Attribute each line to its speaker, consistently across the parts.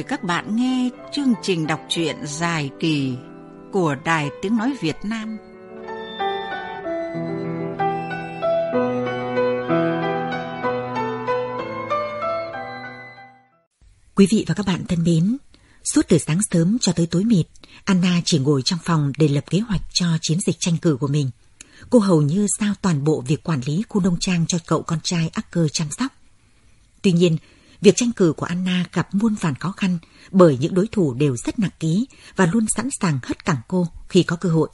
Speaker 1: mời các bạn nghe chương trình đọc truyện dài kỳ của Đài Tiếng Nói Việt Nam.
Speaker 2: Quý vị và các bạn thân mến, suốt từ sáng sớm cho tới tối mịt, Anna chỉ ngồi trong phòng để lập kế hoạch cho chiến dịch tranh cử của mình. Cô hầu như giao toàn bộ việc quản lý khu nông trang cho cậu con trai Acker chăm sóc. Tuy nhiên, Việc tranh cử của Anna gặp muôn vàn khó khăn bởi những đối thủ đều rất nặng ký và luôn sẵn sàng hất cẳng cô khi có cơ hội.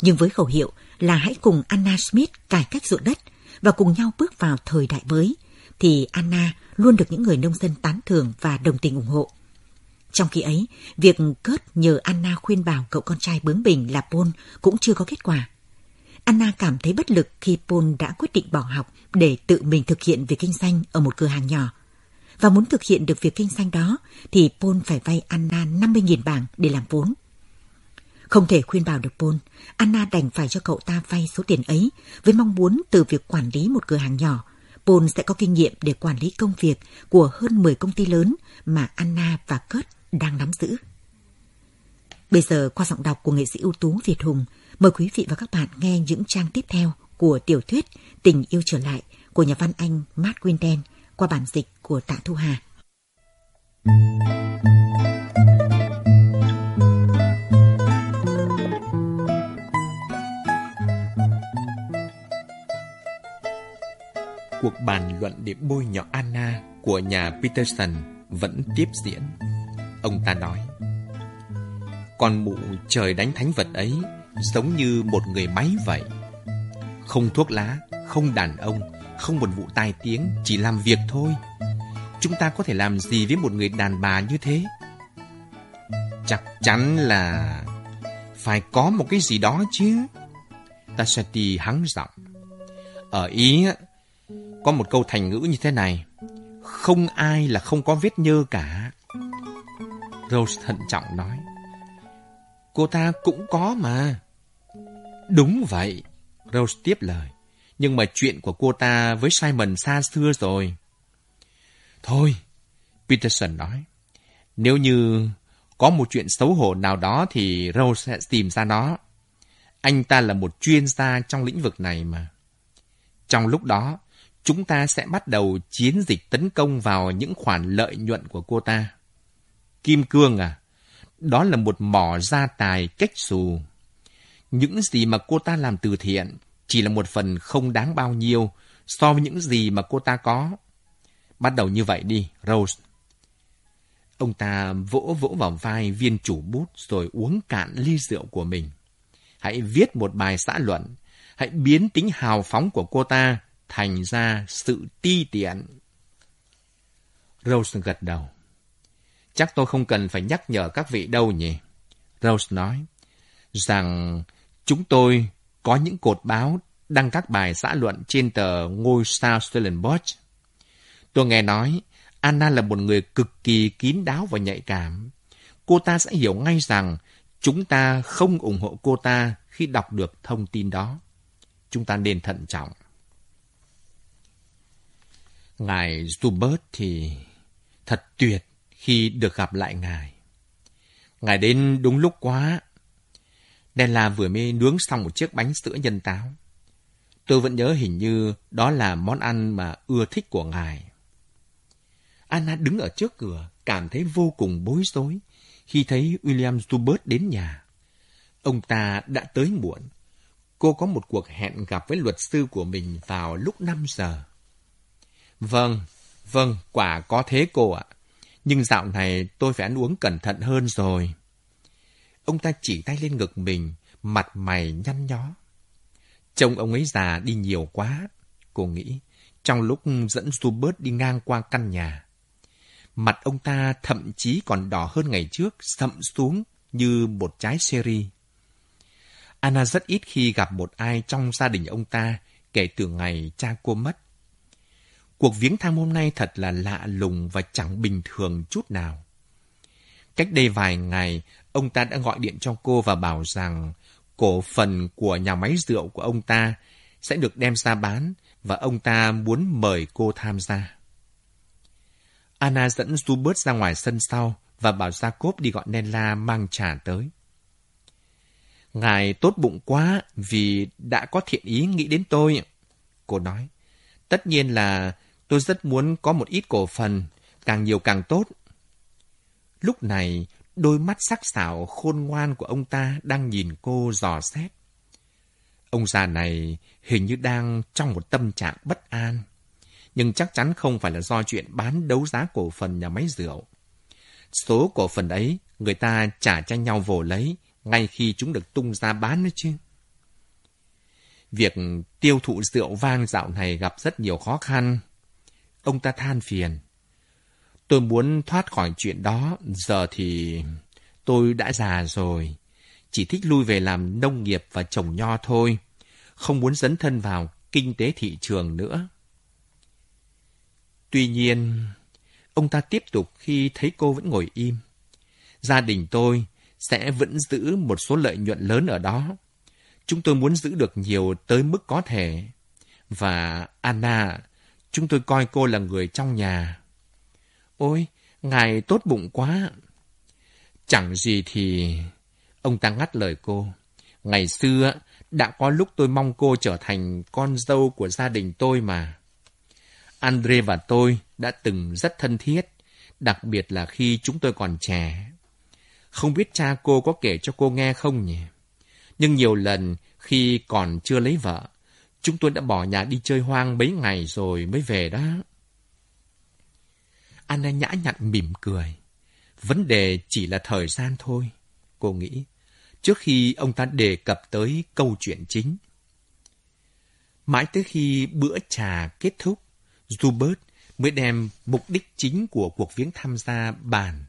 Speaker 2: Nhưng với khẩu hiệu là hãy cùng Anna Smith cải cách ruộng đất và cùng nhau bước vào thời đại mới, thì Anna luôn được những người nông dân tán thưởng và đồng tình ủng hộ. Trong khi ấy, việc Kurt nhờ Anna khuyên bảo cậu con trai bướng bỉnh là Paul cũng chưa có kết quả. Anna cảm thấy bất lực khi Paul đã quyết định bỏ học để tự mình thực hiện việc kinh doanh ở một cửa hàng nhỏ và muốn thực hiện được việc kinh doanh đó thì Paul phải vay Anna 50.000 bảng để làm vốn. Không thể khuyên bảo được Paul, Anna đành phải cho cậu ta vay số tiền ấy với mong muốn từ việc quản lý một cửa hàng nhỏ, Paul sẽ có kinh nghiệm để quản lý công việc của hơn 10 công ty lớn mà Anna và Kurt đang nắm giữ. Bây giờ qua giọng đọc của nghệ sĩ ưu tú Việt Hùng, mời quý vị và các bạn nghe những trang tiếp theo của tiểu thuyết Tình yêu trở lại của nhà văn Anh Matt Winden qua bản dịch của Tạ Thu Hà.
Speaker 3: Cuộc bàn luận để bôi nhọ Anna của nhà Peterson vẫn tiếp diễn. Ông ta nói, Con mụ trời đánh thánh vật ấy giống như một người máy vậy. Không thuốc lá, không đàn ông, không một vụ tai tiếng, chỉ làm việc thôi. Chúng ta có thể làm gì với một người đàn bà như thế? Chắc chắn là phải có một cái gì đó chứ. Tasati hắng giọng. Ở Ý có một câu thành ngữ như thế này. Không ai là không có vết nhơ cả. Rose thận trọng nói. Cô ta cũng có mà. Đúng vậy. Rose tiếp lời. Nhưng mà chuyện của cô ta với Simon xa xưa rồi. Thôi, Peterson nói. Nếu như có một chuyện xấu hổ nào đó thì Rose sẽ tìm ra nó. Anh ta là một chuyên gia trong lĩnh vực này mà. Trong lúc đó, chúng ta sẽ bắt đầu chiến dịch tấn công vào những khoản lợi nhuận của cô ta. Kim Cương à, đó là một mỏ gia tài cách xù. Những gì mà cô ta làm từ thiện chỉ là một phần không đáng bao nhiêu so với những gì mà cô ta có. Bắt đầu như vậy đi, Rose. Ông ta vỗ vỗ vào vai viên chủ bút rồi uống cạn ly rượu của mình. Hãy viết một bài xã luận. Hãy biến tính hào phóng của cô ta thành ra sự ti tiện. Rose gật đầu. Chắc tôi không cần phải nhắc nhở các vị đâu nhỉ? Rose nói rằng chúng tôi có những cột báo đăng các bài xã luận trên tờ ngôi sao Stellenbosch. Tôi nghe nói, Anna là một người cực kỳ kín đáo và nhạy cảm. Cô ta sẽ hiểu ngay rằng chúng ta không ủng hộ cô ta khi đọc được thông tin đó. Chúng ta nên thận trọng. Ngài Zubert thì thật tuyệt khi được gặp lại ngài. Ngài đến đúng lúc quá. Della vừa mới nướng xong một chiếc bánh sữa nhân táo. Tôi vẫn nhớ hình như đó là món ăn mà ưa thích của ngài. Anna đứng ở trước cửa, cảm thấy vô cùng bối rối khi thấy William Stubert đến nhà. Ông ta đã tới muộn. Cô có một cuộc hẹn gặp với luật sư của mình vào lúc 5 giờ. Vâng, vâng, quả có thế cô ạ. Nhưng dạo này tôi phải ăn uống cẩn thận hơn rồi. Ông ta chỉ tay lên ngực mình, mặt mày nhăn nhó. Trông ông ấy già đi nhiều quá, cô nghĩ, trong lúc dẫn Stubert đi ngang qua căn nhà. Mặt ông ta thậm chí còn đỏ hơn ngày trước, sậm xuống như một trái seri. Anna rất ít khi gặp một ai trong gia đình ông ta kể từ ngày cha cô mất. Cuộc viếng thăm hôm nay thật là lạ lùng và chẳng bình thường chút nào. Cách đây vài ngày, ông ta đã gọi điện cho cô và bảo rằng cổ phần của nhà máy rượu của ông ta sẽ được đem ra bán và ông ta muốn mời cô tham gia. Anna dẫn Zubert ra ngoài sân sau và bảo Jacob đi gọi Nella mang trà tới. Ngài tốt bụng quá vì đã có thiện ý nghĩ đến tôi. Cô nói, tất nhiên là tôi rất muốn có một ít cổ phần, càng nhiều càng tốt. Lúc này, đôi mắt sắc sảo khôn ngoan của ông ta đang nhìn cô dò xét. Ông già này hình như đang trong một tâm trạng bất an. Nhưng chắc chắn không phải là do chuyện bán đấu giá cổ phần nhà máy rượu. Số cổ phần ấy, người ta trả cho nhau vồ lấy ngay khi chúng được tung ra bán nữa chứ. Việc tiêu thụ rượu vang dạo này gặp rất nhiều khó khăn. Ông ta than phiền. Tôi muốn thoát khỏi chuyện đó, giờ thì tôi đã già rồi. Chỉ thích lui về làm nông nghiệp và trồng nho thôi. Không muốn dấn thân vào kinh tế thị trường nữa. Tuy nhiên, ông ta tiếp tục khi thấy cô vẫn ngồi im. Gia đình tôi sẽ vẫn giữ một số lợi nhuận lớn ở đó. Chúng tôi muốn giữ được nhiều tới mức có thể. Và Anna, chúng tôi coi cô là người trong nhà. Ôi, ngài tốt bụng quá. Chẳng gì thì... Ông ta ngắt lời cô. Ngày xưa, đã có lúc tôi mong cô trở thành con dâu của gia đình tôi mà. Andre và tôi đã từng rất thân thiết, đặc biệt là khi chúng tôi còn trẻ. Không biết cha cô có kể cho cô nghe không nhỉ? Nhưng nhiều lần khi còn chưa lấy vợ, chúng tôi đã bỏ nhà đi chơi hoang mấy ngày rồi mới về đó. Anna nhã nhặn mỉm cười. Vấn đề chỉ là thời gian thôi, cô nghĩ, trước khi ông ta đề cập tới câu chuyện chính. Mãi tới khi bữa trà kết thúc, Zubert mới đem mục đích chính của cuộc viếng tham gia bàn.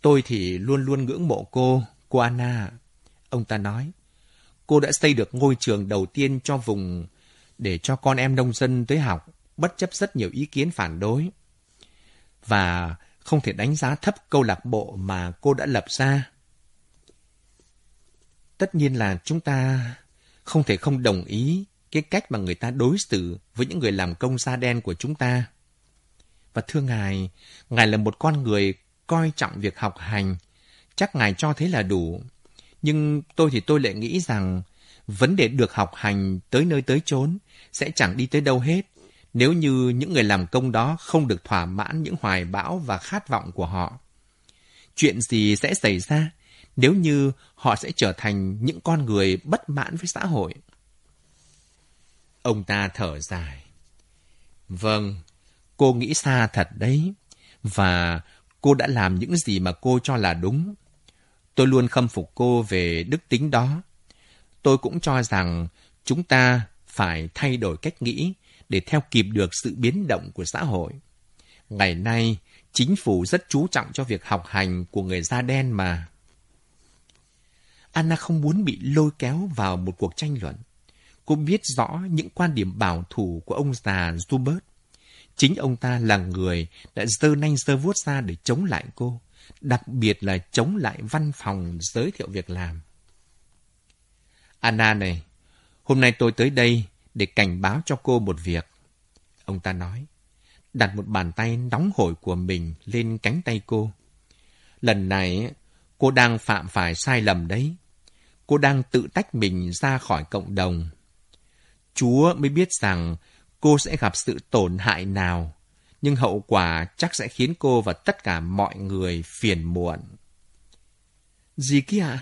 Speaker 3: Tôi thì luôn luôn ngưỡng mộ cô, cô Anna. Ông ta nói, cô đã xây được ngôi trường đầu tiên cho vùng để cho con em nông dân tới học, bất chấp rất nhiều ý kiến phản đối. Và không thể đánh giá thấp câu lạc bộ mà cô đã lập ra. Tất nhiên là chúng ta không thể không đồng ý cái cách mà người ta đối xử với những người làm công da đen của chúng ta. Và thưa Ngài, Ngài là một con người coi trọng việc học hành. Chắc Ngài cho thế là đủ. Nhưng tôi thì tôi lại nghĩ rằng vấn đề được học hành tới nơi tới chốn sẽ chẳng đi tới đâu hết nếu như những người làm công đó không được thỏa mãn những hoài bão và khát vọng của họ. Chuyện gì sẽ xảy ra nếu như họ sẽ trở thành những con người bất mãn với xã hội? Ông ta thở dài. Vâng, cô nghĩ xa thật đấy. Và cô đã làm những gì mà cô cho là đúng. Tôi luôn khâm phục cô về đức tính đó. Tôi cũng cho rằng chúng ta phải thay đổi cách nghĩ để theo kịp được sự biến động của xã hội. Ngày nay, chính phủ rất chú trọng cho việc học hành của người da đen mà. Anna không muốn bị lôi kéo vào một cuộc tranh luận. Cô biết rõ những quan điểm bảo thủ của ông già Zubert. Chính ông ta là người đã dơ nanh dơ vuốt ra để chống lại cô, đặc biệt là chống lại văn phòng giới thiệu việc làm. Anna này, hôm nay tôi tới đây để cảnh báo cho cô một việc. Ông ta nói, đặt một bàn tay nóng hổi của mình lên cánh tay cô. Lần này, cô đang phạm phải sai lầm đấy. Cô đang tự tách mình ra khỏi cộng đồng. Chúa mới biết rằng cô sẽ gặp sự tổn hại nào, nhưng hậu quả chắc sẽ khiến cô và tất cả mọi người phiền muộn. Gì kia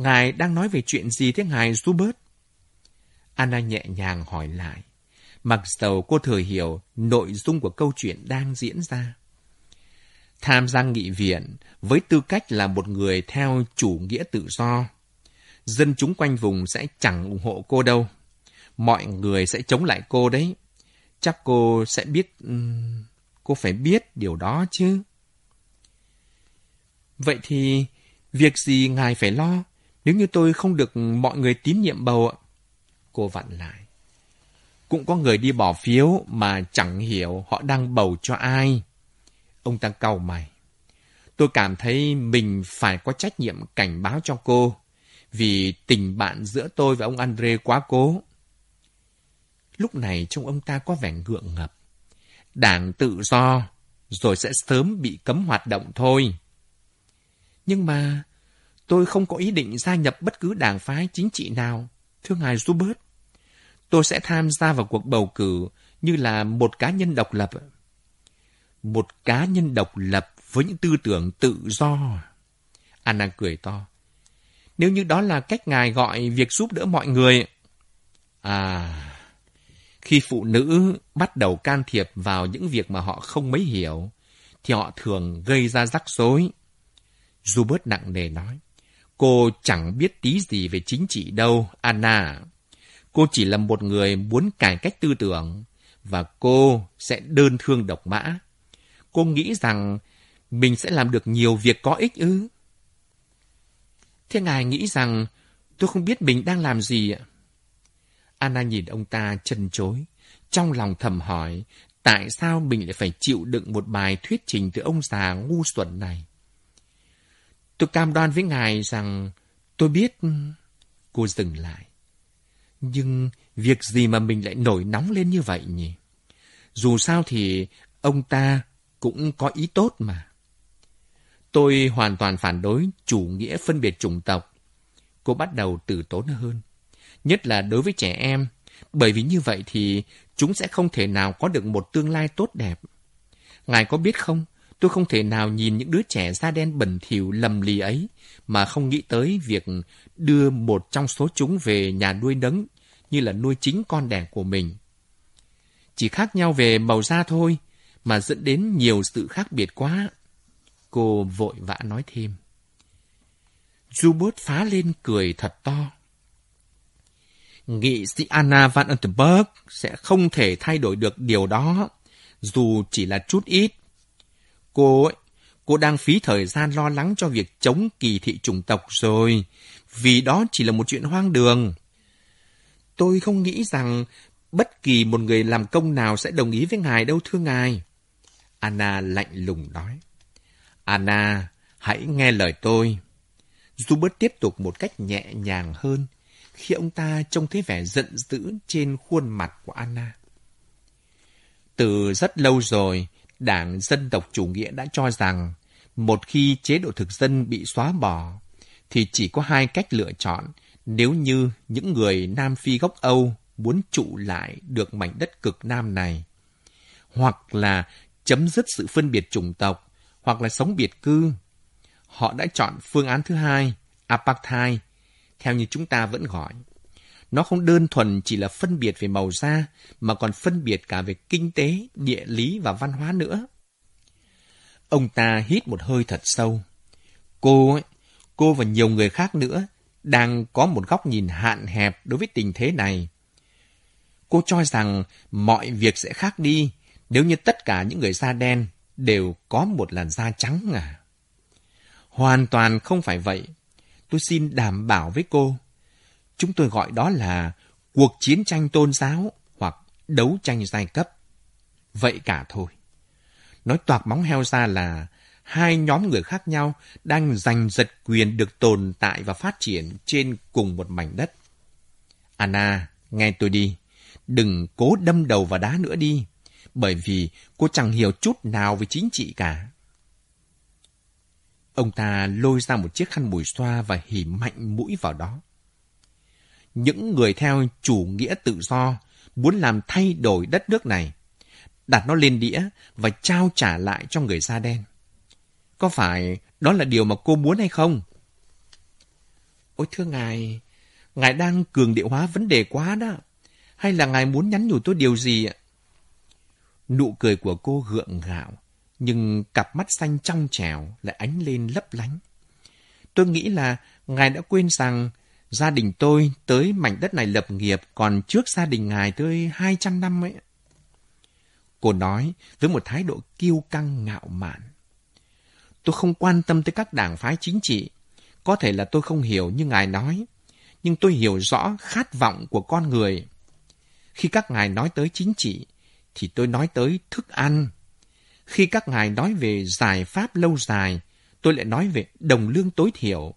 Speaker 3: Ngài đang nói về chuyện gì thế ngài Zubert? Anna nhẹ nhàng hỏi lại, mặc dầu cô thừa hiểu nội dung của câu chuyện đang diễn ra. Tham gia nghị viện với tư cách là một người theo chủ nghĩa tự do, dân chúng quanh vùng sẽ chẳng ủng hộ cô đâu. Mọi người sẽ chống lại cô đấy. Chắc cô sẽ biết... Cô phải biết điều đó chứ. Vậy thì, việc gì ngài phải lo nếu như tôi không được mọi người tín nhiệm bầu ạ? Cô vặn lại. Cũng có người đi bỏ phiếu mà chẳng hiểu họ đang bầu cho ai. Ông ta cau mày. Tôi cảm thấy mình phải có trách nhiệm cảnh báo cho cô vì tình bạn giữa tôi và ông Andre quá cố. Lúc này trông ông ta có vẻ ngượng ngập. Đảng tự do rồi sẽ sớm bị cấm hoạt động thôi. Nhưng mà tôi không có ý định gia nhập bất cứ đảng phái chính trị nào, thưa ngài Robert. Tôi sẽ tham gia vào cuộc bầu cử như là một cá nhân độc lập. Một cá nhân độc lập với những tư tưởng tự do. Anna cười to. Nếu như đó là cách ngài gọi việc giúp đỡ mọi người. À, khi phụ nữ bắt đầu can thiệp vào những việc mà họ không mấy hiểu, thì họ thường gây ra rắc rối. Robert nặng nề nói, cô chẳng biết tí gì về chính trị đâu, Anna. Cô chỉ là một người muốn cải cách tư tưởng, và cô sẽ đơn thương độc mã. Cô nghĩ rằng mình sẽ làm được nhiều việc có ích ư? Thế ngài nghĩ rằng tôi không biết mình đang làm gì ạ? Anna nhìn ông ta chân chối, trong lòng thầm hỏi tại sao mình lại phải chịu đựng một bài thuyết trình từ ông già ngu xuẩn này. Tôi cam đoan với ngài rằng tôi biết... Cô dừng lại. Nhưng việc gì mà mình lại nổi nóng lên như vậy nhỉ? Dù sao thì ông ta cũng có ý tốt mà. Tôi hoàn toàn phản đối chủ nghĩa phân biệt chủng tộc. Cô bắt đầu từ tốn hơn. Nhất là đối với trẻ em. Bởi vì như vậy thì chúng sẽ không thể nào có được một tương lai tốt đẹp. Ngài có biết không, tôi không thể nào nhìn những đứa trẻ da đen bẩn thỉu lầm lì ấy mà không nghĩ tới việc đưa một trong số chúng về nhà nuôi nấng như là nuôi chính con đẻ của mình. Chỉ khác nhau về màu da thôi mà dẫn đến nhiều sự khác biệt quá. Cô vội vã nói thêm. Jubert phá lên cười thật to. Nghị sĩ Anna van Unterberg sẽ không thể thay đổi được điều đó, dù chỉ là chút ít. Cô ấy, cô đang phí thời gian lo lắng cho việc chống kỳ thị chủng tộc rồi, vì đó chỉ là một chuyện hoang đường. Tôi không nghĩ rằng bất kỳ một người làm công nào sẽ đồng ý với ngài đâu thưa ngài. Anna lạnh lùng nói. Anna, hãy nghe lời tôi. Zubert tiếp tục một cách nhẹ nhàng hơn khi ông ta trông thấy vẻ giận dữ trên khuôn mặt của Anna. Từ rất lâu rồi, Đảng Dân tộc Chủ nghĩa đã cho rằng một khi chế độ thực dân bị xóa bỏ, thì chỉ có hai cách lựa chọn nếu như những người Nam Phi gốc Âu muốn trụ lại được mảnh đất cực Nam này. Hoặc là chấm dứt sự phân biệt chủng tộc, hoặc là sống biệt cư. Họ đã chọn phương án thứ hai, apartheid, theo như chúng ta vẫn gọi. Nó không đơn thuần chỉ là phân biệt về màu da, mà còn phân biệt cả về kinh tế, địa lý và văn hóa nữa. Ông ta hít một hơi thật sâu. Cô ấy, cô và nhiều người khác nữa đang có một góc nhìn hạn hẹp đối với tình thế này. Cô cho rằng mọi việc sẽ khác đi nếu như tất cả những người da đen đều có một làn da trắng à. Hoàn toàn không phải vậy. Tôi xin đảm bảo với cô. Chúng tôi gọi đó là cuộc chiến tranh tôn giáo hoặc đấu tranh giai cấp. Vậy cả thôi. Nói toạc móng heo ra là hai nhóm người khác nhau đang giành giật quyền được tồn tại và phát triển trên cùng một mảnh đất. Anna, nghe tôi đi. Đừng cố đâm đầu vào đá nữa đi, bởi vì cô chẳng hiểu chút nào về chính trị cả. Ông ta lôi ra một chiếc khăn mùi xoa và hỉ mạnh mũi vào đó. Những người theo chủ nghĩa tự do muốn làm thay đổi đất nước này, đặt nó lên đĩa và trao trả lại cho người da đen. Có phải đó là điều mà cô muốn hay không? Ôi thưa ngài, ngài đang cường điệu hóa vấn đề quá đó. Hay là ngài muốn nhắn nhủ tôi điều gì ạ? Nụ cười của cô gượng gạo, nhưng cặp mắt xanh trong trẻo lại ánh lên lấp lánh. Tôi nghĩ là ngài đã quên rằng gia đình tôi tới mảnh đất này lập nghiệp còn trước gia đình ngài tới 200 năm ấy. Cô nói với một thái độ kiêu căng ngạo mạn. Tôi không quan tâm tới các đảng phái chính trị. Có thể là tôi không hiểu như ngài nói, nhưng tôi hiểu rõ khát vọng của con người. Khi các ngài nói tới chính trị, thì tôi nói tới thức ăn. Khi các ngài nói về giải pháp lâu dài, tôi lại nói về đồng lương tối thiểu.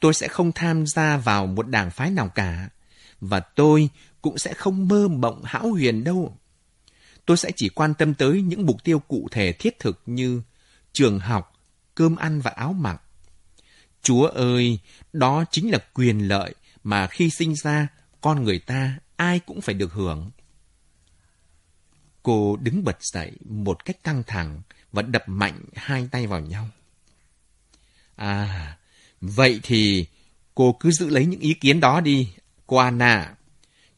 Speaker 3: Tôi sẽ không tham gia vào một đảng phái nào cả, và tôi cũng sẽ không mơ mộng hão huyền đâu. tôi sẽ chỉ quan tâm tới những mục tiêu cụ thể thiết thực như trường học, cơm ăn và áo mặc. Chúa ơi, đó chính là quyền lợi mà khi sinh ra, con người ta ai cũng phải được hưởng. Cô đứng bật dậy một cách căng thẳng và đập mạnh hai tay vào nhau. À, vậy thì cô cứ giữ lấy những ý kiến đó đi, cô Anna,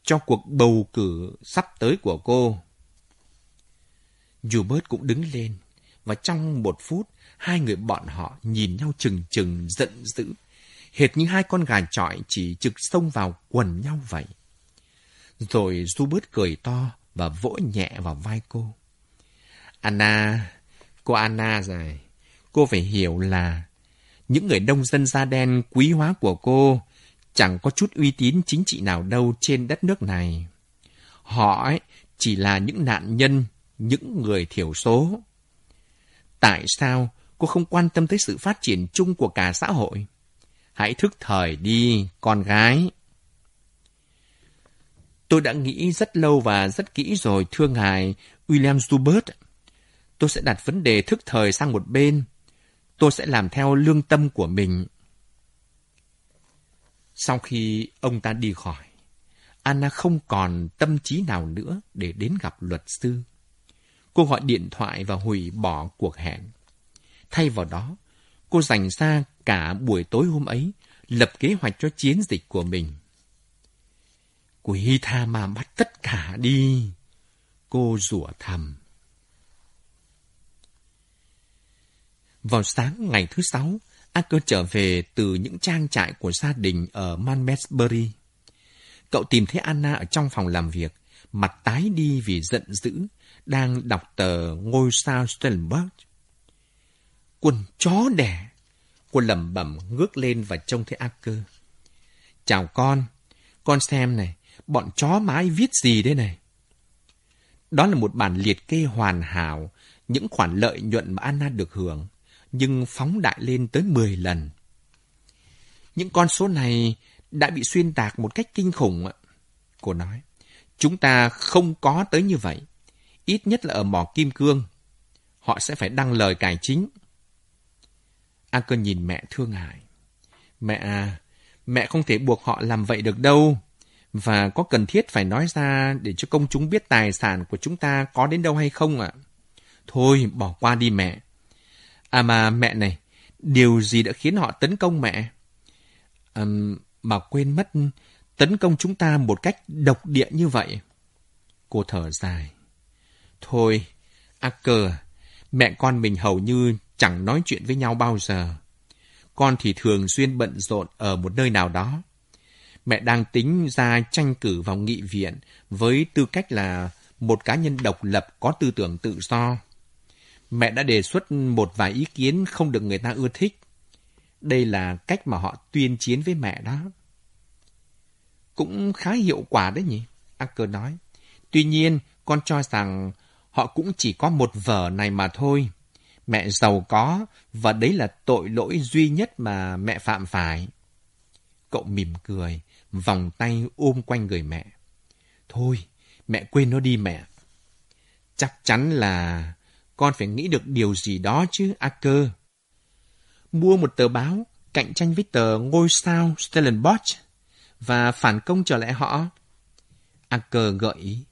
Speaker 3: cho cuộc bầu cử sắp tới của cô. Hubert cũng đứng lên, và trong một phút, hai người bọn họ nhìn nhau chừng chừng giận dữ, hệt như hai con gà trọi chỉ trực xông vào quần nhau vậy. Rồi Hubert cười to và vỗ nhẹ vào vai cô. Anna, cô Anna rồi, cô phải hiểu là những người nông dân da đen quý hóa của cô chẳng có chút uy tín chính trị nào đâu trên đất nước này. Họ ấy chỉ là những nạn nhân, những người thiểu số. Tại sao cô không quan tâm tới sự phát triển chung của cả xã hội? Hãy thức thời đi, con gái. Tôi đã nghĩ rất lâu và rất kỹ rồi, thưa ngài William Zubert. Tôi sẽ đặt vấn đề thức thời sang một bên. Tôi sẽ làm theo lương tâm của mình. Sau khi ông ta đi khỏi, Anna không còn tâm trí nào nữa để đến gặp luật sư. Cô gọi điện thoại và hủy bỏ cuộc hẹn. Thay vào đó, cô dành ra cả buổi tối hôm ấy lập kế hoạch cho chiến dịch của mình. Quỷ tha mà bắt tất cả đi. Cô rủa thầm. Vào sáng ngày thứ sáu, Acker trở về từ những trang trại của gia đình ở Manmesbury. Cậu tìm thấy Anna ở trong phòng làm việc, mặt tái đi vì giận dữ, đang đọc tờ ngôi sao Stellenberg. Quần chó đẻ! Cô lẩm bẩm ngước lên và trông thấy Acker. Chào con, con xem này, bọn chó mái viết gì đây này? Đó là một bản liệt kê hoàn hảo, những khoản lợi nhuận mà Anna được hưởng nhưng phóng đại lên tới 10 lần. Những con số này đã bị xuyên tạc một cách kinh khủng. Cô nói, chúng ta không có tới như vậy. Ít nhất là ở mỏ kim cương. Họ sẽ phải đăng lời cải chính. A cơ nhìn mẹ thương hại Mẹ à, mẹ không thể buộc họ làm vậy được đâu. Và có cần thiết phải nói ra để cho công chúng biết tài sản của chúng ta có đến đâu hay không ạ? Thôi, bỏ qua đi mẹ. À mà mẹ này, điều gì đã khiến họ tấn công mẹ? À, mà quên mất tấn công chúng ta một cách độc địa như vậy. Cô thở dài. Thôi, a cờ mẹ con mình hầu như chẳng nói chuyện với nhau bao giờ. Con thì thường xuyên bận rộn ở một nơi nào đó. Mẹ đang tính ra tranh cử vào nghị viện với tư cách là một cá nhân độc lập có tư tưởng tự do. Mẹ đã đề xuất một vài ý kiến không được người ta ưa thích. Đây là cách mà họ tuyên chiến với mẹ đó. Cũng khá hiệu quả đấy nhỉ? Acker nói. Tuy nhiên, con cho rằng họ cũng chỉ có một vở này mà thôi. Mẹ giàu có, và đấy là tội lỗi duy nhất mà mẹ phạm phải. Cậu mỉm cười, vòng tay ôm quanh người mẹ. Thôi, mẹ quên nó đi mẹ. Chắc chắn là con phải nghĩ được điều gì đó chứ, Acker. Mua một tờ báo cạnh tranh với tờ ngôi sao Stellenbosch và phản công trở lại họ. Acker gợi ý.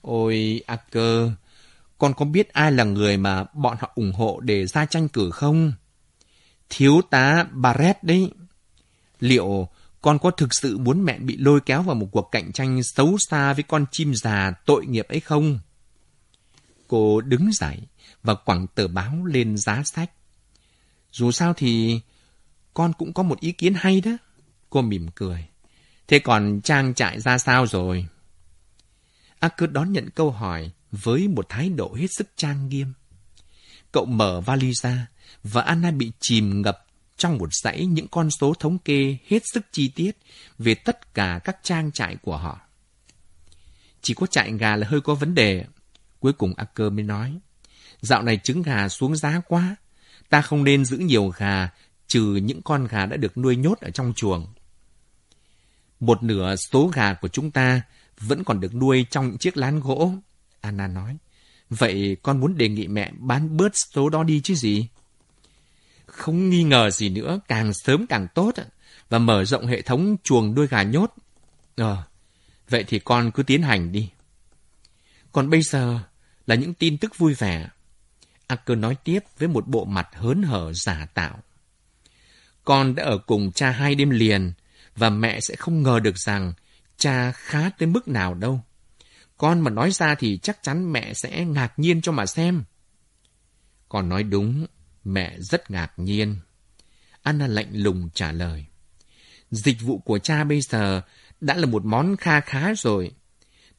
Speaker 3: Ôi, Acker, con có biết ai là người mà bọn họ ủng hộ để ra tranh cử không? Thiếu tá Barrett đấy. Liệu con có thực sự muốn mẹ bị lôi kéo vào một cuộc cạnh tranh xấu xa với con chim già tội nghiệp ấy không? Cô đứng dậy và quẳng tờ báo lên giá sách. Dù sao thì con cũng có một ý kiến hay đó. Cô mỉm cười. Thế còn trang trại ra sao rồi? Acker đón nhận câu hỏi với một thái độ hết sức trang nghiêm. Cậu mở vali ra và Anna bị chìm ngập trong một dãy những con số thống kê hết sức chi tiết về tất cả các trang trại của họ. Chỉ có trại gà là hơi có vấn đề. Cuối cùng Acker mới nói, dạo này trứng gà xuống giá quá, ta không nên giữ nhiều gà, trừ những con gà đã được nuôi nhốt ở trong chuồng. Một nửa số gà của chúng ta vẫn còn được nuôi trong những chiếc lán gỗ. Anna nói. Vậy con muốn đề nghị mẹ bán bớt số đó đi chứ gì? Không nghi ngờ gì nữa, càng sớm càng tốt và mở rộng hệ thống chuồng nuôi gà nhốt. Ờ, vậy thì con cứ tiến hành đi. Còn bây giờ là những tin tức vui vẻ. Acker nói tiếp với một bộ mặt hớn hở giả tạo. Con đã ở cùng cha hai đêm liền và mẹ sẽ không ngờ được rằng cha khá tới mức nào đâu. Con mà nói ra thì chắc chắn mẹ sẽ ngạc nhiên cho mà xem. Con nói đúng, mẹ rất ngạc nhiên. Anna lạnh lùng trả lời. Dịch vụ của cha bây giờ đã là một món kha khá rồi.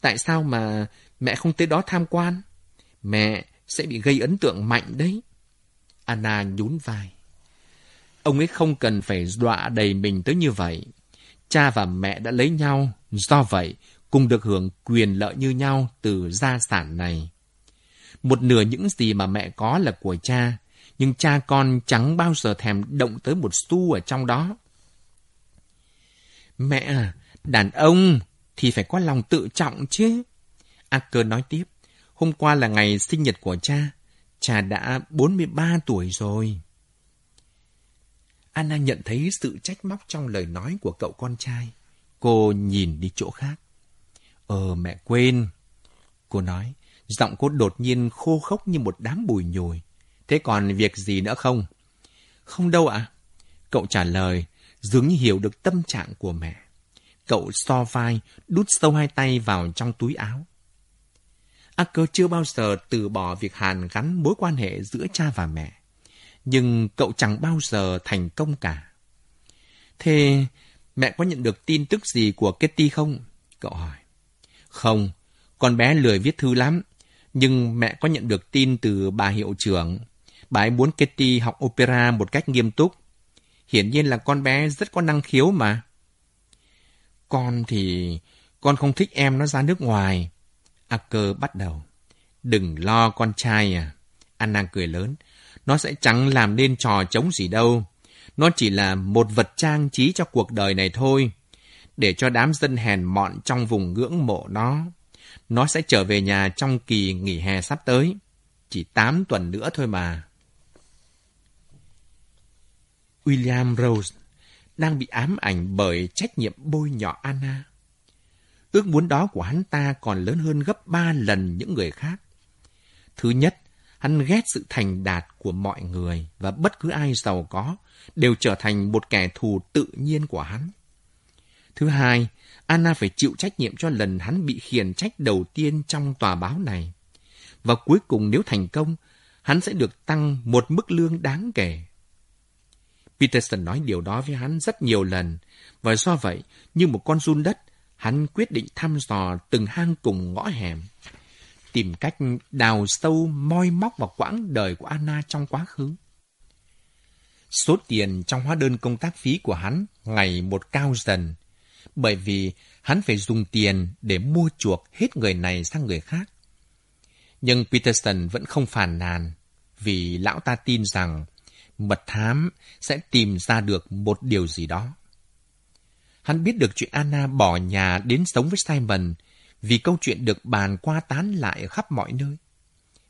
Speaker 3: Tại sao mà mẹ không tới đó tham quan? Mẹ sẽ bị gây ấn tượng mạnh đấy. Anna nhún vai. Ông ấy không cần phải dọa đầy mình tới như vậy. Cha và mẹ đã lấy nhau, do vậy cùng được hưởng quyền lợi như nhau từ gia sản này. Một nửa những gì mà mẹ có là của cha, nhưng cha con chẳng bao giờ thèm động tới một xu ở trong đó. Mẹ à, đàn ông thì phải có lòng tự trọng chứ. Acker nói tiếp, hôm qua là ngày sinh nhật của cha, cha đã 43 tuổi rồi. Anna nhận thấy sự trách móc trong lời nói của cậu con trai. Cô nhìn đi chỗ khác. Ờ, mẹ quên. Cô nói, giọng cô đột nhiên khô khốc như một đám bùi nhồi. Thế còn việc gì nữa không? Không đâu ạ. Cậu trả lời, dường như hiểu được tâm trạng của mẹ. Cậu so vai, đút sâu hai tay vào trong túi áo. Acker chưa bao giờ từ bỏ việc hàn gắn mối quan hệ giữa cha và mẹ. Nhưng cậu chẳng bao giờ thành công cả. Thế mẹ có nhận được tin tức gì của Kitty không? Cậu hỏi. Không, con bé lười viết thư lắm. Nhưng mẹ có nhận được tin từ bà hiệu trưởng. Bà ấy muốn Kitty học opera một cách nghiêm túc. Hiển nhiên là con bé rất có năng khiếu mà. Con thì... Con không thích em nó ra nước ngoài. Acker bắt đầu. Đừng lo con trai à. Anna cười lớn. Nó sẽ chẳng làm nên trò chống gì đâu. Nó chỉ là một vật trang trí cho cuộc đời này thôi. Để cho đám dân hèn mọn trong vùng ngưỡng mộ nó. Nó sẽ trở về nhà trong kỳ nghỉ hè sắp tới. Chỉ 8 tuần nữa thôi mà. William Rose đang bị ám ảnh bởi trách nhiệm bôi nhọ Anna. Ước muốn đó của hắn ta còn lớn hơn gấp ba lần những người khác. Thứ nhất, hắn ghét sự thành đạt của mọi người và bất cứ ai giàu có đều trở thành một kẻ thù tự nhiên của hắn. Thứ hai, Anna phải chịu trách nhiệm cho lần hắn bị khiển trách đầu tiên trong tòa báo này. Và cuối cùng nếu thành công, hắn sẽ được tăng một mức lương đáng kể. Peterson nói điều đó với hắn rất nhiều lần, và do vậy, như một con run đất, hắn quyết định thăm dò từng hang cùng ngõ hẻm, tìm cách đào sâu moi móc vào quãng đời của Anna trong quá khứ. Số tiền trong hóa đơn công tác phí của hắn ngày một cao dần, bởi vì hắn phải dùng tiền để mua chuộc hết người này sang người khác. Nhưng Peterson vẫn không phàn nàn, vì lão ta tin rằng mật thám sẽ tìm ra được một điều gì đó. Hắn biết được chuyện Anna bỏ nhà đến sống với Simon vì câu chuyện được bàn qua tán lại khắp mọi nơi.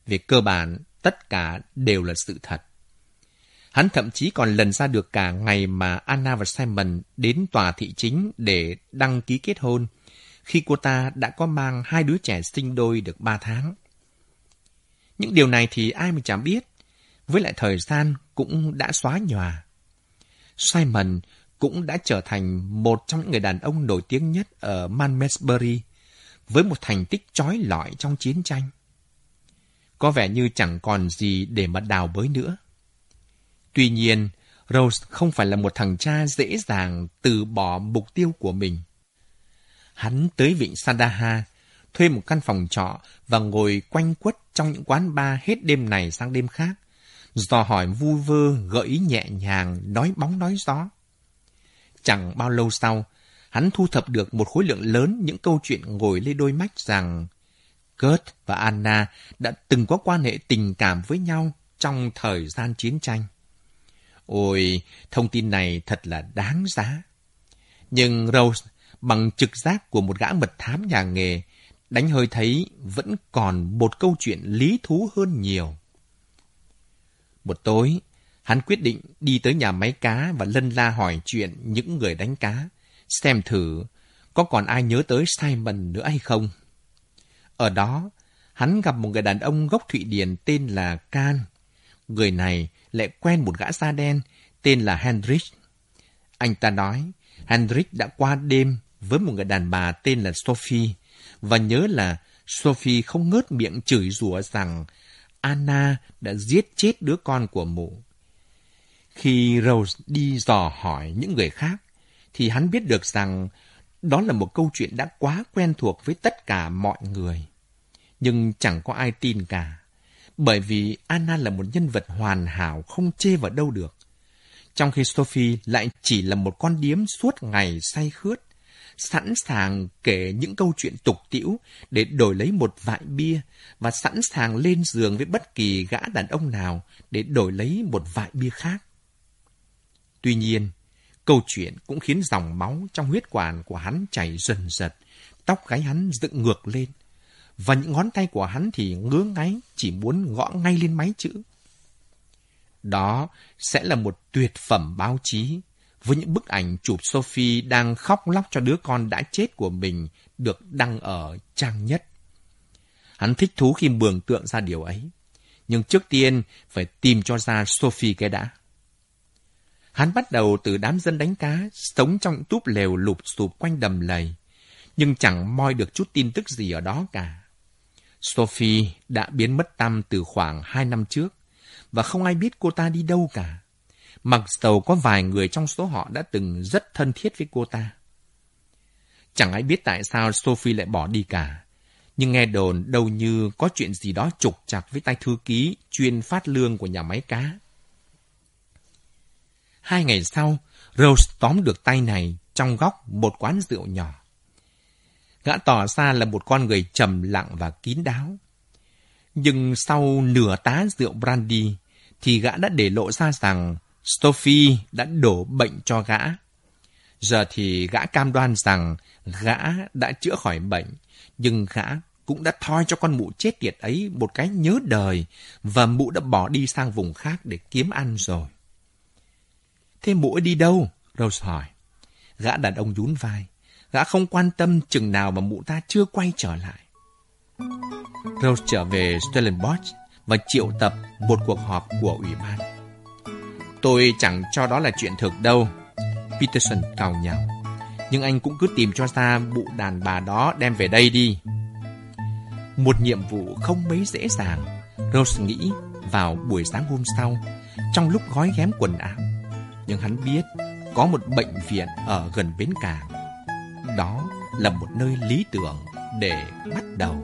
Speaker 3: Về cơ bản, tất cả đều là sự thật. Hắn thậm chí còn lần ra được cả ngày mà Anna và Simon đến tòa thị chính để đăng ký kết hôn, khi cô ta đã có mang hai đứa trẻ sinh đôi được ba tháng. Những điều này thì ai mà chẳng biết, với lại thời gian cũng đã xóa nhòa. Simon cũng đã trở thành một trong những người đàn ông nổi tiếng nhất ở Malmesbury, với một thành tích trói lọi trong chiến tranh. Có vẻ như chẳng còn gì để mà đào bới nữa. Tuy nhiên, Rose không phải là một thằng cha dễ dàng từ bỏ mục tiêu của mình. Hắn tới vịnh Sandaha, thuê một căn phòng trọ và ngồi quanh quất trong những quán bar hết đêm này sang đêm khác, dò hỏi vui vơ, gợi ý nhẹ nhàng, nói bóng nói gió. Chẳng bao lâu sau, hắn thu thập được một khối lượng lớn những câu chuyện ngồi lê đôi mách rằng Kurt và Anna đã từng có quan hệ tình cảm với nhau trong thời gian chiến tranh. Ôi, thông tin này thật là đáng giá. Nhưng Rose, bằng trực giác của một gã mật thám nhà nghề, đánh hơi thấy vẫn còn một câu chuyện lý thú hơn nhiều. Một tối, hắn quyết định đi tới nhà máy cá và lân la hỏi chuyện những người đánh cá, xem thử có còn ai nhớ tới Simon nữa hay không. Ở đó, hắn gặp một người đàn ông gốc Thụy Điển tên là Can. Người này lại quen một gã da đen tên là Hendrik. Anh ta nói, Hendrik đã qua đêm với một người đàn bà tên là Sophie, và nhớ là Sophie không ngớt miệng chửi rủa rằng Anna đã giết chết đứa con của mụ. Khi Rose đi dò hỏi những người khác, thì hắn biết được rằng đó là một câu chuyện đã quá quen thuộc với tất cả mọi người. Nhưng chẳng có ai tin cả, bởi vì Anna là một nhân vật hoàn hảo không chê vào đâu được. Trong khi Sophie lại chỉ là một con điếm suốt ngày say khướt, sẵn sàng kể những câu chuyện tục tĩu để đổi lấy một vại bia và sẵn sàng lên giường với bất kỳ gã đàn ông nào để đổi lấy một vại bia khác. Tuy nhiên, câu chuyện cũng khiến dòng máu trong huyết quản của hắn chảy dần dật, tóc gáy hắn dựng ngược lên, và những ngón tay của hắn thì ngứa ngáy chỉ muốn gõ ngay lên máy chữ. Đó sẽ là một tuyệt phẩm báo chí với những bức ảnh chụp Sophie đang khóc lóc cho đứa con đã chết của mình được đăng ở trang nhất. Hắn thích thú khi mường tượng ra điều ấy. Nhưng trước tiên phải tìm cho ra Sophie cái đã. Hắn bắt đầu từ đám dân đánh cá, sống trong túp lều lụp sụp quanh đầm lầy, nhưng chẳng moi được chút tin tức gì ở đó cả. Sophie đã biến mất tâm từ khoảng hai năm trước, và không ai biết cô ta đi đâu cả mặc dầu có vài người trong số họ đã từng rất thân thiết với cô ta. Chẳng ai biết tại sao Sophie lại bỏ đi cả, nhưng nghe đồn đâu như có chuyện gì đó trục chặt với tay thư ký chuyên phát lương của nhà máy cá. Hai ngày sau, Rose tóm được tay này trong góc một quán rượu nhỏ. Gã tỏ ra là một con người trầm lặng và kín đáo. Nhưng sau nửa tá rượu brandy, thì gã đã để lộ ra rằng Sophie đã đổ bệnh cho gã. Giờ thì gã cam đoan rằng gã đã chữa khỏi bệnh, nhưng gã cũng đã thoi cho con mụ chết tiệt ấy một cái nhớ đời và mụ đã bỏ đi sang vùng khác để kiếm ăn rồi. Thế mũi đi đâu? Rose hỏi. Gã đàn ông nhún vai. Gã không quan tâm chừng nào mà mụ ta chưa quay trở lại. Rose trở về Stellenbosch và triệu tập một cuộc họp của ủy ban. Tôi chẳng cho đó là chuyện thực đâu. Peterson cào nhào. Nhưng anh cũng cứ tìm cho ra bụ đàn bà đó đem về đây đi. Một nhiệm vụ không mấy dễ dàng. Rose nghĩ vào buổi sáng hôm sau, trong lúc gói ghém quần áo. Nhưng hắn biết có một bệnh viện ở gần bến cảng. Đó là một nơi lý tưởng để bắt đầu.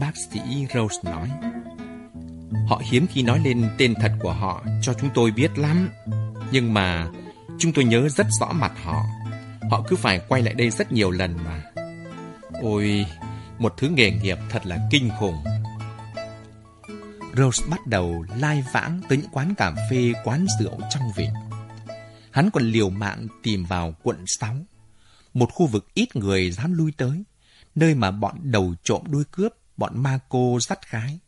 Speaker 3: bác sĩ Rose nói. Họ hiếm khi nói lên tên thật của họ cho chúng tôi biết lắm. Nhưng mà chúng tôi nhớ rất rõ mặt họ. Họ cứ phải quay lại đây rất nhiều lần mà. Ôi, một thứ nghề nghiệp thật là kinh khủng. Rose bắt đầu lai vãng tới những quán cà phê, quán rượu trong vịnh. Hắn còn liều mạng tìm vào quận 6, một khu vực ít người dám lui tới, nơi mà bọn đầu trộm đuôi cướp bọn ma cô dắt gái,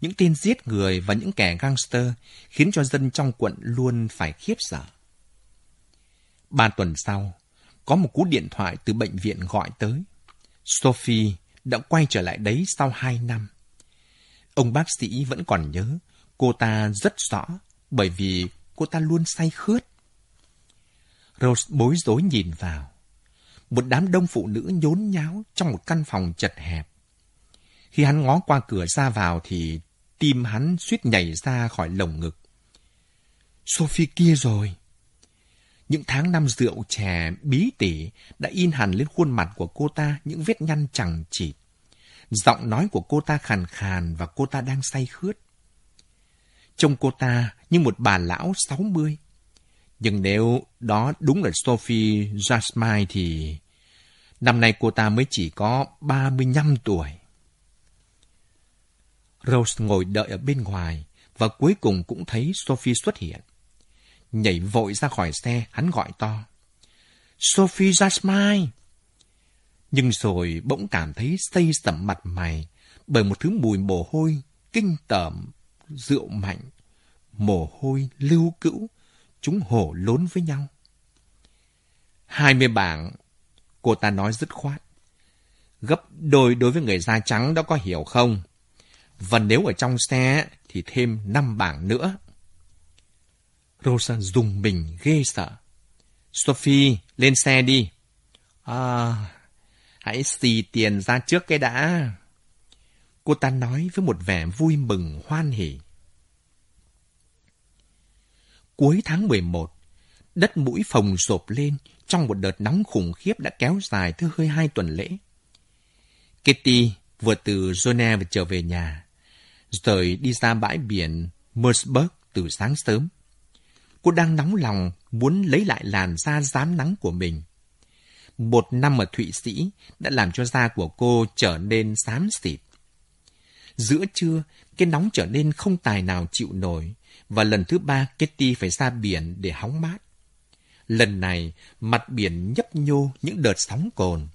Speaker 3: những tên giết người và những kẻ gangster khiến cho dân trong quận luôn phải khiếp sợ. Ba tuần sau, có một cú điện thoại từ bệnh viện gọi tới. Sophie đã quay trở lại đấy sau hai năm. Ông bác sĩ vẫn còn nhớ, cô ta rất rõ, bởi vì cô ta luôn say khướt. Rose bối rối nhìn vào. Một đám đông phụ nữ nhốn nháo trong một căn phòng chật hẹp. Khi hắn ngó qua cửa ra vào thì tim hắn suýt nhảy ra khỏi lồng ngực. Sophie kia rồi. Những tháng năm rượu chè bí tỉ đã in hẳn lên khuôn mặt của cô ta, những vết nhăn chẳng chịt. Giọng nói của cô ta khàn khàn và cô ta đang say khướt. Trông cô ta như một bà lão 60. Nhưng nếu đó đúng là Sophie Jasmine thì năm nay cô ta mới chỉ có 35 tuổi. Rose ngồi đợi ở bên ngoài và cuối cùng cũng thấy Sophie xuất hiện. Nhảy vội ra khỏi xe, hắn gọi to. Sophie Jasmine! Nhưng rồi bỗng cảm thấy xây sẩm mặt mày bởi một thứ mùi mồ hôi, kinh tởm, rượu mạnh, mồ hôi lưu cữu, chúng hổ lốn với nhau. Hai mươi bảng, cô ta nói dứt khoát. Gấp đôi đối với người da trắng đó có hiểu không? Và nếu ở trong xe thì thêm năm bảng nữa. Rosa dùng mình ghê sợ. Sophie, lên xe đi. À, hãy xì tiền ra trước cái đã. Cô ta nói với một vẻ vui mừng hoan hỉ. Cuối tháng 11, đất mũi phồng sộp lên trong một đợt nóng khủng khiếp đã kéo dài thứ hơi hai tuần lễ. Kitty vừa từ Geneva trở về nhà, rồi đi ra bãi biển Mersburg từ sáng sớm. Cô đang nóng lòng muốn lấy lại làn da rám nắng của mình. Một năm ở Thụy Sĩ đã làm cho da của cô trở nên xám xịt. Giữa trưa, cái nóng trở nên không tài nào chịu nổi, và lần thứ ba Kitty phải ra biển để hóng mát. Lần này, mặt biển nhấp nhô những đợt sóng cồn.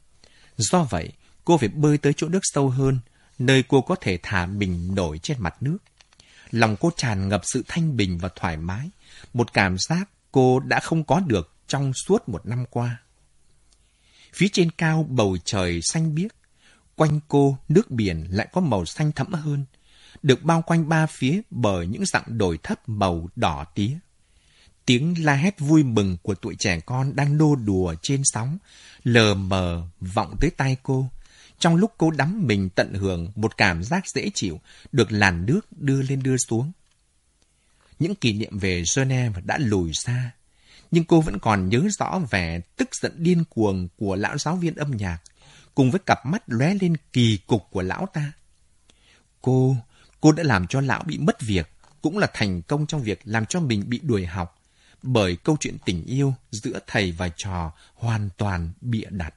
Speaker 3: Do vậy, cô phải bơi tới chỗ nước sâu hơn, nơi cô có thể thả mình nổi trên mặt nước. Lòng cô tràn ngập sự thanh bình và thoải mái, một cảm giác cô đã không có được trong suốt một năm qua. Phía trên cao bầu trời xanh biếc, quanh cô nước biển lại có màu xanh thẫm hơn, được bao quanh ba phía bởi những dặng đồi thấp màu đỏ tía. Tiếng la hét vui mừng của tuổi trẻ con đang nô đùa trên sóng, lờ mờ vọng tới tai cô, trong lúc cô đắm mình tận hưởng một cảm giác dễ chịu được làn nước đưa lên đưa xuống. Những kỷ niệm về Geneva đã lùi xa, nhưng cô vẫn còn nhớ rõ vẻ tức giận điên cuồng của lão giáo viên âm nhạc, cùng với cặp mắt lóe lên kỳ cục của lão ta. Cô, cô đã làm cho lão bị mất việc, cũng là thành công trong việc làm cho mình bị đuổi học, bởi câu chuyện tình yêu giữa thầy và trò hoàn toàn bịa đặt.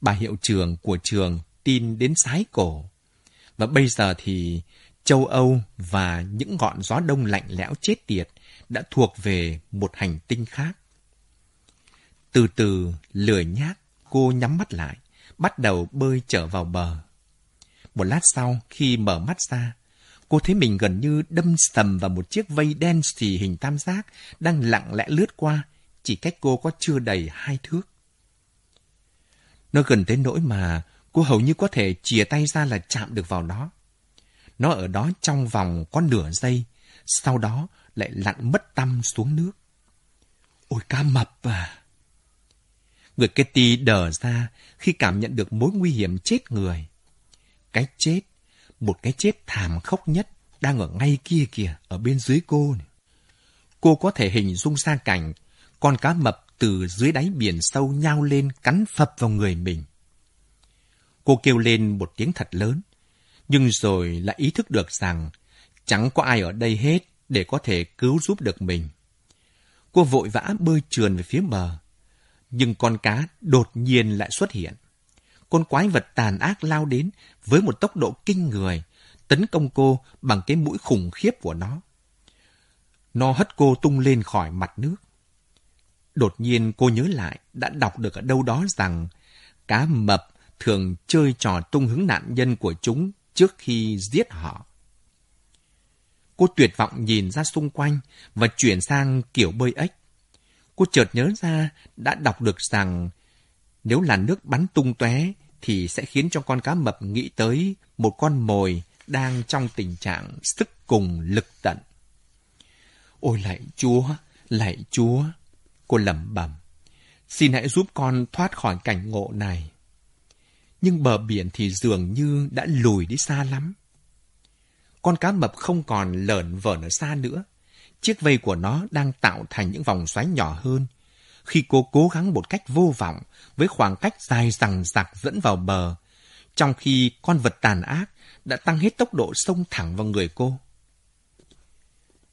Speaker 3: Bà hiệu trưởng của trường tin đến sái cổ. Và bây giờ thì châu Âu và những ngọn gió đông lạnh lẽo chết tiệt đã thuộc về một hành tinh khác. Từ từ, lười nhác, cô nhắm mắt lại, bắt đầu bơi trở vào bờ. Một lát sau, khi mở mắt ra, cô thấy mình gần như đâm sầm vào một chiếc vây đen xì hình tam giác đang lặng lẽ lướt qua, chỉ cách cô có chưa đầy hai thước. Nó gần tới nỗi mà cô hầu như có thể chìa tay ra là chạm được vào nó. Nó ở đó trong vòng có nửa giây, sau đó lại lặn mất tâm xuống nước. Ôi cá mập à! Người Kitty đờ ra khi cảm nhận được mối nguy hiểm chết người. Cái chết, một cái chết thảm khốc nhất đang ở ngay kia kìa, ở bên dưới cô. Này. Cô có thể hình dung ra cảnh con cá mập từ dưới đáy biển sâu nhao lên cắn phập vào người mình. Cô kêu lên một tiếng thật lớn, nhưng rồi lại ý thức được rằng chẳng có ai ở đây hết để có thể cứu giúp được mình. Cô vội vã bơi trườn về phía bờ, nhưng con cá đột nhiên lại xuất hiện. Con quái vật tàn ác lao đến với một tốc độ kinh người, tấn công cô bằng cái mũi khủng khiếp của nó. Nó hất cô tung lên khỏi mặt nước. Đột nhiên cô nhớ lại đã đọc được ở đâu đó rằng cá mập thường chơi trò tung hứng nạn nhân của chúng trước khi giết họ. Cô tuyệt vọng nhìn ra xung quanh và chuyển sang kiểu bơi ếch. Cô chợt nhớ ra đã đọc được rằng nếu là nước bắn tung tóe thì sẽ khiến cho con cá mập nghĩ tới một con mồi đang trong tình trạng sức cùng lực tận. Ôi lạy chúa, lạy chúa, cô lẩm bẩm. Xin hãy giúp con thoát khỏi cảnh ngộ này. Nhưng bờ biển thì dường như đã lùi đi xa lắm. Con cá mập không còn lởn vởn ở xa nữa. Chiếc vây của nó đang tạo thành những vòng xoáy nhỏ hơn. Khi cô cố gắng một cách vô vọng với khoảng cách dài rằng rạc dẫn vào bờ, trong khi con vật tàn ác đã tăng hết tốc độ xông thẳng vào người cô.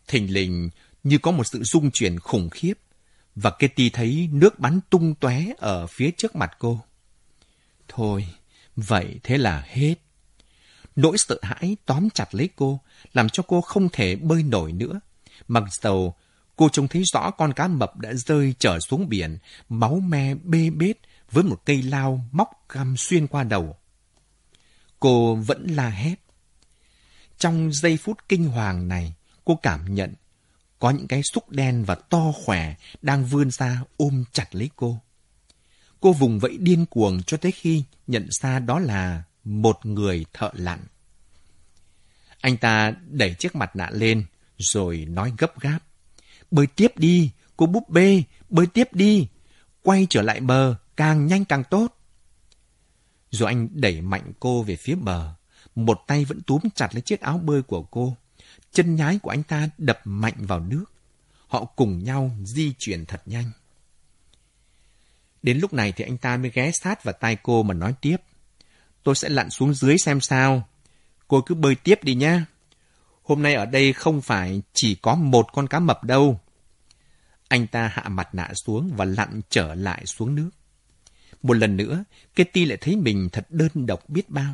Speaker 3: Thình lình như có một sự rung chuyển khủng khiếp và Kitty thấy nước bắn tung tóe ở phía trước mặt cô. Thôi, vậy thế là hết. Nỗi sợ hãi tóm chặt lấy cô, làm cho cô không thể bơi nổi nữa. Mặc dầu cô trông thấy rõ con cá mập đã rơi trở xuống biển, máu me bê bết với một cây lao móc găm xuyên qua đầu. Cô vẫn la hét. Trong giây phút kinh hoàng này, cô cảm nhận có những cái xúc đen và to khỏe đang vươn ra ôm chặt lấy cô. Cô vùng vẫy điên cuồng cho tới khi nhận ra đó là một người thợ lặn. Anh ta đẩy chiếc mặt nạ lên, rồi nói gấp gáp. Bơi tiếp đi, cô búp bê, bơi tiếp đi. Quay trở lại bờ, càng nhanh càng tốt. Rồi anh đẩy mạnh cô về phía bờ. Một tay vẫn túm chặt lấy chiếc áo bơi của cô. Chân nhái của anh ta đập mạnh vào nước. Họ cùng nhau di chuyển thật nhanh. Đến lúc này thì anh ta mới ghé sát vào tay cô mà nói tiếp. Tôi sẽ lặn xuống dưới xem sao. Cô cứ bơi tiếp đi nhá. Hôm nay ở đây không phải chỉ có một con cá mập đâu. Anh ta hạ mặt nạ xuống và lặn trở lại xuống nước. Một lần nữa, Kitty lại thấy mình thật đơn độc biết bao.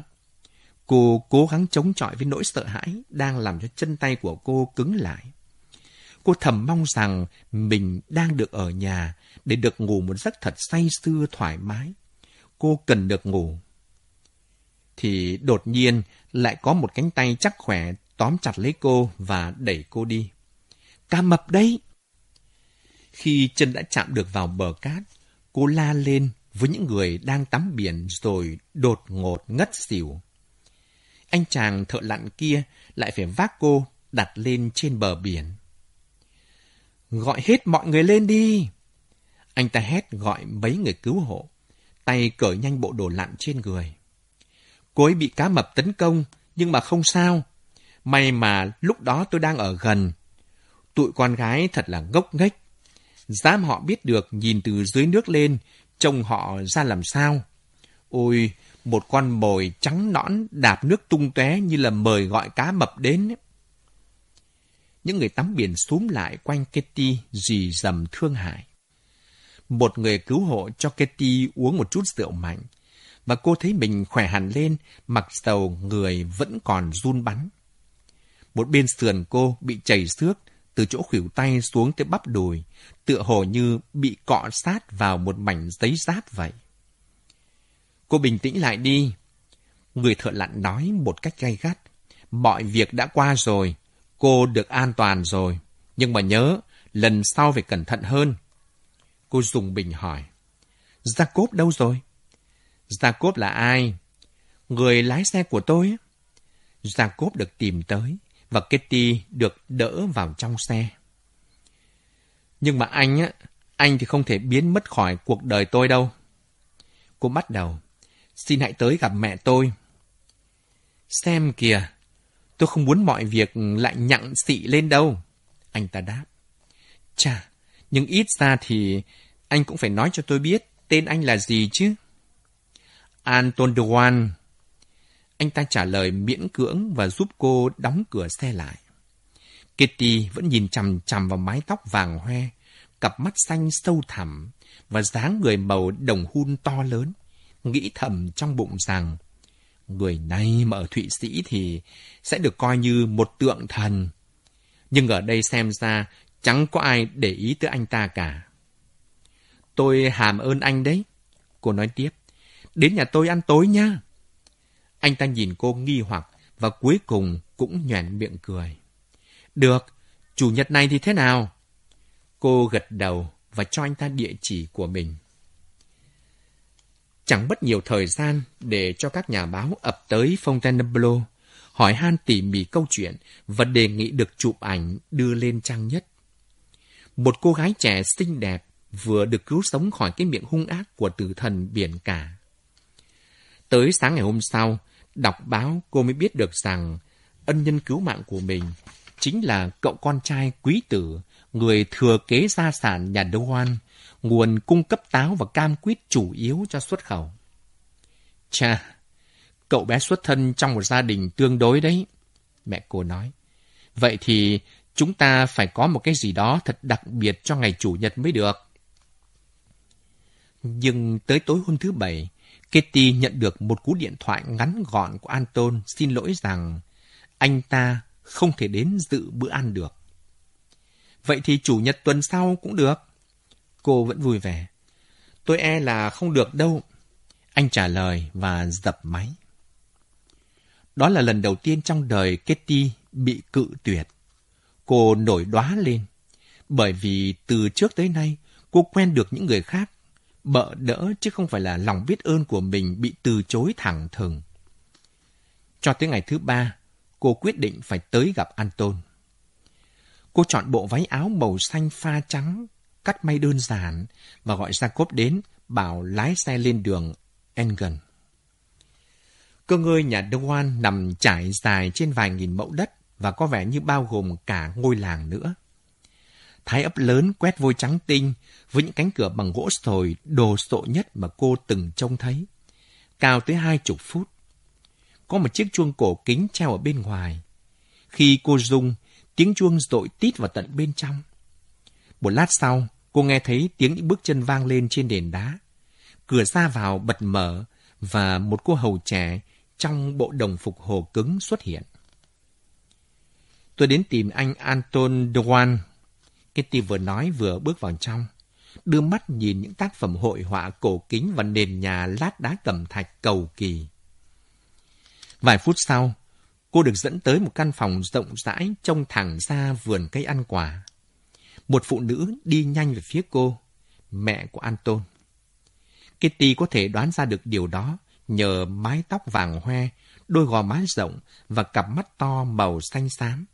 Speaker 3: Cô cố gắng chống chọi với nỗi sợ hãi đang làm cho chân tay của cô cứng lại. Cô thầm mong rằng mình đang được ở nhà để được ngủ một giấc thật say sưa thoải mái. Cô cần được ngủ. Thì đột nhiên lại có một cánh tay chắc khỏe tóm chặt lấy cô và đẩy cô đi. ca mập đấy! Khi chân đã chạm được vào bờ cát, cô la lên với những người đang tắm biển rồi đột ngột ngất xỉu. Anh chàng thợ lặn kia lại phải vác cô đặt lên trên bờ biển. Gọi hết mọi người lên đi! Anh ta hét gọi mấy người cứu hộ, tay cởi nhanh bộ đồ lặn trên người. Cô ấy bị cá mập tấn công, nhưng mà không sao. May mà lúc đó tôi đang ở gần. Tụi con gái thật là ngốc nghếch. Dám họ biết được nhìn từ dưới nước lên, trông họ ra làm sao. Ôi, một con mồi trắng nõn đạp nước tung tóe như là mời gọi cá mập đến. Những người tắm biển xúm lại quanh Kitty dì dầm thương hại. Một người cứu hộ cho Ketty uống một chút rượu mạnh, và cô thấy mình khỏe hẳn lên, mặc dầu người vẫn còn run bắn. Một bên sườn cô bị chảy xước, từ chỗ khuỷu tay xuống tới bắp đùi, tựa hồ như bị cọ sát vào một mảnh giấy giáp vậy. Cô bình tĩnh lại đi. Người thợ lặn nói một cách gay gắt. Mọi việc đã qua rồi, cô được an toàn rồi. Nhưng mà nhớ, lần sau phải cẩn thận hơn. Cô dùng bình hỏi. Jacob đâu rồi? Jacob là ai? Người lái xe của tôi. Jacob được tìm tới và Kitty được đỡ vào trong xe. Nhưng mà anh á, anh thì không thể biến mất khỏi cuộc đời tôi đâu. Cô bắt đầu. Xin hãy tới gặp mẹ tôi. Xem kìa, tôi không muốn mọi việc lại nhặng xị lên đâu. Anh ta đáp. Chà, nhưng ít ra thì anh cũng phải nói cho tôi biết tên anh là gì chứ. Anton Dewan. Anh ta trả lời miễn cưỡng và giúp cô đóng cửa xe lại. Kitty vẫn nhìn chằm chằm vào mái tóc vàng hoe, cặp mắt xanh sâu thẳm và dáng người màu đồng hun to lớn, nghĩ thầm trong bụng rằng người này mà ở Thụy Sĩ thì sẽ được coi như một tượng thần. Nhưng ở đây xem ra chẳng có ai để ý tới anh ta cả. Tôi hàm ơn anh đấy. Cô nói tiếp. Đến nhà tôi ăn tối nha. Anh ta nhìn cô nghi hoặc và cuối cùng cũng nhoẻn miệng cười. Được, chủ nhật này thì thế nào? Cô gật đầu và cho anh ta địa chỉ của mình. Chẳng mất nhiều thời gian để cho các nhà báo ập tới Fontainebleau, hỏi han tỉ mỉ câu chuyện và đề nghị được chụp ảnh đưa lên trang nhất. Một cô gái trẻ xinh đẹp vừa được cứu sống khỏi cái miệng hung ác của tử thần biển cả. Tới sáng ngày hôm sau, đọc báo cô mới biết được rằng ân nhân cứu mạng của mình chính là cậu con trai quý tử, người thừa kế gia sản nhà Đô Hoan, nguồn cung cấp táo và cam quýt chủ yếu cho xuất khẩu. Cha, cậu bé xuất thân trong một gia đình tương đối đấy, mẹ cô nói. Vậy thì chúng ta phải có một cái gì đó thật đặc biệt cho ngày Chủ nhật mới được. Nhưng tới tối hôm thứ Bảy, Kitty nhận được một cú điện thoại ngắn gọn của Anton xin lỗi rằng anh ta không thể đến dự bữa ăn được. Vậy thì chủ nhật tuần sau cũng được. Cô vẫn vui vẻ. Tôi e là không được đâu. Anh trả lời và dập máy. Đó là lần đầu tiên trong đời Kitty bị cự tuyệt. Cô nổi đoá lên. Bởi vì từ trước tới nay, cô quen được những người khác bợ đỡ chứ không phải là lòng biết ơn của mình bị từ chối thẳng thừng. Cho tới ngày thứ ba, cô quyết định phải tới gặp Anton. Cô chọn bộ váy áo màu xanh pha trắng, cắt may đơn giản và gọi Jacob đến bảo lái xe lên đường Engen. Cơ ngơi nhà Dewan nằm trải dài trên vài nghìn mẫu đất và có vẻ như bao gồm cả ngôi làng nữa. Thái ấp lớn quét vôi trắng tinh với những cánh cửa bằng gỗ sồi đồ sộ nhất mà cô từng trông thấy. Cao tới hai chục phút. Có một chiếc chuông cổ kính treo ở bên ngoài. Khi cô rung, tiếng chuông rội tít vào tận bên trong. Một lát sau, cô nghe thấy tiếng những bước chân vang lên trên nền đá. Cửa ra vào bật mở và một cô hầu trẻ trong bộ đồng phục hồ cứng xuất hiện. Tôi đến tìm anh Anton Dewan Kitty vừa nói vừa bước vào trong, đưa mắt nhìn những tác phẩm hội họa cổ kính và nền nhà lát đá cẩm thạch cầu kỳ. Vài phút sau, cô được dẫn tới một căn phòng rộng rãi trông thẳng ra vườn cây ăn quả. Một phụ nữ đi nhanh về phía cô, mẹ của Anton. Kitty có thể đoán ra được điều đó nhờ mái tóc vàng hoe, đôi gò má rộng và cặp mắt to màu xanh xám.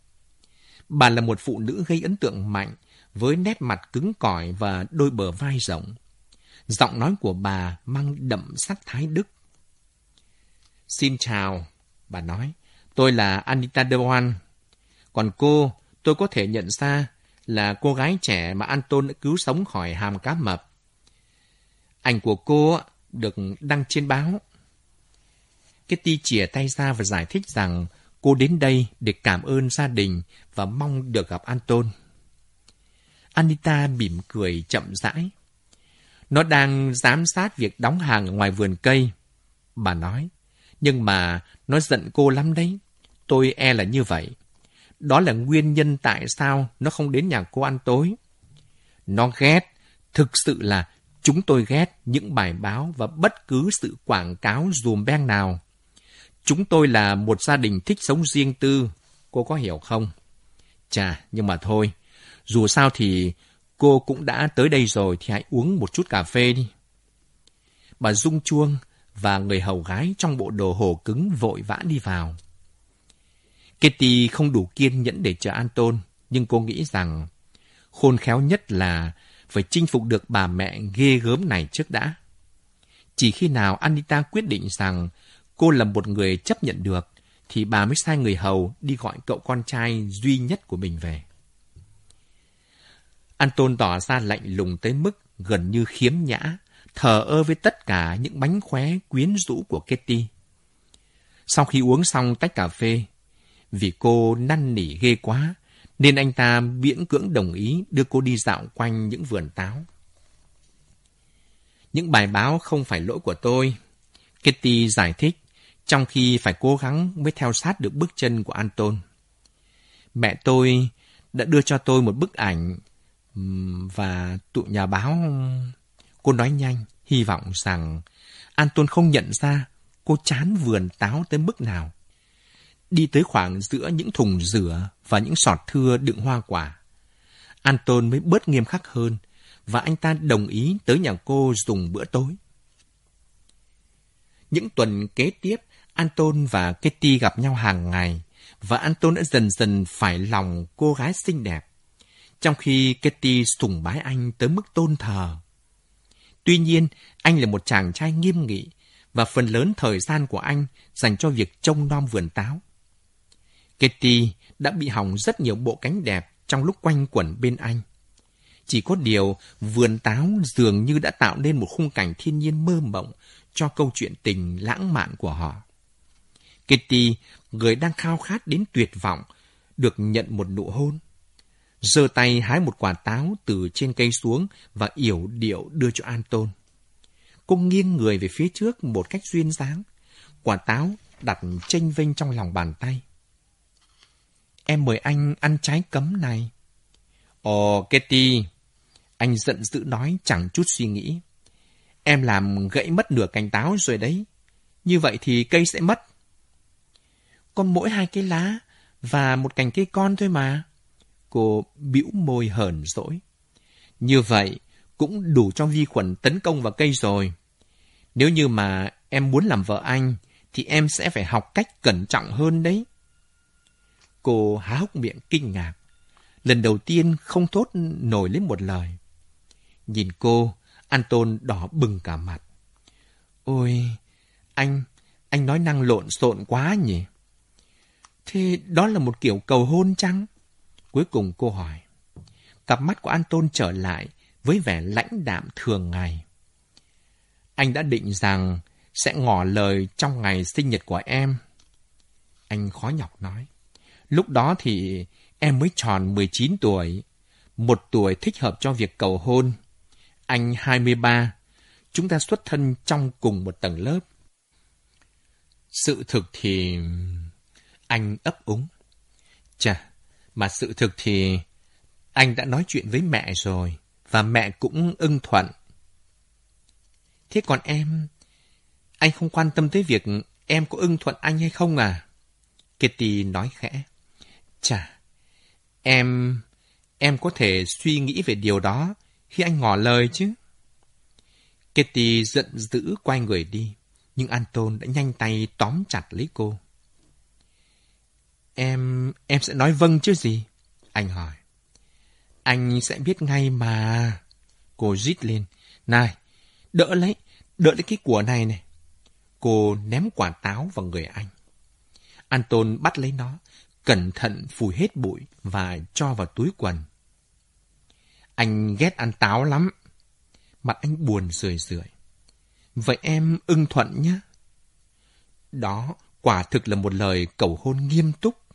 Speaker 3: Bà là một phụ nữ gây ấn tượng mạnh với nét mặt cứng cỏi và đôi bờ vai rộng. Giọng nói của bà mang đậm sắc thái Đức. Xin chào, bà nói. Tôi là Anita Dewan. Còn cô, tôi có thể nhận ra là cô gái trẻ mà Anton đã cứu sống khỏi hàm cá mập. Ảnh của cô được đăng trên báo. Kitty chìa tay ra và giải thích rằng cô đến đây để cảm ơn gia đình và mong được gặp Anton. Anita mỉm cười chậm rãi. Nó đang giám sát việc đóng hàng ở ngoài vườn cây. Bà nói, nhưng mà nó giận cô lắm đấy. Tôi e là như vậy. Đó là nguyên nhân tại sao nó không đến nhà cô ăn tối. Nó ghét, thực sự là chúng tôi ghét những bài báo và bất cứ sự quảng cáo dùm beng nào. Chúng tôi là một gia đình thích sống riêng tư, cô có hiểu không? Chà, nhưng mà thôi, dù sao thì cô cũng đã tới đây rồi thì hãy uống một chút cà phê đi. Bà rung chuông và người hầu gái trong bộ đồ hồ cứng vội vã đi vào. Kitty không đủ kiên nhẫn để chờ Anton, nhưng cô nghĩ rằng khôn khéo nhất là phải chinh phục được bà mẹ ghê gớm này trước đã. Chỉ khi nào Anita quyết định rằng cô là một người chấp nhận được, thì bà mới sai người hầu đi gọi cậu con trai duy nhất của mình về. Anton tỏ ra lạnh lùng tới mức gần như khiếm nhã, thờ ơ với tất cả những bánh khóe quyến rũ của Kitty. Sau khi uống xong tách cà phê, vì cô năn nỉ ghê quá, nên anh ta miễn cưỡng đồng ý đưa cô đi dạo quanh những vườn táo. Những bài báo không phải lỗi của tôi, Kitty giải thích, trong khi phải cố gắng mới theo sát được bước chân của Anton. Mẹ tôi đã đưa cho tôi một bức ảnh và tụ nhà báo... Cô nói nhanh, hy vọng rằng Anton không nhận ra cô chán vườn táo tới mức nào. Đi tới khoảng giữa những thùng rửa và những sọt thưa đựng hoa quả. Anton mới bớt nghiêm khắc hơn và anh ta đồng ý tới nhà cô dùng bữa tối. Những tuần kế tiếp, Anton và Kitty gặp nhau hàng ngày và Anton đã dần dần phải lòng cô gái xinh đẹp trong khi Kitty sùng bái anh tới mức tôn thờ. Tuy nhiên, anh là một chàng trai nghiêm nghị và phần lớn thời gian của anh dành cho việc trông nom vườn táo. Kitty đã bị hỏng rất nhiều bộ cánh đẹp trong lúc quanh quẩn bên anh. Chỉ có điều, vườn táo dường như đã tạo nên một khung cảnh thiên nhiên mơ mộng cho câu chuyện tình lãng mạn của họ. Kitty, người đang khao khát đến tuyệt vọng, được nhận một nụ hôn giơ tay hái một quả táo từ trên cây xuống và yểu điệu đưa cho Anton. Cô nghiêng người về phía trước một cách duyên dáng. Quả táo đặt tranh vinh trong lòng bàn tay. Em mời anh ăn trái cấm này. Ồ, Kitty, anh giận dữ nói chẳng chút suy nghĩ. Em làm gãy mất nửa cành táo rồi đấy. Như vậy thì cây sẽ mất có mỗi hai cái lá và một cành cây con thôi mà. Cô bĩu môi hờn dỗi. Như vậy cũng đủ cho vi khuẩn tấn công vào cây rồi. Nếu như mà em muốn làm vợ anh, thì em sẽ phải học cách cẩn trọng hơn đấy. Cô há hốc miệng kinh ngạc. Lần đầu tiên không thốt nổi lên một lời. Nhìn cô, Anton đỏ bừng cả mặt. Ôi, anh, anh nói năng lộn xộn quá nhỉ? Thế đó là một kiểu cầu hôn chăng? Cuối cùng cô hỏi. Cặp mắt của Anton trở lại với vẻ lãnh đạm thường ngày. Anh đã định rằng sẽ ngỏ lời trong ngày sinh nhật của em. Anh khó nhọc nói. Lúc đó thì em mới tròn 19 tuổi, một tuổi thích hợp cho việc cầu hôn. Anh 23, chúng ta xuất thân trong cùng một tầng lớp. Sự thực thì... Anh ấp úng. Chà, mà sự thực thì... Anh đã nói chuyện với mẹ rồi, và mẹ cũng ưng thuận. Thế còn em, anh không quan tâm tới việc em có ưng thuận anh hay không à? Kitty nói khẽ. Chà, em, em có thể suy nghĩ về điều đó khi anh ngỏ lời chứ. Kitty giận dữ quay người đi, nhưng Anton đã nhanh tay tóm chặt lấy cô. Em, em sẽ nói vâng chứ gì? Anh hỏi. Anh sẽ biết ngay mà. Cô rít lên. Này, đỡ lấy, đỡ lấy cái của này này. Cô ném quả táo vào người anh. Anton bắt lấy nó, cẩn thận phủi hết bụi và cho vào túi quần. Anh ghét ăn táo lắm. Mặt anh buồn rười rượi. Vậy em ưng thuận nhé. Đó quả thực là một lời cầu hôn nghiêm túc.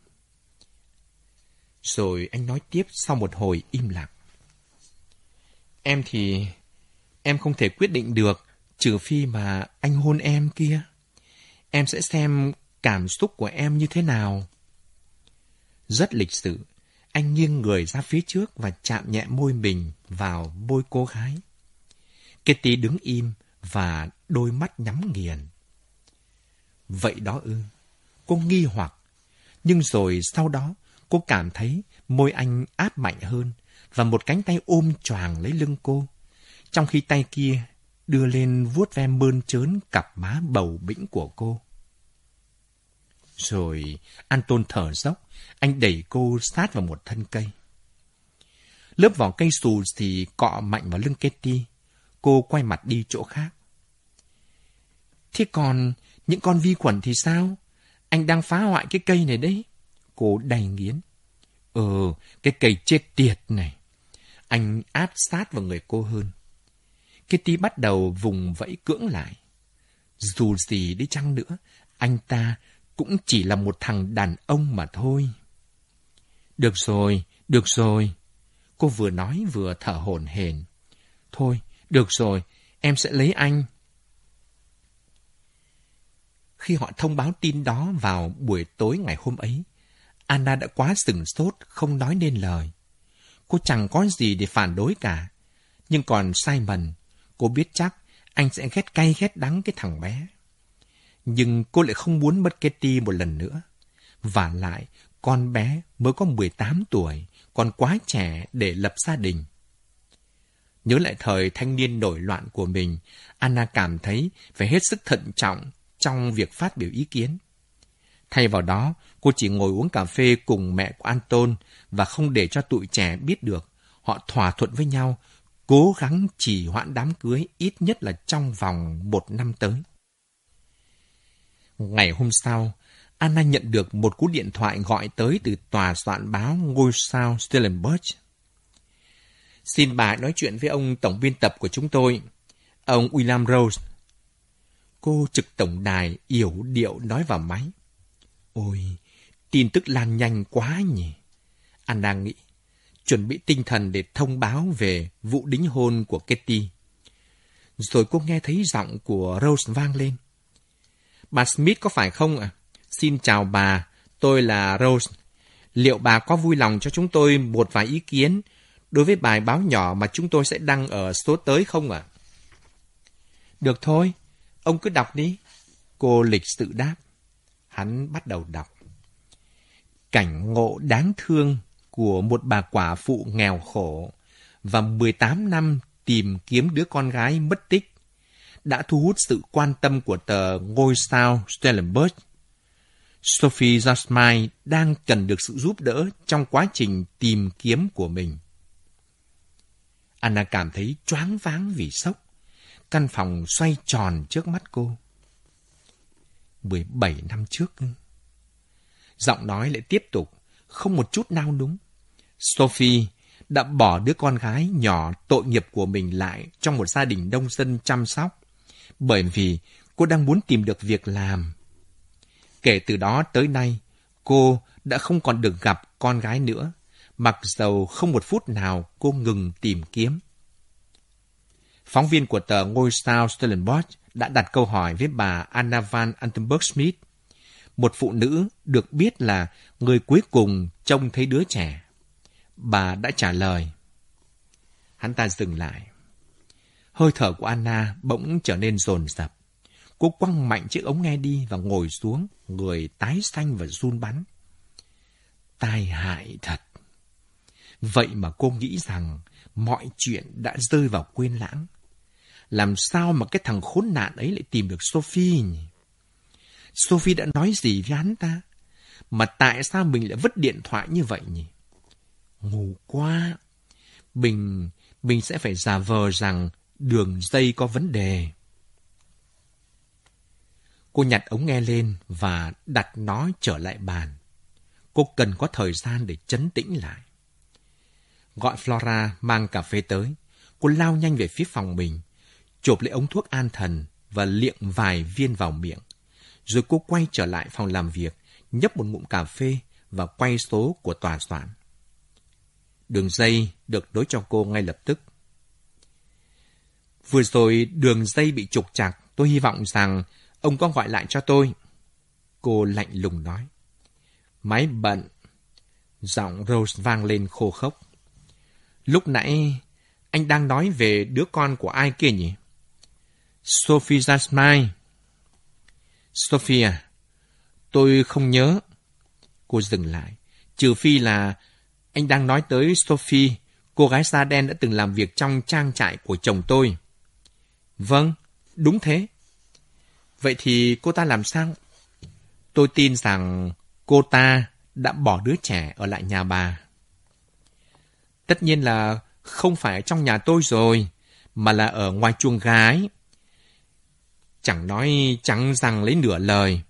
Speaker 3: Rồi anh nói tiếp sau một hồi im lặng. Em thì... Em không thể quyết định được trừ phi mà anh hôn em kia. Em sẽ xem cảm xúc của em như thế nào. Rất lịch sự, anh nghiêng người ra phía trước và chạm nhẹ môi mình vào môi cô gái. Kitty đứng im và đôi mắt nhắm nghiền. Vậy đó ư? Cô nghi hoặc. Nhưng rồi sau đó, cô cảm thấy môi anh áp mạnh hơn và một cánh tay ôm choàng lấy lưng cô, trong khi tay kia đưa lên vuốt ve mơn trớn cặp má bầu bĩnh của cô. Rồi Anton thở dốc, anh đẩy cô sát vào một thân cây. Lớp vỏ cây xù thì cọ mạnh vào lưng kitty. Cô quay mặt đi chỗ khác. Thế còn những con vi khuẩn thì sao? Anh đang phá hoại cái cây này đấy. Cô đầy nghiến. Ừ, cái cây chết tiệt này. Anh áp sát vào người cô hơn. Kitty bắt đầu vùng vẫy cưỡng lại. Dù gì đi chăng nữa, anh ta cũng chỉ là một thằng đàn ông mà thôi. Được rồi, được rồi. Cô vừa nói vừa thở hổn hển. Thôi, được rồi, em sẽ lấy anh. Khi họ thông báo tin đó vào buổi tối ngày hôm ấy, Anna đã quá sừng sốt, không nói nên lời. Cô chẳng có gì để phản đối cả. Nhưng còn Simon, cô biết chắc anh sẽ ghét cay ghét đắng cái thằng bé. Nhưng cô lại không muốn mất Kitty một lần nữa. Và lại, con bé mới có 18 tuổi, còn quá trẻ để lập gia đình. Nhớ lại thời thanh niên nổi loạn của mình, Anna cảm thấy phải hết sức thận trọng trong việc phát biểu ý kiến. Thay vào đó, cô chỉ ngồi uống cà phê cùng mẹ của Anton và không để cho tụi trẻ biết được. Họ thỏa thuận với nhau, cố gắng chỉ hoãn đám cưới ít nhất là trong vòng một năm tới. Ngày hôm sau, Anna nhận được một cú điện thoại gọi tới từ tòa soạn báo ngôi sao Stellenbosch. Xin bà nói chuyện với ông tổng biên tập của chúng tôi, ông William Rose. Cô trực tổng đài yểu điệu nói vào máy. Ôi, tin tức lan nhanh quá nhỉ. Anna nghĩ, chuẩn bị tinh thần để thông báo về vụ đính hôn của Kitty. Rồi cô nghe thấy giọng của Rose vang lên. Bà Smith có phải không ạ? À? Xin chào bà, tôi là Rose. Liệu bà có vui lòng cho chúng tôi một vài ý kiến đối với bài báo nhỏ mà chúng tôi sẽ đăng ở số tới không ạ? À? Được thôi, ông cứ đọc đi. Cô lịch sự đáp. Hắn bắt đầu đọc. Cảnh ngộ đáng thương của một bà quả phụ nghèo khổ và 18 năm tìm kiếm đứa con gái mất tích đã thu hút sự quan tâm của tờ Ngôi sao Stellenbosch. Sophie Jasmine đang cần được sự giúp đỡ trong quá trình tìm kiếm của mình. Anna cảm thấy choáng váng vì sốc. Căn phòng xoay tròn trước mắt cô. 17 năm trước. Giọng nói lại tiếp tục, không một chút nao núng. Sophie đã bỏ đứa con gái nhỏ tội nghiệp của mình lại trong một gia đình nông dân chăm sóc, bởi vì cô đang muốn tìm được việc làm. Kể từ đó tới nay, cô đã không còn được gặp con gái nữa, mặc dầu không một phút nào cô ngừng tìm kiếm. Phóng viên của tờ Ngôi sao Stellenbosch đã đặt câu hỏi với bà Anna van Antenberg Smith, một phụ nữ được biết là người cuối cùng trông thấy đứa trẻ. Bà đã trả lời. Hắn ta dừng lại. Hơi thở của Anna bỗng trở nên rồn rập. Cô quăng mạnh chiếc ống nghe đi và ngồi xuống, người tái xanh và run bắn. Tai hại thật. Vậy mà cô nghĩ rằng mọi chuyện đã rơi vào quên lãng. Làm sao mà cái thằng khốn nạn ấy lại tìm được Sophie nhỉ? Sophie đã nói gì với hắn ta? Mà tại sao mình lại vứt điện thoại như vậy nhỉ? Ngủ quá. Bình, Bình sẽ phải giả vờ rằng đường dây có vấn đề. Cô nhặt ống nghe lên và đặt nó trở lại bàn. Cô cần có thời gian để chấn tĩnh lại. Gọi Flora mang cà phê tới. Cô lao nhanh về phía phòng mình, chộp lấy ống thuốc an thần và liệng vài viên vào miệng. Rồi cô quay trở lại phòng làm việc, nhấp một ngụm cà phê và quay số của tòa soạn. Đường dây được đối cho cô ngay lập tức. Vừa rồi đường dây bị trục chặt, tôi hy vọng rằng ông có gọi lại cho tôi. Cô lạnh lùng nói. Máy bận. Giọng Rose vang lên khô khốc. Lúc nãy anh đang nói về đứa con của ai kia nhỉ? Sophie Jasmine. Sophia, tôi không nhớ. Cô dừng lại. Trừ phi là anh đang nói tới Sophie, cô gái da đen đã từng làm việc trong trang trại của chồng tôi. Vâng, đúng thế. Vậy thì cô ta làm sao? Tôi tin rằng cô ta đã bỏ đứa trẻ ở lại nhà bà. Tất nhiên là không phải trong nhà tôi rồi, mà là ở ngoài chuồng gái. Chẳng nói chẳng rằng lấy nửa lời.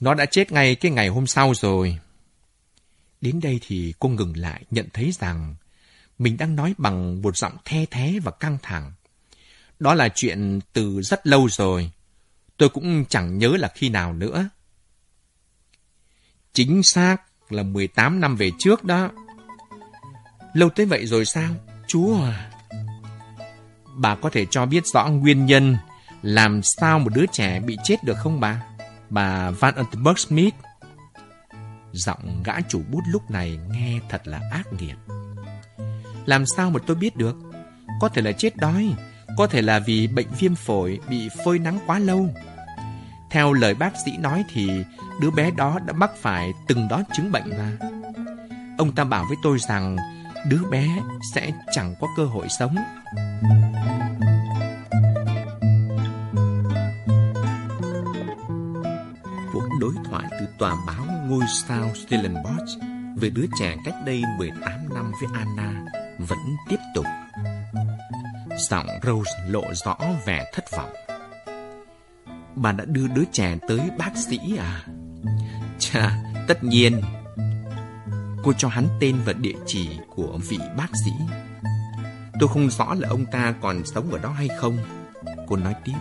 Speaker 3: Nó đã chết ngay cái ngày hôm sau rồi. Đến đây thì cô ngừng lại, nhận thấy rằng mình đang nói bằng một giọng the thế và căng thẳng. Đó là chuyện từ rất lâu rồi. Tôi cũng chẳng nhớ là khi nào nữa. Chính xác là 18 năm về trước đó. Lâu tới vậy rồi sao? Chúa à! Bà có thể cho biết rõ nguyên nhân làm sao một đứa trẻ bị chết được không bà? Bà Van Antenberg Smith. Giọng gã chủ bút lúc này nghe thật là ác nghiệt. Làm sao mà tôi biết được? Có thể là chết đói, có thể là vì bệnh viêm phổi bị phơi nắng quá lâu. Theo lời bác sĩ nói thì đứa bé đó đã mắc phải từng đó chứng bệnh mà. Ông ta bảo với tôi rằng đứa bé sẽ chẳng có cơ hội sống. Cuộc tòa báo ngôi sao Stellenbosch về đứa trẻ cách đây 18 năm với Anna vẫn tiếp tục. Giọng Rose lộ rõ vẻ thất vọng. Bà đã đưa đứa trẻ tới bác sĩ à? Chà, tất nhiên. Cô cho hắn tên và địa chỉ của vị bác sĩ. Tôi không rõ là ông ta còn sống ở đó hay không. Cô nói tiếp.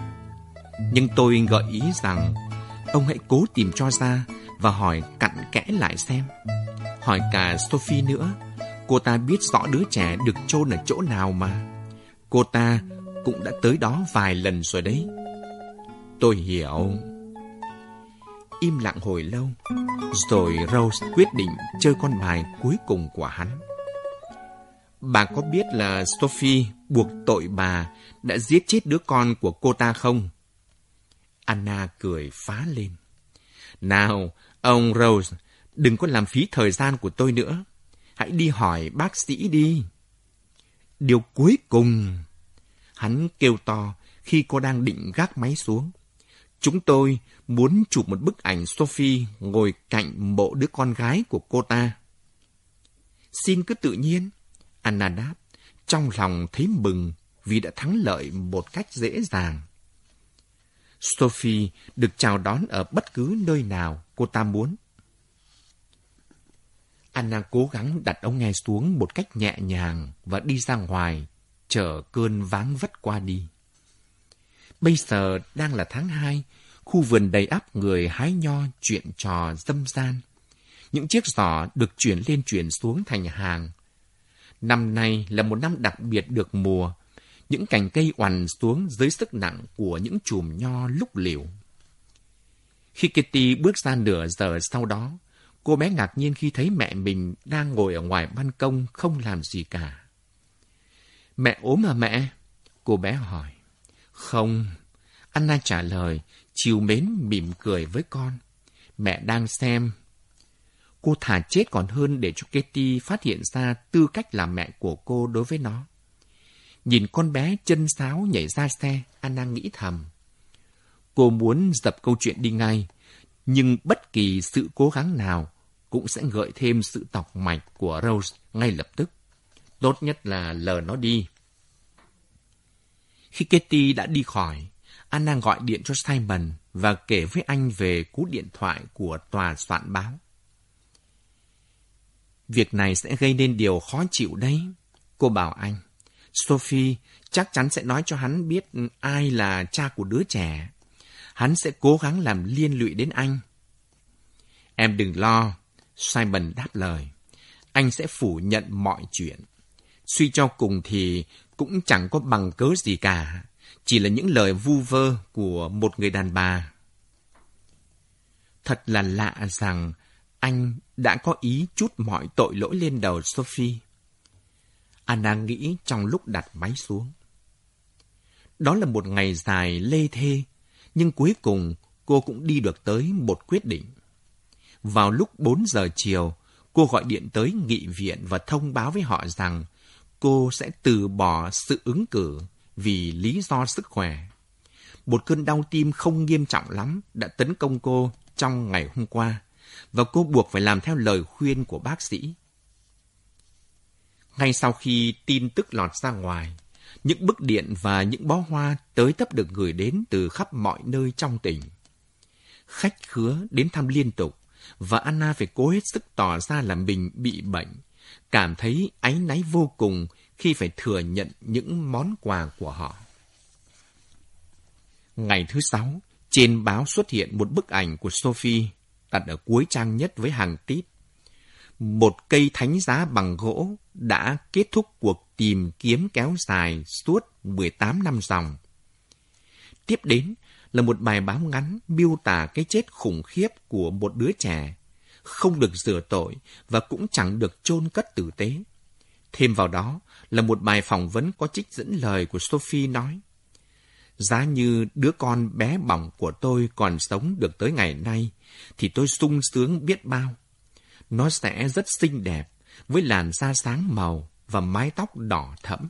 Speaker 3: Nhưng tôi gợi ý rằng ông hãy cố tìm cho ra và hỏi cặn kẽ lại xem. Hỏi cả Sophie nữa. Cô ta biết rõ đứa trẻ được chôn ở chỗ nào mà. Cô ta cũng đã tới đó vài lần rồi đấy. Tôi hiểu. Im lặng hồi lâu, rồi Rose quyết định chơi con bài cuối cùng của hắn. Bà có biết là Sophie buộc tội bà đã giết chết đứa con của cô ta không? Anna cười phá lên. Nào, ông Rose, đừng có làm phí thời gian của tôi nữa. Hãy đi hỏi bác sĩ đi. Điều cuối cùng, hắn kêu to khi cô đang định gác máy xuống. Chúng tôi muốn chụp một bức ảnh Sophie ngồi cạnh bộ đứa con gái của cô ta. Xin cứ tự nhiên, Anna đáp, trong lòng thấy mừng vì đã thắng lợi một cách dễ dàng. Sophie được chào đón ở bất cứ nơi nào cô ta muốn. Anna cố gắng đặt ống nghe xuống một cách nhẹ nhàng và đi ra ngoài, chờ cơn váng vất qua đi. Bây giờ đang là tháng hai, khu vườn đầy ắp người hái nho chuyện trò dâm gian. Những chiếc giỏ được chuyển lên chuyển xuống thành hàng. Năm nay là một năm đặc biệt được mùa. Những cành cây oằn xuống dưới sức nặng của những chùm nho lúc liều. Khi Kitty bước ra nửa giờ sau đó, cô bé ngạc nhiên khi thấy mẹ mình đang ngồi ở ngoài ban công không làm gì cả. Mẹ ốm à mẹ? Cô bé hỏi. Không. Anna trả lời, chiều mến mỉm cười với con. Mẹ đang xem. Cô thả chết còn hơn để cho Katie phát hiện ra tư cách làm mẹ của cô đối với nó. Nhìn con bé chân sáo nhảy ra xe, Anna nghĩ thầm. Cô muốn dập câu chuyện đi ngay, nhưng bất kỳ sự cố gắng nào cũng sẽ gợi thêm sự tọc mạch của Rose ngay lập tức. Tốt nhất là lờ nó đi. Khi Katie đã đi khỏi, Anna gọi điện cho Simon và kể với anh về cú điện thoại của tòa soạn báo. Việc này sẽ gây nên điều khó chịu đấy. Cô bảo anh. Sophie chắc chắn sẽ nói cho hắn biết ai là cha của đứa trẻ. Hắn sẽ cố gắng làm liên lụy đến anh. Em đừng lo, Simon đáp lời. Anh sẽ phủ nhận mọi chuyện. Suy cho cùng thì cũng chẳng có bằng cớ gì cả. Chỉ là những lời vu vơ của một người đàn bà. Thật là lạ rằng anh đã có ý chút mọi tội lỗi lên đầu Sophie. Anna nghĩ trong lúc đặt máy xuống. Đó là một ngày dài lê thê, nhưng cuối cùng cô cũng đi được tới một quyết định. Vào lúc 4 giờ chiều, cô gọi điện tới nghị viện và thông báo với họ rằng cô sẽ từ bỏ sự ứng cử vì lý do sức khỏe. Một cơn đau tim không nghiêm trọng lắm đã tấn công cô trong ngày hôm qua và cô buộc phải làm theo lời khuyên của bác sĩ. Ngay sau khi tin tức lọt ra ngoài, những bức điện và những bó hoa tới tấp được gửi đến từ khắp mọi nơi trong tỉnh. Khách khứa đến thăm liên tục, và Anna phải cố hết sức tỏ ra là mình bị bệnh, cảm thấy áy náy vô cùng khi phải thừa nhận những món quà của họ. Ngày thứ sáu, trên báo xuất hiện một bức ảnh của Sophie đặt ở cuối trang nhất với hàng tít. Một cây thánh giá bằng gỗ đã kết thúc cuộc tìm kiếm kéo dài suốt 18 năm dòng. Tiếp đến là một bài báo ngắn miêu tả cái chết khủng khiếp của một đứa trẻ, không được rửa tội và cũng chẳng được chôn cất tử tế. Thêm vào đó là một bài phỏng vấn có trích dẫn lời của Sophie nói. Giá như đứa con bé bỏng của tôi còn sống được tới ngày nay, thì tôi sung sướng biết bao. Nó sẽ rất xinh đẹp, với làn da sáng màu và mái tóc đỏ thẫm.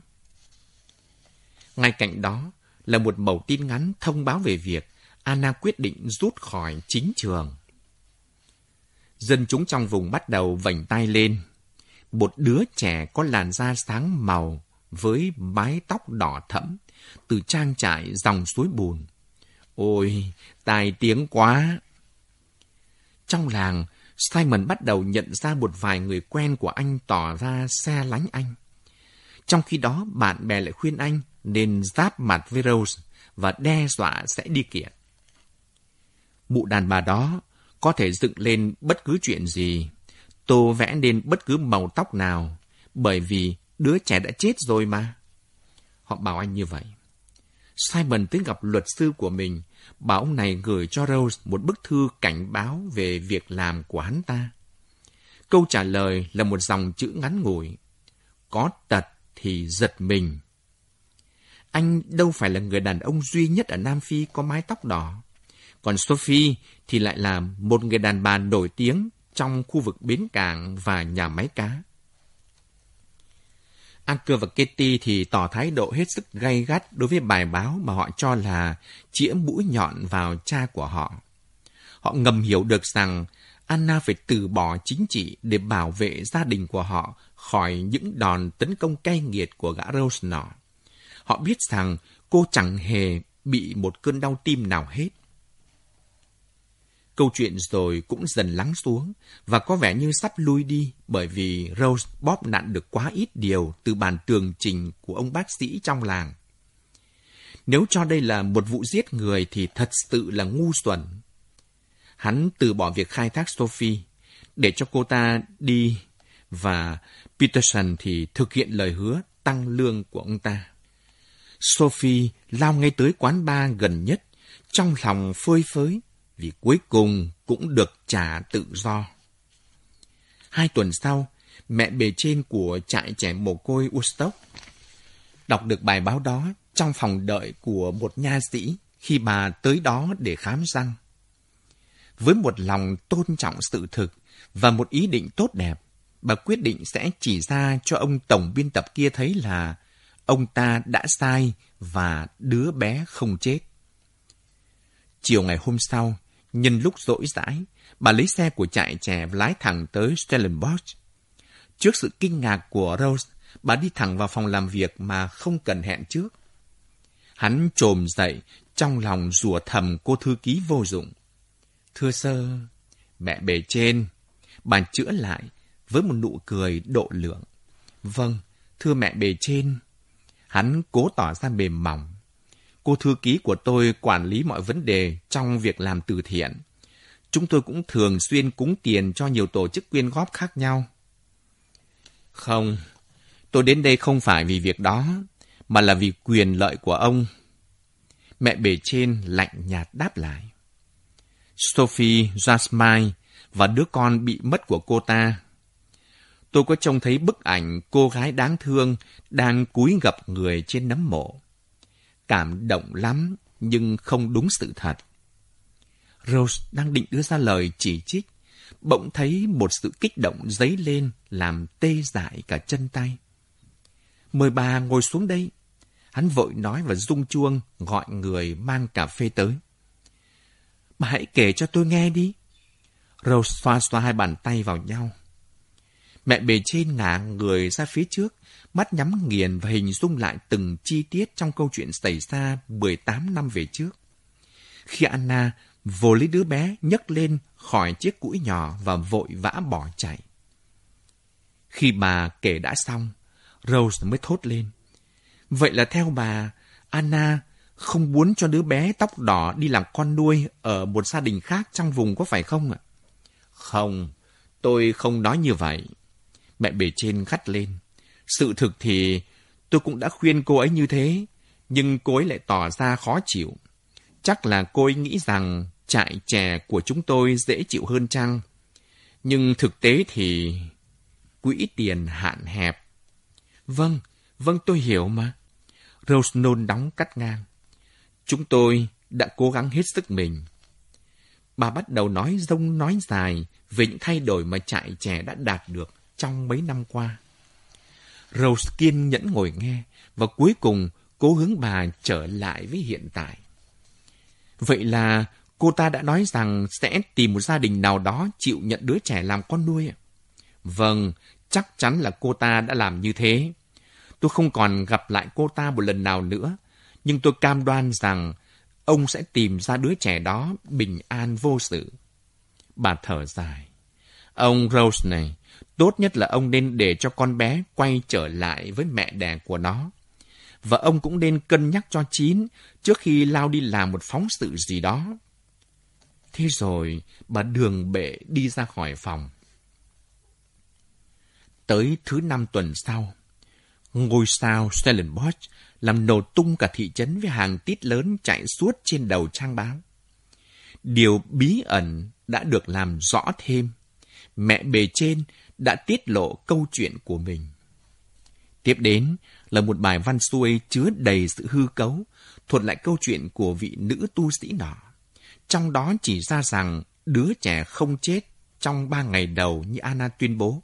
Speaker 3: Ngay cạnh đó là một mẩu tin ngắn thông báo về việc Anna quyết định rút khỏi chính trường. Dân chúng trong vùng bắt đầu vảnh tay lên. Một đứa trẻ có làn da sáng màu với mái tóc đỏ thẫm từ trang trại dòng suối bùn. Ôi, tài tiếng quá! Trong làng, Simon bắt đầu nhận ra một vài người quen của anh tỏ ra xe lánh anh. Trong khi đó, bạn bè lại khuyên anh nên giáp mặt với Rose và đe dọa sẽ đi kiện. Mụ đàn bà đó có thể dựng lên bất cứ chuyện gì, tô vẽ nên bất cứ màu tóc nào, bởi vì đứa trẻ đã chết rồi mà. Họ bảo anh như vậy. Simon tới gặp luật sư của mình, bảo ông này gửi cho Rose một bức thư cảnh báo về việc làm của hắn ta. Câu trả lời là một dòng chữ ngắn ngủi. Có tật thì giật mình. Anh đâu phải là người đàn ông duy nhất ở Nam Phi có mái tóc đỏ. Còn Sophie thì lại là một người đàn bà nổi tiếng trong khu vực bến cảng và nhà máy cá. Anker và Katie thì tỏ thái độ hết sức gay gắt đối với bài báo mà họ cho là chĩa mũi nhọn vào cha của họ. Họ ngầm hiểu được rằng Anna phải từ bỏ chính trị để bảo vệ gia đình của họ khỏi những đòn tấn công cay nghiệt của gã Rose nọ. Họ biết rằng cô chẳng hề bị một cơn đau tim nào hết. Câu chuyện rồi cũng dần lắng xuống và có vẻ như sắp lui đi bởi vì Rose bóp nặn được quá ít điều từ bàn tường trình của ông bác sĩ trong làng. Nếu cho đây là một vụ giết người thì thật sự là ngu xuẩn. Hắn từ bỏ việc khai thác Sophie để cho cô ta đi và Peterson thì thực hiện lời hứa tăng lương của ông ta. Sophie lao ngay tới quán bar gần nhất, trong lòng phơi phới vì cuối cùng cũng được trả tự do. Hai tuần sau, mẹ bề trên của trại trẻ mồ côi Woodstock đọc được bài báo đó trong phòng đợi của một nha sĩ khi bà tới đó để khám răng. Với một lòng tôn trọng sự thực và một ý định tốt đẹp, bà quyết định sẽ chỉ ra cho ông tổng biên tập kia thấy là ông ta đã sai và đứa bé không chết. Chiều ngày hôm sau, Nhân lúc rỗi rãi, bà lấy xe của trại trẻ lái thẳng tới Stellenbosch. Trước sự kinh ngạc của Rose, bà đi thẳng vào phòng làm việc mà không cần hẹn trước. Hắn trồm dậy, trong lòng rủa thầm cô thư ký vô dụng. Thưa sơ, mẹ bề trên, bà chữa lại với một nụ cười độ lượng. Vâng, thưa mẹ bề trên. Hắn cố tỏ ra mềm mỏng. Cô thư ký của tôi quản lý mọi vấn đề trong việc làm từ thiện. Chúng tôi cũng thường xuyên cúng tiền cho nhiều tổ chức quyên góp khác nhau. Không, tôi đến đây không phải vì việc đó, mà là vì quyền lợi của ông. Mẹ bề trên lạnh nhạt đáp lại. Sophie Jasmine và đứa con bị mất của cô ta. Tôi có trông thấy bức ảnh cô gái đáng thương đang cúi gập người trên nấm mộ cảm động lắm, nhưng không đúng sự thật. Rose đang định đưa ra lời chỉ trích, bỗng thấy một sự kích động dấy lên làm tê dại cả chân tay. Mời bà ngồi xuống đây. Hắn vội nói và rung chuông gọi người mang cà phê tới. Bà hãy kể cho tôi nghe đi. Rose xoa xoa hai bàn tay vào nhau. Mẹ bề trên ngả người ra phía trước, mắt nhắm nghiền và hình dung lại từng chi tiết trong câu chuyện xảy ra 18 năm về trước. Khi Anna vồ lấy đứa bé nhấc lên khỏi chiếc cũi nhỏ và vội vã bỏ chạy. Khi bà kể đã xong, Rose mới thốt lên. Vậy là theo bà, Anna không muốn cho đứa bé tóc đỏ đi làm con nuôi ở một gia đình khác trong vùng có phải không ạ? Không, tôi không nói như vậy. Mẹ bề trên gắt lên. Sự thực thì tôi cũng đã khuyên cô ấy như thế, nhưng cô ấy lại tỏ ra khó chịu. Chắc là cô ấy nghĩ rằng trại chè của chúng tôi dễ chịu hơn chăng? Nhưng thực tế thì quỹ tiền hạn hẹp. Vâng, vâng tôi hiểu mà. Rose nôn đóng cắt ngang. Chúng tôi đã cố gắng hết sức mình. Bà bắt đầu nói rông nói dài về những thay đổi mà trại chè đã đạt được trong mấy năm qua. Rose kiên nhẫn ngồi nghe và cuối cùng cố hướng bà trở lại với hiện tại. Vậy là cô ta đã nói rằng sẽ tìm một gia đình nào đó chịu nhận đứa trẻ làm con nuôi. Vâng, chắc chắn là cô ta đã làm như thế. Tôi không còn gặp lại cô ta một lần nào nữa, nhưng tôi cam đoan rằng ông sẽ tìm ra đứa trẻ đó bình an vô sự. Bà thở dài. Ông Rose này, tốt nhất là ông nên để cho con bé quay trở lại với mẹ đẻ của nó. Và ông cũng nên cân nhắc cho chín trước khi lao đi làm một phóng sự gì đó. Thế rồi, bà đường bệ đi ra khỏi phòng. Tới thứ năm tuần sau, ngôi sao Stellenbosch làm nổ tung cả thị trấn với hàng tít lớn chạy suốt trên đầu trang báo. Điều bí ẩn đã được làm rõ thêm. Mẹ bề trên đã tiết lộ câu chuyện của mình. Tiếp đến là một bài văn xuôi chứa đầy sự hư cấu, thuật lại câu chuyện của vị nữ tu sĩ nọ. Trong đó chỉ ra rằng đứa trẻ không chết trong ba ngày đầu như Anna tuyên bố,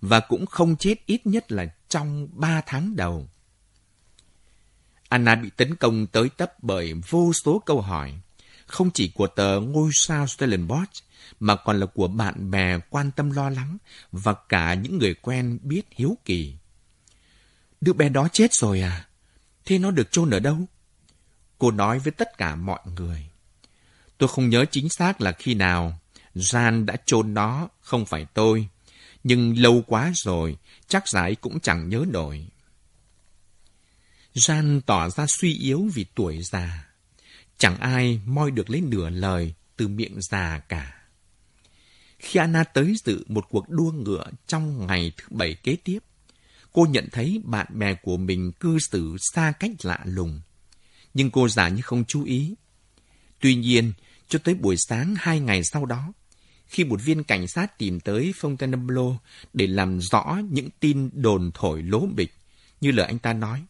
Speaker 3: và cũng không chết ít nhất là trong ba tháng đầu. Anna bị tấn công tới tấp bởi vô số câu hỏi, không chỉ của tờ ngôi sao Stellenbosch, mà còn là của bạn bè quan tâm lo lắng và cả những người quen biết hiếu kỳ. Đứa bé đó chết rồi à? Thế nó được chôn ở đâu? Cô nói với tất cả mọi người. Tôi không nhớ chính xác là khi nào. Jan đã chôn nó, không phải tôi. Nhưng lâu quá rồi, chắc giải cũng chẳng nhớ nổi. Jan tỏ ra suy yếu vì tuổi già. Chẳng ai moi được lấy nửa lời từ miệng già cả. Khi Anna tới dự một cuộc đua ngựa trong ngày thứ bảy kế tiếp, cô nhận thấy bạn bè của mình cư xử xa cách lạ lùng. Nhưng cô giả như không chú ý. Tuy nhiên, cho tới buổi sáng hai ngày sau đó, khi một viên cảnh sát tìm tới Fontainebleau để làm rõ những tin đồn thổi lố bịch, như lời anh ta nói,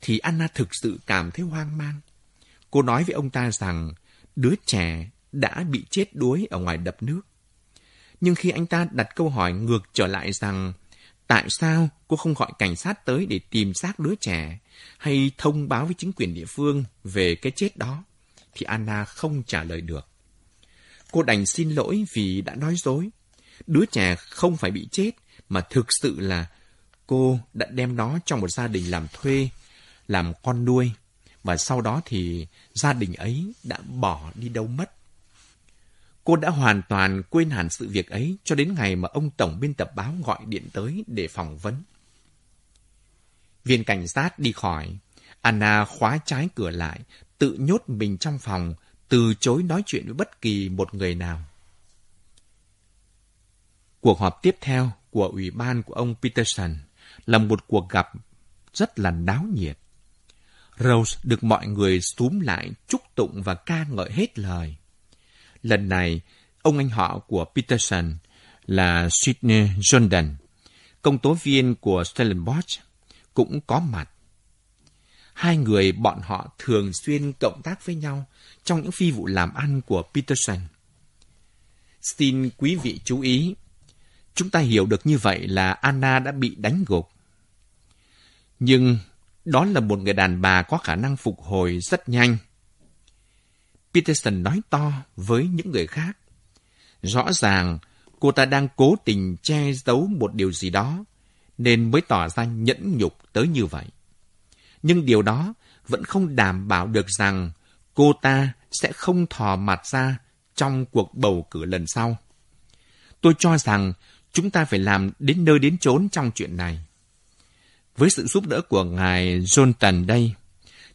Speaker 3: thì Anna thực sự cảm thấy hoang mang. Cô nói với ông ta rằng đứa trẻ đã bị chết đuối ở ngoài đập nước. Nhưng khi anh ta đặt câu hỏi ngược trở lại rằng tại sao cô không gọi cảnh sát tới để tìm xác đứa trẻ hay thông báo với chính quyền địa phương về cái chết đó, thì Anna không trả lời được. Cô đành xin lỗi vì đã nói dối. Đứa trẻ không phải bị chết, mà thực sự là cô đã đem nó trong một gia đình làm thuê, làm con nuôi. Và sau đó thì gia đình ấy đã bỏ đi đâu mất. Cô đã hoàn toàn quên hẳn sự việc ấy cho đến ngày mà ông tổng biên tập báo gọi điện tới để phỏng vấn. Viên cảnh sát đi khỏi. Anna khóa trái cửa lại, tự nhốt mình trong phòng, từ chối nói chuyện với bất kỳ một người nào. Cuộc họp tiếp theo của ủy ban của ông Peterson là một cuộc gặp rất là náo nhiệt. Rose được mọi người súm lại chúc tụng và ca ngợi hết lời. Lần này, ông anh họ của Peterson là Sidney Jordan, công tố viên của Stellenbosch, cũng có mặt. Hai người bọn họ thường xuyên cộng tác với nhau trong những phi vụ làm ăn của Peterson. Xin quý vị chú ý, chúng ta hiểu được như vậy là Anna đã bị đánh gục. Nhưng đó là một người đàn bà có khả năng phục hồi rất nhanh. Peterson nói to với những người khác. Rõ ràng cô ta đang cố tình che giấu một điều gì đó, nên mới tỏ ra nhẫn nhục tới như vậy. Nhưng điều đó vẫn không đảm bảo được rằng cô ta sẽ không thò mặt ra trong cuộc bầu cử lần sau. Tôi cho rằng chúng ta phải làm đến nơi đến chốn trong chuyện này. Với sự giúp đỡ của ngài Jonathan đây,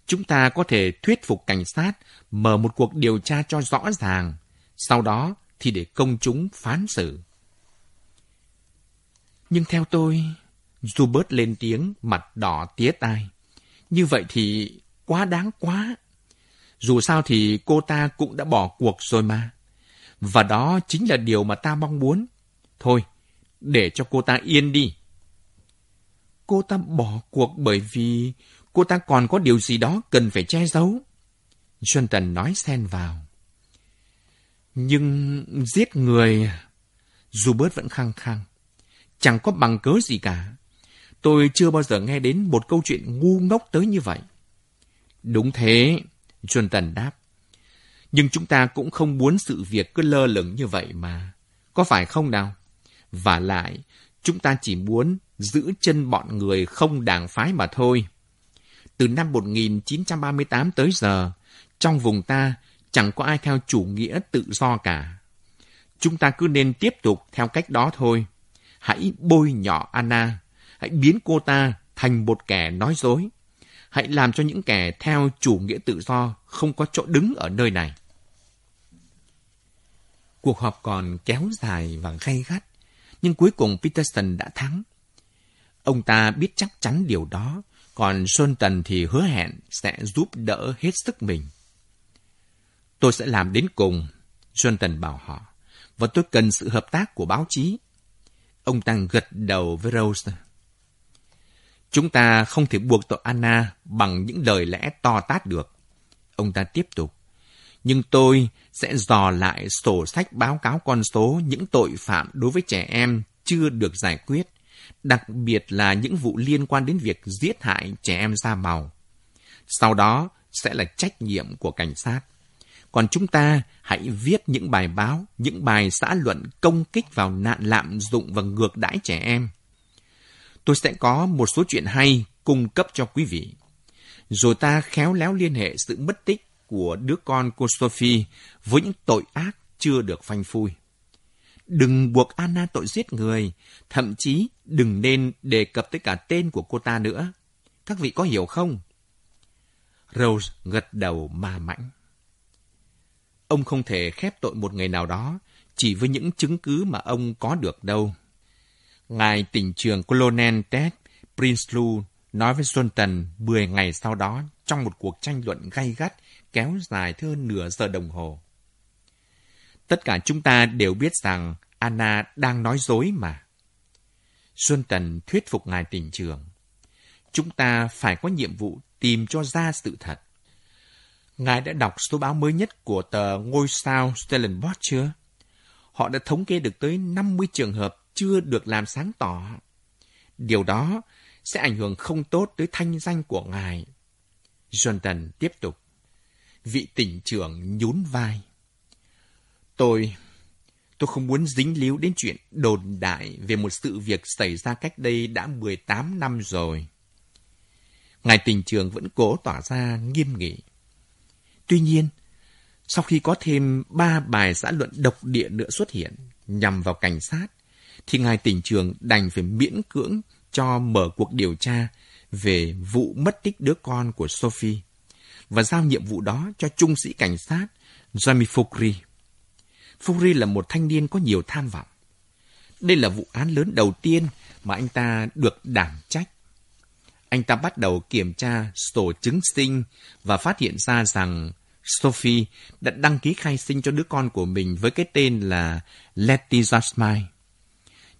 Speaker 3: chúng ta có thể thuyết phục cảnh sát mở một cuộc điều tra cho rõ ràng, sau đó thì để công chúng phán xử. Nhưng theo tôi, Zubert lên tiếng, mặt đỏ tía tai. Như vậy thì quá đáng quá. Dù sao thì cô ta cũng đã bỏ cuộc rồi mà. Và đó chính là điều mà ta mong muốn. Thôi, để cho cô ta yên đi. Cô ta bỏ cuộc bởi vì cô ta còn có điều gì đó cần phải che giấu. Xuân Tần nói xen vào. Nhưng giết người... Dù bớt vẫn khăng khăng. Chẳng có bằng cớ gì cả. Tôi chưa bao giờ nghe đến một câu chuyện ngu ngốc tới như vậy. Đúng thế, Xuân Tần đáp. Nhưng chúng ta cũng không muốn sự việc cứ lơ lửng như vậy mà. Có phải không nào? Và lại, chúng ta chỉ muốn giữ chân bọn người không đảng phái mà thôi. Từ năm 1938 tới giờ, trong vùng ta chẳng có ai theo chủ nghĩa tự do cả. Chúng ta cứ nên tiếp tục theo cách đó thôi. Hãy bôi nhọ Anna, hãy biến cô ta thành một kẻ nói dối. Hãy làm cho những kẻ theo chủ nghĩa tự do không có chỗ đứng ở nơi này. Cuộc họp còn kéo dài và gay gắt, nhưng cuối cùng Peterson đã thắng. Ông ta biết chắc chắn điều đó, còn Xuân Tần thì hứa hẹn sẽ giúp đỡ hết sức mình. Tôi sẽ làm đến cùng, Xuân Tần bảo họ, và tôi cần sự hợp tác của báo chí. Ông ta gật đầu với Rose. Chúng ta không thể buộc tội Anna bằng những lời lẽ to tát được. Ông ta tiếp tục. Nhưng tôi sẽ dò lại sổ sách báo cáo con số những tội phạm đối với trẻ em chưa được giải quyết, đặc biệt là những vụ liên quan đến việc giết hại trẻ em da màu. Sau đó sẽ là trách nhiệm của cảnh sát. Còn chúng ta hãy viết những bài báo, những bài xã luận công kích vào nạn lạm dụng và ngược đãi trẻ em. Tôi sẽ có một số chuyện hay cung cấp cho quý vị. Rồi ta khéo léo liên hệ sự mất tích của đứa con cô Sophie với những tội ác chưa được phanh phui. Đừng buộc Anna tội giết người, thậm chí đừng nên đề cập tới cả tên của cô ta nữa. Các vị có hiểu không? Rose gật đầu ma mãnh. Ông không thể khép tội một người nào đó chỉ với những chứng cứ mà ông có được đâu. Ngài tỉnh trường Colonel Ted Prinsloo nói với Sultan 10 ngày sau đó trong một cuộc tranh luận gay gắt kéo dài hơn nửa giờ đồng hồ. Tất cả chúng ta đều biết rằng Anna đang nói dối mà. Xuân Tần thuyết phục ngài tỉnh trường. Chúng ta phải có nhiệm vụ tìm cho ra sự thật. Ngài đã đọc số báo mới nhất của tờ Ngôi sao Stellenbosch chưa? Họ đã thống kê được tới 50 trường hợp chưa được làm sáng tỏ. Điều đó sẽ ảnh hưởng không tốt tới thanh danh của ngài. Jonathan tiếp tục. Vị tỉnh trưởng nhún vai. Tôi, tôi không muốn dính líu đến chuyện đồn đại về một sự việc xảy ra cách đây đã 18 năm rồi. Ngài tình trường vẫn cố tỏ ra nghiêm nghị. Tuy nhiên, sau khi có thêm ba bài xã luận độc địa nữa xuất hiện nhằm vào cảnh sát, thì ngài tỉnh trường đành phải miễn cưỡng cho mở cuộc điều tra về vụ mất tích đứa con của Sophie và giao nhiệm vụ đó cho trung sĩ cảnh sát Jamie Fokri. Fury là một thanh niên có nhiều tham vọng. Đây là vụ án lớn đầu tiên mà anh ta được đảm trách. Anh ta bắt đầu kiểm tra sổ chứng sinh và phát hiện ra rằng Sophie đã đăng ký khai sinh cho đứa con của mình với cái tên là Letty Smile,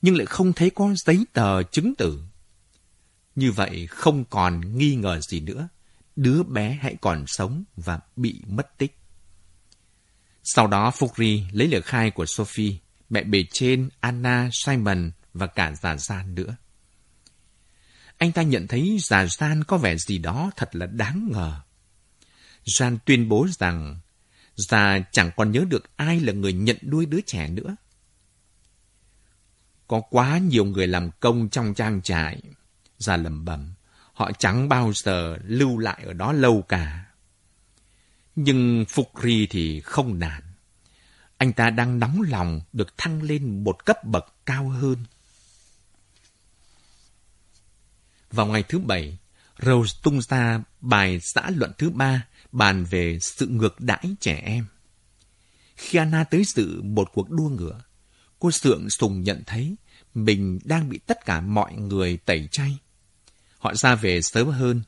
Speaker 3: nhưng lại không thấy có giấy tờ chứng tử. Như vậy không còn nghi ngờ gì nữa, đứa bé hãy còn sống và bị mất tích. Sau đó Fukri lấy lời khai của Sophie, mẹ bề trên Anna, Simon và cả già gian nữa. Anh ta nhận thấy già gian có vẻ gì đó thật là đáng ngờ. Gian tuyên bố rằng già chẳng còn nhớ được ai là người nhận nuôi đứa trẻ nữa. Có quá nhiều người làm công trong trang trại. già lầm bầm, họ chẳng bao giờ lưu lại ở đó lâu cả. Nhưng Phục Ri thì không nản. Anh ta đang nóng lòng được thăng lên một cấp bậc cao hơn. Vào ngày thứ bảy, Rose tung ra bài xã luận thứ ba bàn về sự ngược đãi trẻ em. Khi Anna tới dự một cuộc đua ngựa, cô Sượng Sùng nhận thấy mình đang bị tất cả mọi người tẩy chay. Họ ra về sớm hơn,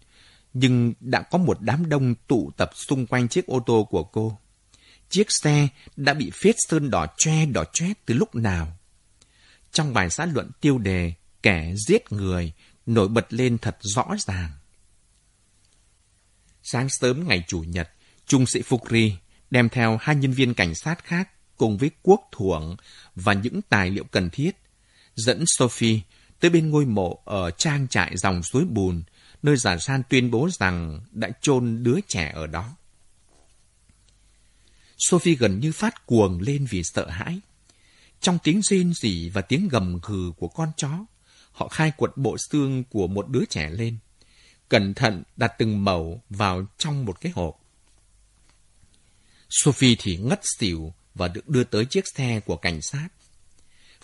Speaker 3: nhưng đã có một đám đông tụ tập xung quanh chiếc ô tô của cô. Chiếc xe đã bị phết sơn đỏ che đỏ chét từ lúc nào. Trong bài xã luận tiêu đề kẻ giết người nổi bật lên thật rõ ràng. Sáng sớm ngày Chủ nhật, Trung sĩ Fukri đem theo hai nhân viên cảnh sát khác cùng với quốc thuộng và những tài liệu cần thiết dẫn Sophie tới bên ngôi mộ ở trang trại dòng suối bùn, nơi giả san tuyên bố rằng đã chôn đứa trẻ ở đó. Sophie gần như phát cuồng lên vì sợ hãi. Trong tiếng rên rỉ và tiếng gầm gừ của con chó, họ khai quật bộ xương của một đứa trẻ lên. Cẩn thận đặt từng mẩu vào trong một cái hộp. Sophie thì ngất xỉu và được đưa tới chiếc xe của cảnh sát.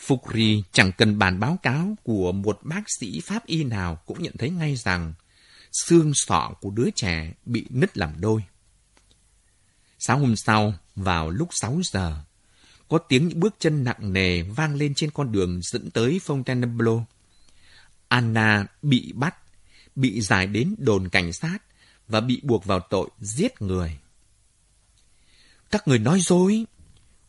Speaker 3: Fukri chẳng cần bàn báo cáo của một bác sĩ pháp y nào cũng nhận thấy ngay rằng xương sọ của đứa trẻ bị nứt làm đôi. Sáng hôm sau, vào lúc 6 giờ, có tiếng những bước chân nặng nề vang lên trên con đường dẫn tới Fontainebleau. Anna bị bắt, bị giải đến đồn cảnh sát và bị buộc vào tội giết người. Các người nói dối.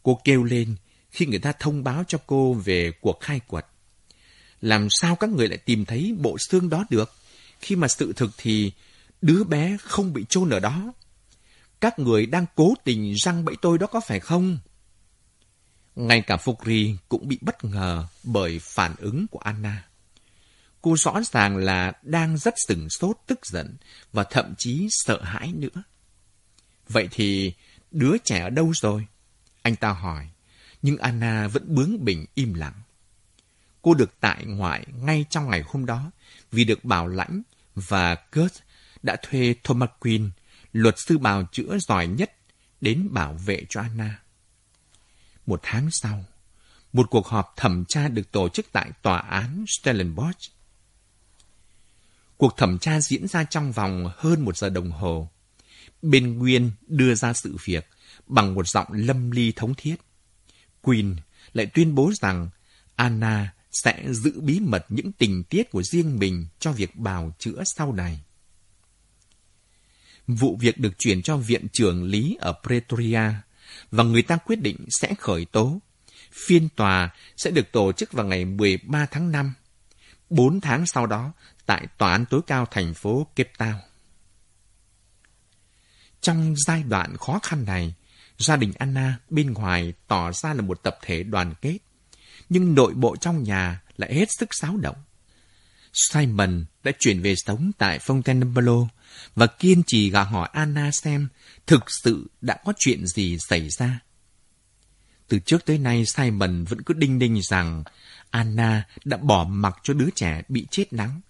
Speaker 3: Cô kêu lên khi người ta thông báo cho cô về cuộc khai quật. Làm sao các người lại tìm thấy bộ xương đó được, khi mà sự thực thì đứa bé không bị chôn ở đó. Các người đang cố tình răng bẫy tôi đó có phải không? Ngay cả Fukri cũng bị bất ngờ bởi phản ứng của Anna. Cô rõ ràng là đang rất sừng sốt, tức giận và thậm chí sợ hãi nữa. Vậy thì đứa trẻ ở đâu rồi? Anh ta hỏi, nhưng Anna vẫn bướng bỉnh im lặng. Cô được tại ngoại ngay trong ngày hôm đó vì được bảo lãnh và Kurt đã thuê Thomas Quinn, luật sư bào chữa giỏi nhất, đến bảo vệ cho Anna. Một tháng sau, một cuộc họp thẩm tra được tổ chức tại tòa án Stellenbosch. Cuộc thẩm tra diễn ra trong vòng hơn một giờ đồng hồ. Bên Nguyên đưa ra sự việc bằng một giọng lâm ly thống thiết. Queen lại tuyên bố rằng Anna sẽ giữ bí mật những tình tiết của riêng mình cho việc bào chữa sau này. Vụ việc được chuyển cho viện trưởng lý ở Pretoria và người ta quyết định sẽ khởi tố. Phiên tòa sẽ được tổ chức vào ngày 13 tháng 5, 4 tháng sau đó tại Tòa án tối cao thành phố Cape Town. Trong giai đoạn khó khăn này, gia đình Anna bên ngoài tỏ ra là một tập thể đoàn kết, nhưng nội bộ trong nhà lại hết sức xáo động. Simon đã chuyển về sống tại Fontainebleau và kiên trì gạ hỏi Anna xem thực sự đã có chuyện gì xảy ra. Từ trước tới nay, Simon vẫn cứ đinh ninh rằng Anna đã bỏ mặc cho đứa trẻ bị chết nắng.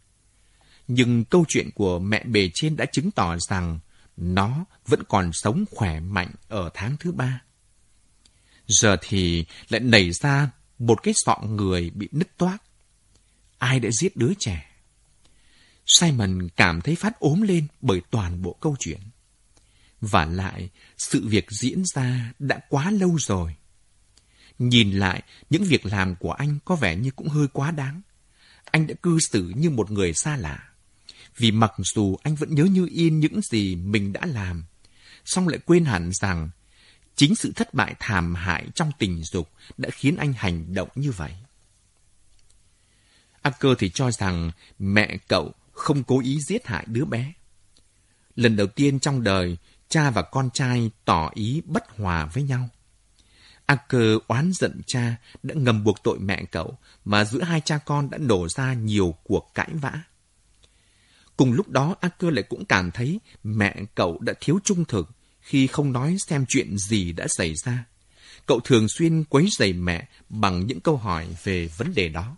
Speaker 3: Nhưng câu chuyện của mẹ bề trên đã chứng tỏ rằng nó vẫn còn sống khỏe mạnh ở tháng thứ ba. Giờ thì lại nảy ra một cái sọ người bị nứt toác. Ai đã giết đứa trẻ? Simon cảm thấy phát ốm lên bởi toàn bộ câu chuyện. Và lại, sự việc diễn ra đã quá lâu rồi. Nhìn lại, những việc làm của anh có vẻ như cũng hơi quá đáng. Anh đã cư xử như một người xa lạ. Vì mặc dù anh vẫn nhớ như in những gì mình đã làm, song lại quên hẳn rằng chính sự thất bại thảm hại trong tình dục đã khiến anh hành động như vậy. Acker thì cho rằng mẹ cậu không cố ý giết hại đứa bé. Lần đầu tiên trong đời, cha và con trai tỏ ý bất hòa với nhau. Acker oán giận cha đã ngầm buộc tội mẹ cậu, mà giữa hai cha con đã nổ ra nhiều cuộc cãi vã. Cùng lúc đó, Acker lại cũng cảm thấy mẹ cậu đã thiếu trung thực khi không nói xem chuyện gì đã xảy ra. Cậu thường xuyên quấy rầy mẹ bằng những câu hỏi về vấn đề đó.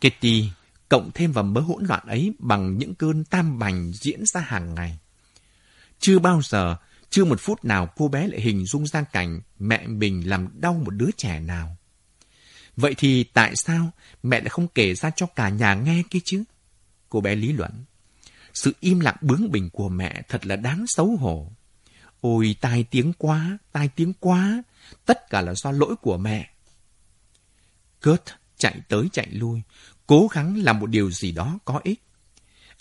Speaker 3: Kitty cộng thêm vào mớ hỗn loạn ấy bằng những cơn tam bành diễn ra hàng ngày. Chưa bao giờ, chưa một phút nào cô bé lại hình dung ra cảnh mẹ mình làm đau một đứa trẻ nào. Vậy thì tại sao mẹ lại không kể ra cho cả nhà nghe kia chứ? Cô bé lý luận. Sự im lặng bướng bỉnh của mẹ thật là đáng xấu hổ. Ôi, tai tiếng quá, tai tiếng quá, tất cả là do lỗi của mẹ. Kurt chạy tới chạy lui, cố gắng làm một điều gì đó có ích.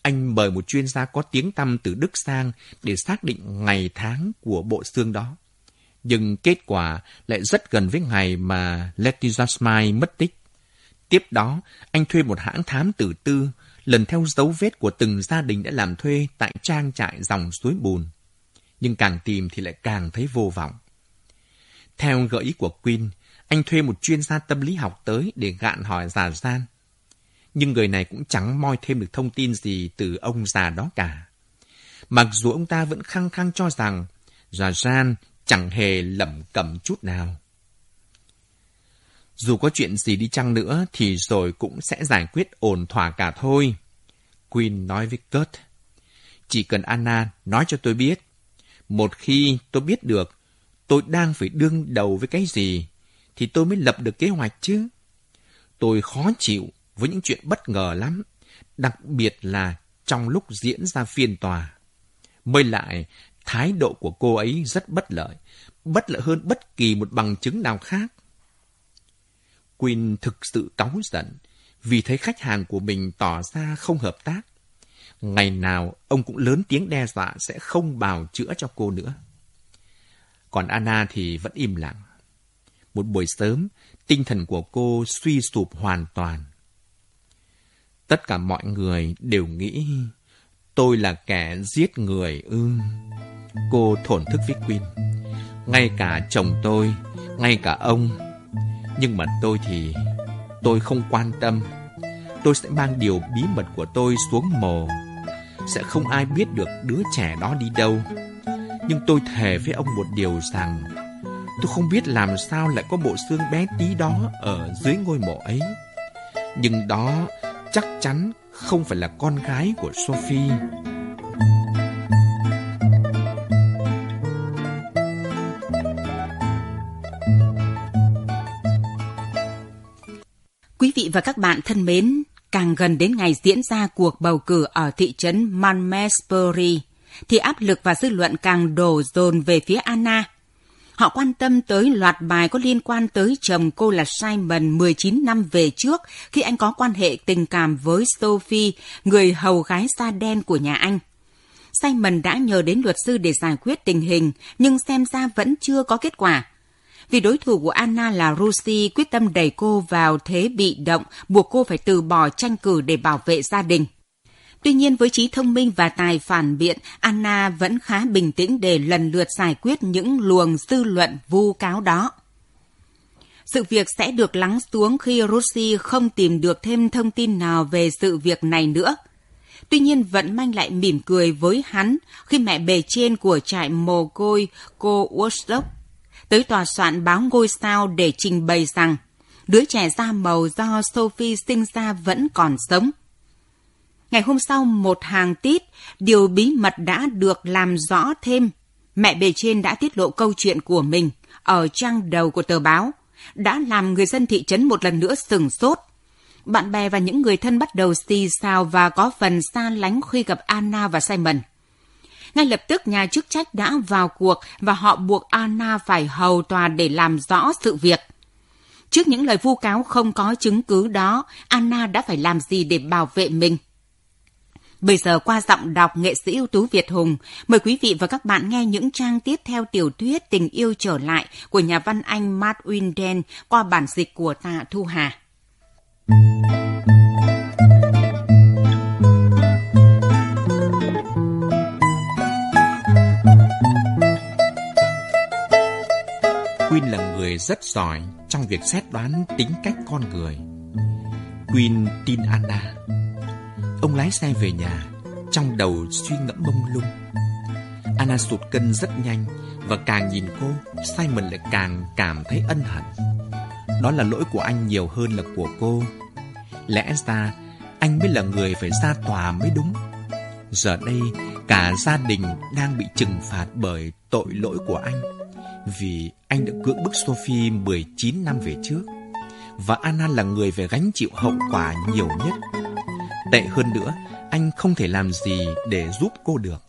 Speaker 3: Anh mời một chuyên gia có tiếng tăm từ Đức sang để xác định ngày tháng của bộ xương đó. Nhưng kết quả lại rất gần với ngày mà Letitia Smile mất tích. Tiếp đó, anh thuê một hãng thám tử tư, lần theo dấu vết của từng gia đình đã làm thuê tại trang trại dòng suối bùn. Nhưng càng tìm thì lại càng thấy vô vọng. Theo gợi ý của Queen, anh thuê một chuyên gia tâm lý học tới để gạn hỏi giả gian nhưng người này cũng chẳng moi thêm được thông tin gì từ ông già đó cả. Mặc dù ông ta vẫn khăng khăng cho rằng Già Gian chẳng hề lẩm cẩm chút nào. Dù có chuyện gì đi chăng nữa thì rồi cũng sẽ giải quyết ổn thỏa cả thôi. Queen nói với Kurt. Chỉ cần Anna nói cho tôi biết. Một khi tôi biết được tôi đang phải đương đầu với cái gì thì tôi mới lập được kế hoạch chứ. Tôi khó chịu với những chuyện bất ngờ lắm, đặc biệt là trong lúc diễn ra phiên tòa. Mới lại, thái độ của cô ấy rất bất lợi, bất lợi hơn bất kỳ một bằng chứng nào khác. Quinn thực sự cáu giận vì thấy khách hàng của mình tỏ ra không hợp tác. Ngày nào ông cũng lớn tiếng đe dọa sẽ không bào chữa cho cô nữa. Còn Anna thì vẫn im lặng. Một buổi sớm, tinh thần của cô suy sụp hoàn toàn. Tất cả mọi người đều nghĩ tôi là kẻ giết người ư. Cô thổn thức với Quinn. Ngay cả chồng tôi, ngay cả ông. Nhưng mà tôi thì... Tôi không quan tâm. Tôi sẽ mang điều bí mật của tôi xuống mồ. Sẽ không ai biết được đứa trẻ đó đi đâu. Nhưng tôi thề với ông một điều rằng, Tôi không biết làm sao lại có bộ xương bé tí đó ở dưới ngôi mộ ấy. Nhưng đó chắc chắn không phải là con gái của Sophie.
Speaker 1: Quý vị và các bạn thân mến, càng gần đến ngày diễn ra cuộc bầu cử ở thị trấn Malmesbury, thì áp lực và dư luận càng đổ dồn về phía Anna. Họ quan tâm tới loạt bài có liên quan tới chồng cô là Simon 19 năm về trước khi anh có quan hệ tình cảm với Sophie, người hầu gái da đen của nhà anh. Simon đã nhờ đến luật sư để giải quyết tình hình, nhưng xem ra vẫn chưa có kết quả. Vì đối thủ của Anna là Rusi quyết tâm đẩy cô vào thế bị động, buộc cô phải từ bỏ tranh cử để bảo vệ gia đình. Tuy nhiên với trí thông minh và tài phản biện, Anna vẫn khá bình tĩnh để lần lượt giải quyết những luồng dư luận vu cáo đó. Sự việc sẽ được lắng xuống khi Russi không tìm được thêm thông tin nào về sự việc này nữa. Tuy nhiên Vận Manh lại mỉm cười với hắn khi mẹ bề trên của trại mồ côi cô Woodstock tới tòa soạn báo ngôi sao để trình bày rằng đứa trẻ da màu do Sophie sinh ra vẫn còn sống. Ngày hôm sau một hàng tít, điều bí mật đã được làm rõ thêm. Mẹ bề trên đã tiết lộ câu chuyện của mình ở trang đầu của tờ báo, đã làm người dân thị trấn một lần nữa sừng sốt. Bạn bè và những người thân bắt đầu xì xào và có phần xa lánh khi gặp Anna và Simon. Ngay lập tức nhà chức trách đã vào cuộc và họ buộc Anna phải hầu tòa để làm rõ sự việc. Trước những lời vu cáo không có chứng cứ đó, Anna đã phải làm gì để bảo vệ mình? Bây giờ qua giọng đọc nghệ sĩ ưu tú Việt Hùng, mời quý vị và các bạn nghe những trang tiếp theo tiểu thuyết Tình yêu trở lại của nhà văn Anh Matt Winden qua bản dịch của Tạ Thu Hà.
Speaker 3: Queen người rất giỏi trong việc xét đoán tính cách con người. Queen tin Anna Ông lái xe về nhà, trong đầu suy ngẫm mông lung. Anna sụt cân rất nhanh và càng nhìn cô, Simon lại càng cảm thấy ân hận. Đó là lỗi của anh nhiều hơn là của cô. Lẽ ra anh mới là người phải ra tòa mới đúng. Giờ đây cả gia đình đang bị trừng phạt bởi tội lỗi của anh vì anh đã cưỡng bức Sophie 19 năm về trước và Anna là người phải gánh chịu hậu quả nhiều nhất. Tệ hơn nữa, anh không thể làm gì để giúp cô được.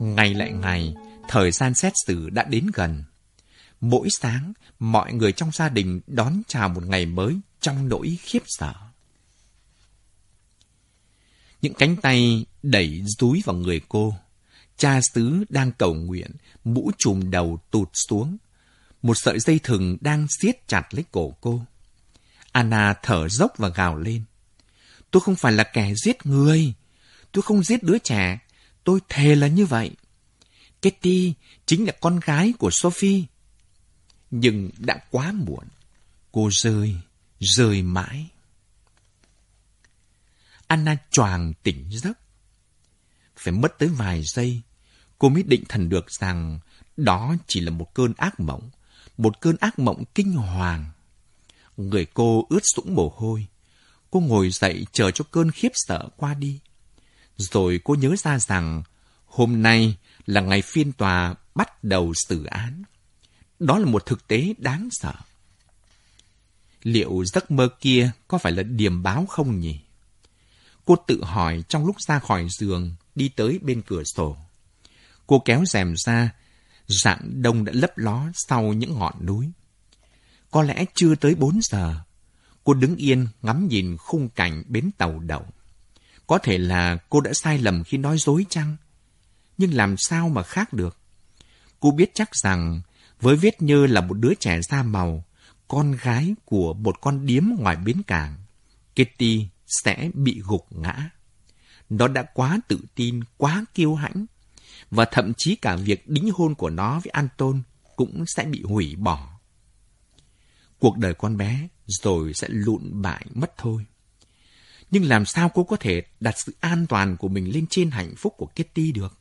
Speaker 3: Ngày lại ngày, thời gian xét xử đã đến gần. Mỗi sáng, mọi người trong gia đình đón chào một ngày mới trong nỗi khiếp sợ. Những cánh tay đẩy dúi vào người cô. Cha xứ đang cầu nguyện, mũ trùm đầu tụt xuống. Một sợi dây thừng đang siết chặt lấy cổ cô. Anna thở dốc và gào lên. Tôi không phải là kẻ giết người. Tôi không giết đứa trẻ. Tôi thề là như vậy. Kitty chính là con gái của Sophie. Nhưng đã quá muộn. Cô rơi, rơi mãi. Anna choàng tỉnh giấc. Phải mất tới vài giây, cô mới định thần được rằng đó chỉ là một cơn ác mộng, một cơn ác mộng kinh hoàng. Người cô ướt sũng mồ hôi, Cô ngồi dậy chờ cho cơn khiếp sợ qua đi. Rồi cô nhớ ra rằng hôm nay là ngày phiên tòa bắt đầu xử án. Đó là một thực tế đáng sợ. Liệu giấc mơ kia có phải là điềm báo không nhỉ? Cô tự hỏi trong lúc ra khỏi giường, đi tới bên cửa sổ. Cô kéo rèm ra, dạng đông đã lấp ló sau những ngọn núi. Có lẽ chưa tới bốn giờ, Cô đứng yên ngắm nhìn khung cảnh bến tàu đậu. Có thể là cô đã sai lầm khi nói dối chăng? Nhưng làm sao mà khác được? Cô biết chắc rằng với Viết Nhơ là một đứa trẻ da màu, con gái của một con điếm ngoài bến cảng, Kitty sẽ bị gục ngã. Nó đã quá tự tin, quá kiêu hãnh, và thậm chí cả việc đính hôn của nó với Anton cũng sẽ bị hủy bỏ. Cuộc đời con bé rồi sẽ lụn bại mất thôi. Nhưng làm sao cô có thể đặt sự an toàn của mình lên trên hạnh phúc của Kitty được?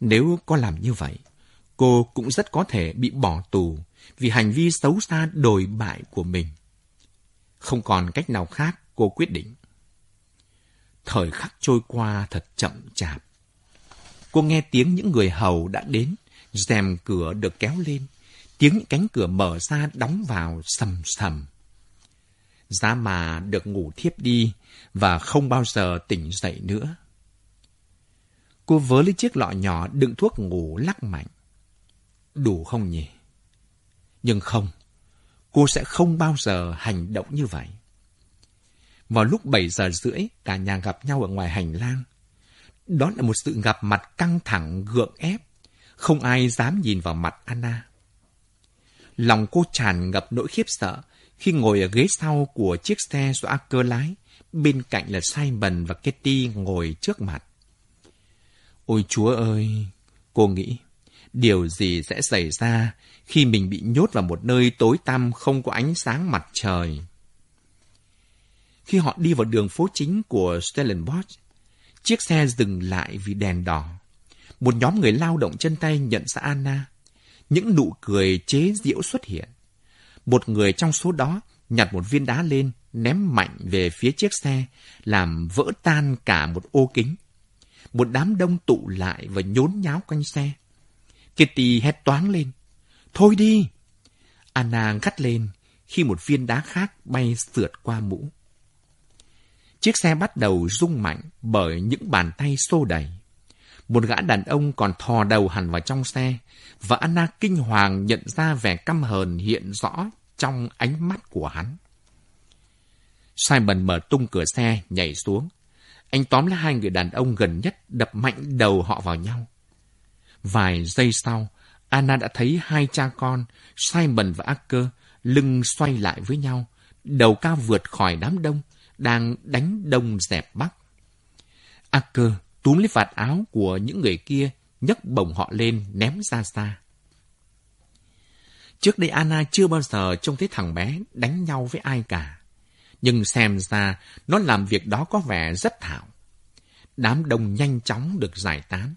Speaker 3: Nếu có làm như vậy, cô cũng rất có thể bị bỏ tù vì hành vi xấu xa đồi bại của mình. Không còn cách nào khác, cô quyết định. Thời khắc trôi qua thật chậm chạp. Cô nghe tiếng những người hầu đã đến, rèm cửa được kéo lên, tiếng những cánh cửa mở ra đóng vào sầm sầm. Giá mà được ngủ thiếp đi và không bao giờ tỉnh dậy nữa. Cô vớ lấy chiếc lọ nhỏ đựng thuốc ngủ lắc mạnh. Đủ không nhỉ? Nhưng không, cô sẽ không bao giờ hành động như vậy. Vào lúc 7 giờ rưỡi, cả nhà gặp nhau ở ngoài hành lang. Đó là một sự gặp mặt căng thẳng, gượng ép. Không ai dám nhìn vào mặt Anna. Lòng cô tràn ngập nỗi khiếp sợ khi ngồi ở ghế sau của chiếc xe do Acker lái. Bên cạnh là Simon và Kitty ngồi trước mặt. Ôi chúa ơi! Cô nghĩ, điều gì sẽ xảy ra khi mình bị nhốt vào một nơi tối tăm không có ánh sáng mặt trời? Khi họ đi vào đường phố chính của Stellenbosch, chiếc xe dừng lại vì đèn đỏ. Một nhóm người lao động chân tay nhận ra Anna. Những nụ cười chế giễu xuất hiện. Một người trong số đó nhặt một viên đá lên, ném mạnh về phía chiếc xe, làm vỡ tan cả một ô kính. Một đám đông tụ lại và nhốn nháo quanh xe. Kitty hét toáng lên. Thôi đi! Anna gắt lên khi một viên đá khác bay sượt qua mũ. Chiếc xe bắt đầu rung mạnh bởi những bàn tay xô đẩy. Một gã đàn ông còn thò đầu hẳn vào trong xe, và Anna kinh hoàng nhận ra vẻ căm hờn hiện rõ trong ánh mắt của hắn. Simon mở tung cửa xe, nhảy xuống. Anh tóm lấy hai người đàn ông gần nhất, đập mạnh đầu họ vào nhau. Vài giây sau, Anna đã thấy hai cha con, Simon và Acker, lưng xoay lại với nhau, đầu cao vượt khỏi đám đông, đang đánh đông dẹp bắc. Acker túm lấy vạt áo của những người kia, nhấc bổng họ lên, ném ra xa. Trước đây Anna chưa bao giờ trông thấy thằng bé đánh nhau với ai cả. Nhưng xem ra nó làm việc đó có vẻ rất thạo. Đám đông nhanh chóng được giải tán.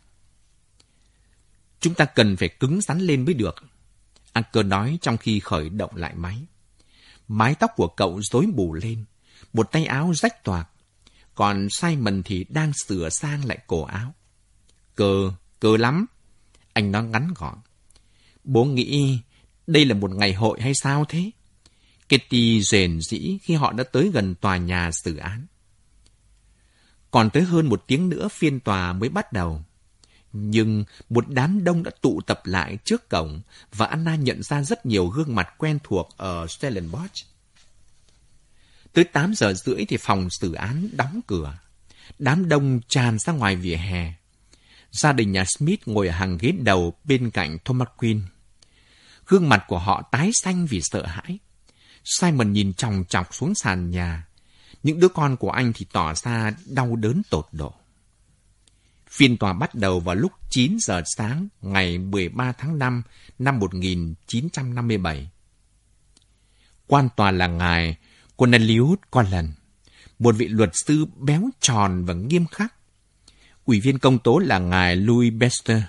Speaker 3: Chúng ta cần phải cứng rắn lên mới được. Anker nói trong khi khởi động lại máy. Mái tóc của cậu rối bù lên, một tay áo rách toạc, còn Simon thì đang sửa sang lại cổ áo. Cờ, cờ lắm. Anh nói ngắn gọn. Bố nghĩ đây là một ngày hội hay sao thế? Kitty rền rĩ khi họ đã tới gần tòa nhà xử án. Còn tới hơn một tiếng nữa phiên tòa mới bắt đầu. Nhưng một đám đông đã tụ tập lại trước cổng và Anna nhận ra rất nhiều gương mặt quen thuộc ở Stellenbosch. Tới 8 giờ rưỡi thì phòng xử án đóng cửa. Đám đông tràn ra ngoài vỉa hè. Gia đình nhà Smith ngồi ở hàng ghế đầu bên cạnh Thomas Quinn. Gương mặt của họ tái xanh vì sợ hãi. Simon nhìn chòng chọc xuống sàn nhà. Những đứa con của anh thì tỏ ra đau đớn tột độ. Phiên tòa bắt đầu vào lúc 9 giờ sáng, ngày 13 tháng 5 năm 1957. Quan tòa là ngài Cornelius lần một vị luật sư béo tròn và nghiêm khắc. Ủy viên công tố là ngài Louis Bester.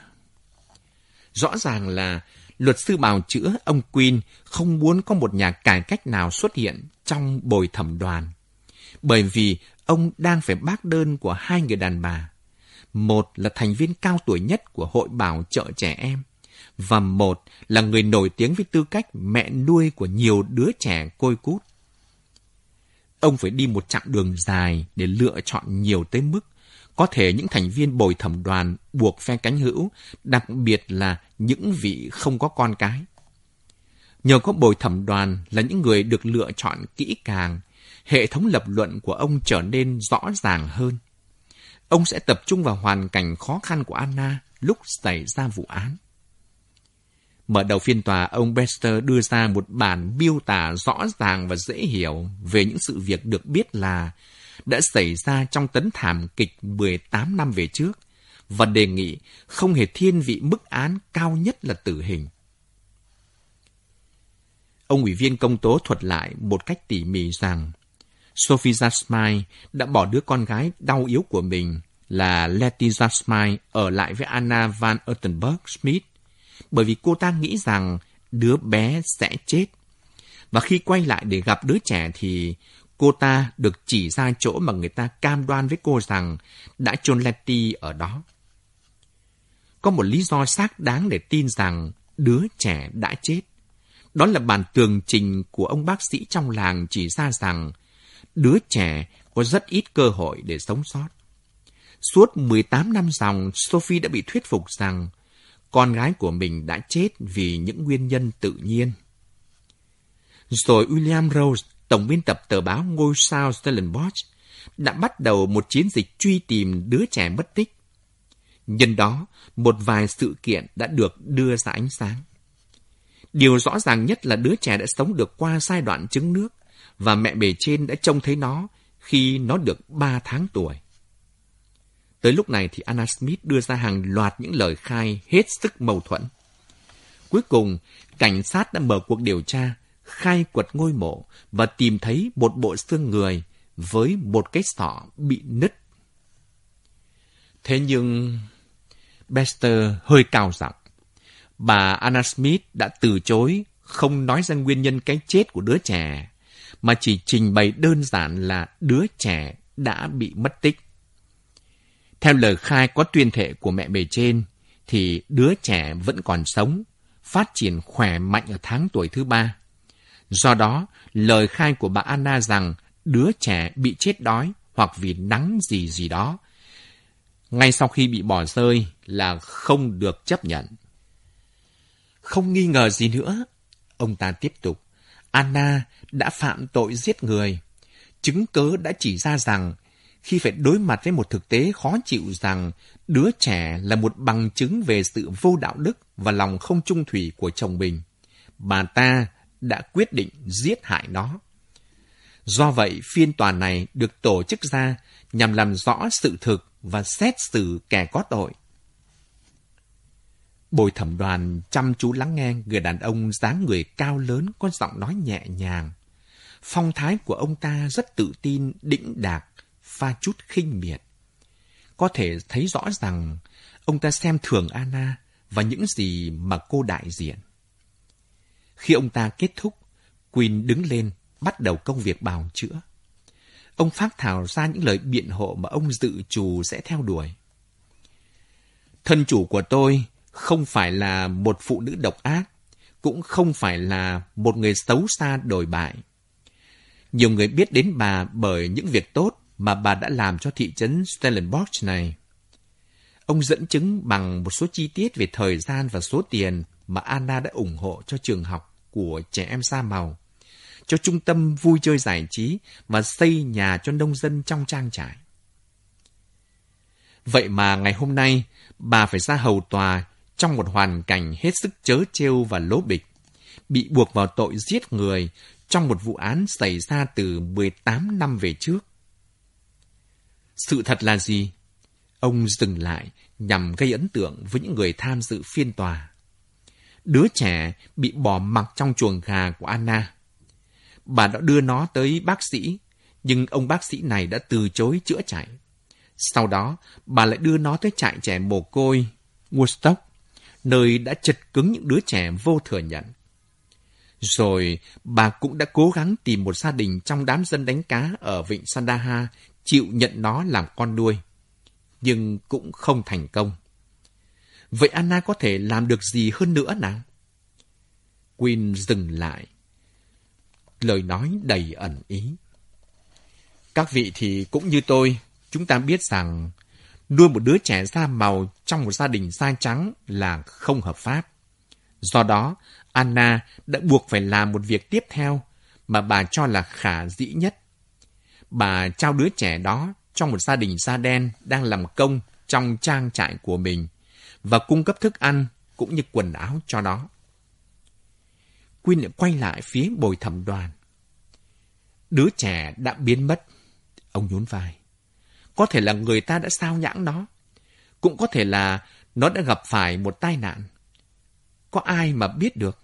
Speaker 3: Rõ ràng là luật sư bào chữa ông Quinn không muốn có một nhà cải cách nào xuất hiện trong bồi thẩm đoàn. Bởi vì ông đang phải bác đơn của hai người đàn bà. Một là thành viên cao tuổi nhất của hội bảo trợ trẻ em, và một là người nổi tiếng với tư cách mẹ nuôi của nhiều đứa trẻ côi cút. Ông phải đi một chặng đường dài để lựa chọn nhiều tới mức có thể những thành viên bồi thẩm đoàn buộc phe cánh hữu, đặc biệt là những vị không có con cái. Nhờ có bồi thẩm đoàn là những người được lựa chọn kỹ càng, hệ thống lập luận của ông trở nên rõ ràng hơn. Ông sẽ tập trung vào hoàn cảnh khó khăn của Anna lúc xảy ra vụ án. Mở đầu phiên tòa, ông Bester đưa ra một bản miêu tả rõ ràng và dễ hiểu về những sự việc được biết là đã xảy ra trong tấn thảm kịch 18 năm về trước và đề nghị không hề thiên vị mức án cao nhất là tử hình. Ông ủy viên công tố thuật lại một cách tỉ mỉ rằng Sophie Jasmine đã bỏ đứa con gái đau yếu của mình là Letty Jasmine ở lại với Anna van Ottenberg Smith bởi vì cô ta nghĩ rằng đứa bé sẽ chết. Và khi quay lại để gặp đứa trẻ thì cô ta được chỉ ra chỗ mà người ta cam đoan với cô rằng đã chôn Letty ở đó. Có một lý do xác đáng để tin rằng đứa trẻ đã chết. Đó là bản tường trình của ông bác sĩ trong làng chỉ ra rằng đứa trẻ có rất ít cơ hội để sống sót. Suốt 18 năm dòng, Sophie đã bị thuyết phục rằng con gái của mình đã chết vì những nguyên nhân tự nhiên. Rồi William Rose, tổng biên tập tờ báo ngôi sao Stellenbosch, đã bắt đầu một chiến dịch truy tìm đứa trẻ mất tích. Nhân đó, một vài sự kiện đã được đưa ra ánh sáng. Điều rõ ràng nhất là đứa trẻ đã sống được qua giai đoạn trứng nước và mẹ bề trên đã trông thấy nó khi nó được 3 tháng tuổi. Tới lúc này thì Anna Smith đưa ra hàng loạt những lời khai hết sức mâu thuẫn. Cuối cùng, cảnh sát đã mở cuộc điều tra, khai quật ngôi mộ và tìm thấy một bộ xương người với một cái sọ bị nứt. Thế nhưng, Bester hơi cao giọng. Bà Anna Smith đã từ chối không nói ra nguyên nhân cái chết của đứa trẻ, mà chỉ trình bày đơn giản là đứa trẻ đã bị mất tích. Theo lời khai có tuyên thệ của mẹ bề trên, thì đứa trẻ vẫn còn sống, phát triển khỏe mạnh ở tháng tuổi thứ ba. Do đó, lời khai của bà Anna rằng đứa trẻ bị chết đói hoặc vì nắng gì gì đó, ngay sau khi bị bỏ rơi là không được chấp nhận. Không nghi ngờ gì nữa, ông ta tiếp tục. Anna đã phạm tội giết người. Chứng cớ đã chỉ ra rằng khi phải đối mặt với một thực tế khó chịu rằng đứa trẻ là một bằng chứng về sự vô đạo đức và lòng không trung thủy của chồng mình, bà ta đã quyết định giết hại nó. Do vậy, phiên tòa này được tổ chức ra nhằm làm rõ sự thực và xét xử kẻ có tội. Bồi thẩm đoàn chăm chú lắng nghe người đàn ông dáng người cao lớn có giọng nói nhẹ nhàng. Phong thái của ông ta rất tự tin, đĩnh đạc, pha chút khinh miệt. Có thể thấy rõ rằng ông ta xem thường Anna và những gì mà cô đại diện. Khi ông ta kết thúc, Queen đứng lên, bắt đầu công việc bào chữa. Ông phát thảo ra những lời biện hộ mà ông dự trù sẽ theo đuổi. Thân chủ của tôi không phải là một phụ nữ độc ác, cũng không phải là một người xấu xa đồi bại. Nhiều người biết đến bà bởi những việc tốt mà bà đã làm cho thị trấn Stellenbosch này. Ông dẫn chứng bằng một số chi tiết về thời gian và số tiền mà Anna đã ủng hộ cho trường học của trẻ em da màu, cho trung tâm vui chơi giải trí và xây nhà cho nông dân trong trang trại. Vậy mà ngày hôm nay, bà phải ra hầu tòa trong một hoàn cảnh hết sức chớ trêu và lố bịch, bị buộc vào tội giết người trong một vụ án xảy ra từ 18 năm về trước. Sự thật là gì? Ông dừng lại nhằm gây ấn tượng với những người tham dự phiên tòa. Đứa trẻ bị bỏ mặc trong chuồng gà của Anna. Bà đã đưa nó tới bác sĩ, nhưng ông bác sĩ này đã từ chối chữa chạy. Sau đó, bà lại đưa nó tới trại trẻ mồ côi Woodstock, nơi đã chật cứng những đứa trẻ vô thừa nhận. Rồi, bà cũng đã cố gắng tìm một gia đình trong đám dân đánh cá ở vịnh Sandaha chịu nhận nó làm con nuôi, nhưng cũng không thành công. Vậy Anna có thể làm được gì hơn nữa nào? Queen dừng lại. Lời nói đầy ẩn ý. Các vị thì cũng như tôi, chúng ta biết rằng nuôi một đứa trẻ da màu trong một gia đình da trắng là không hợp pháp. Do đó, Anna đã buộc phải làm một việc tiếp theo mà bà cho là khả dĩ nhất bà trao đứa trẻ đó cho một gia đình da đen đang làm công trong trang trại của mình và cung cấp thức ăn cũng như quần áo cho nó. Quyên lại quay lại phía bồi thẩm đoàn. Đứa trẻ đã biến mất. Ông nhún vai. Có thể là người ta đã sao nhãng nó. Cũng có thể là nó đã gặp phải một tai nạn. Có ai mà biết được.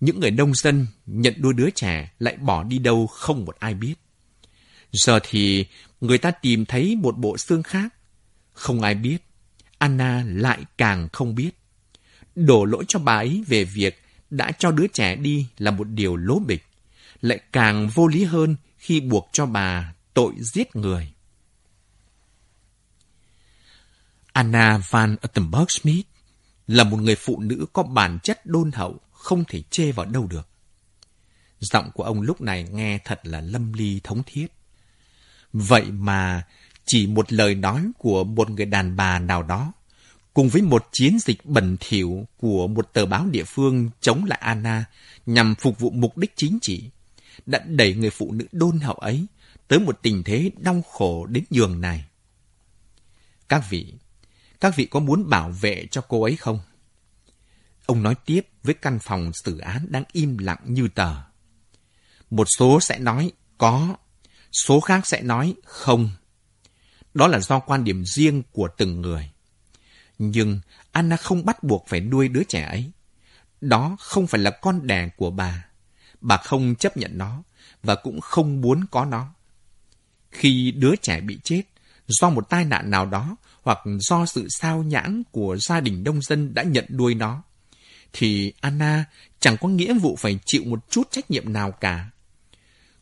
Speaker 3: Những người nông dân nhận đua đứa trẻ lại bỏ đi đâu không một ai biết. Giờ thì người ta tìm thấy một bộ xương khác. Không ai biết. Anna lại càng không biết. Đổ lỗi cho bà ấy về việc đã cho đứa trẻ đi là một điều lố bịch. Lại càng vô lý hơn khi buộc cho bà tội giết người. Anna van Attenberg-Smith là một người phụ nữ có bản chất đôn hậu, không thể chê vào đâu được. Giọng của ông lúc này nghe thật là lâm ly thống thiết. Vậy mà chỉ một lời nói của một người đàn bà nào đó, cùng với một chiến dịch bẩn thỉu của một tờ báo địa phương chống lại Anna nhằm phục vụ mục đích chính trị, đã đẩy người phụ nữ đôn hậu ấy tới một tình thế đau khổ đến giường này. Các vị, các vị có muốn bảo vệ cho cô ấy không? Ông nói tiếp với căn phòng xử án đang im lặng như tờ. Một số sẽ nói có, số khác sẽ nói không. Đó là do quan điểm riêng của từng người. Nhưng Anna không bắt buộc phải nuôi đứa trẻ ấy. Đó không phải là con đẻ của bà. Bà không chấp nhận nó và cũng không muốn có nó. Khi đứa trẻ bị chết do một tai nạn nào đó hoặc do sự sao nhãng của gia đình nông dân đã nhận nuôi nó, thì Anna chẳng có nghĩa vụ phải chịu một chút trách nhiệm nào cả.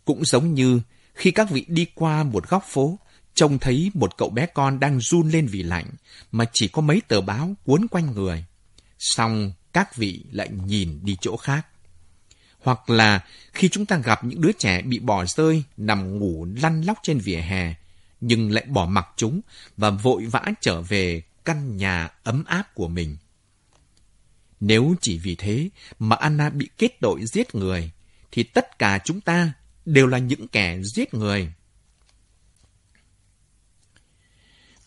Speaker 3: Cũng giống như khi các vị đi qua một góc phố, trông thấy một cậu bé con đang run lên vì lạnh, mà chỉ có mấy tờ báo cuốn quanh người. Xong các vị lại nhìn đi chỗ khác. Hoặc là khi chúng ta gặp những đứa trẻ bị bỏ rơi, nằm ngủ lăn lóc trên vỉa hè, nhưng lại bỏ mặc chúng và vội vã trở về căn nhà ấm áp của mình. Nếu chỉ vì thế mà Anna bị kết tội giết người, thì tất cả chúng ta đều là những kẻ giết người.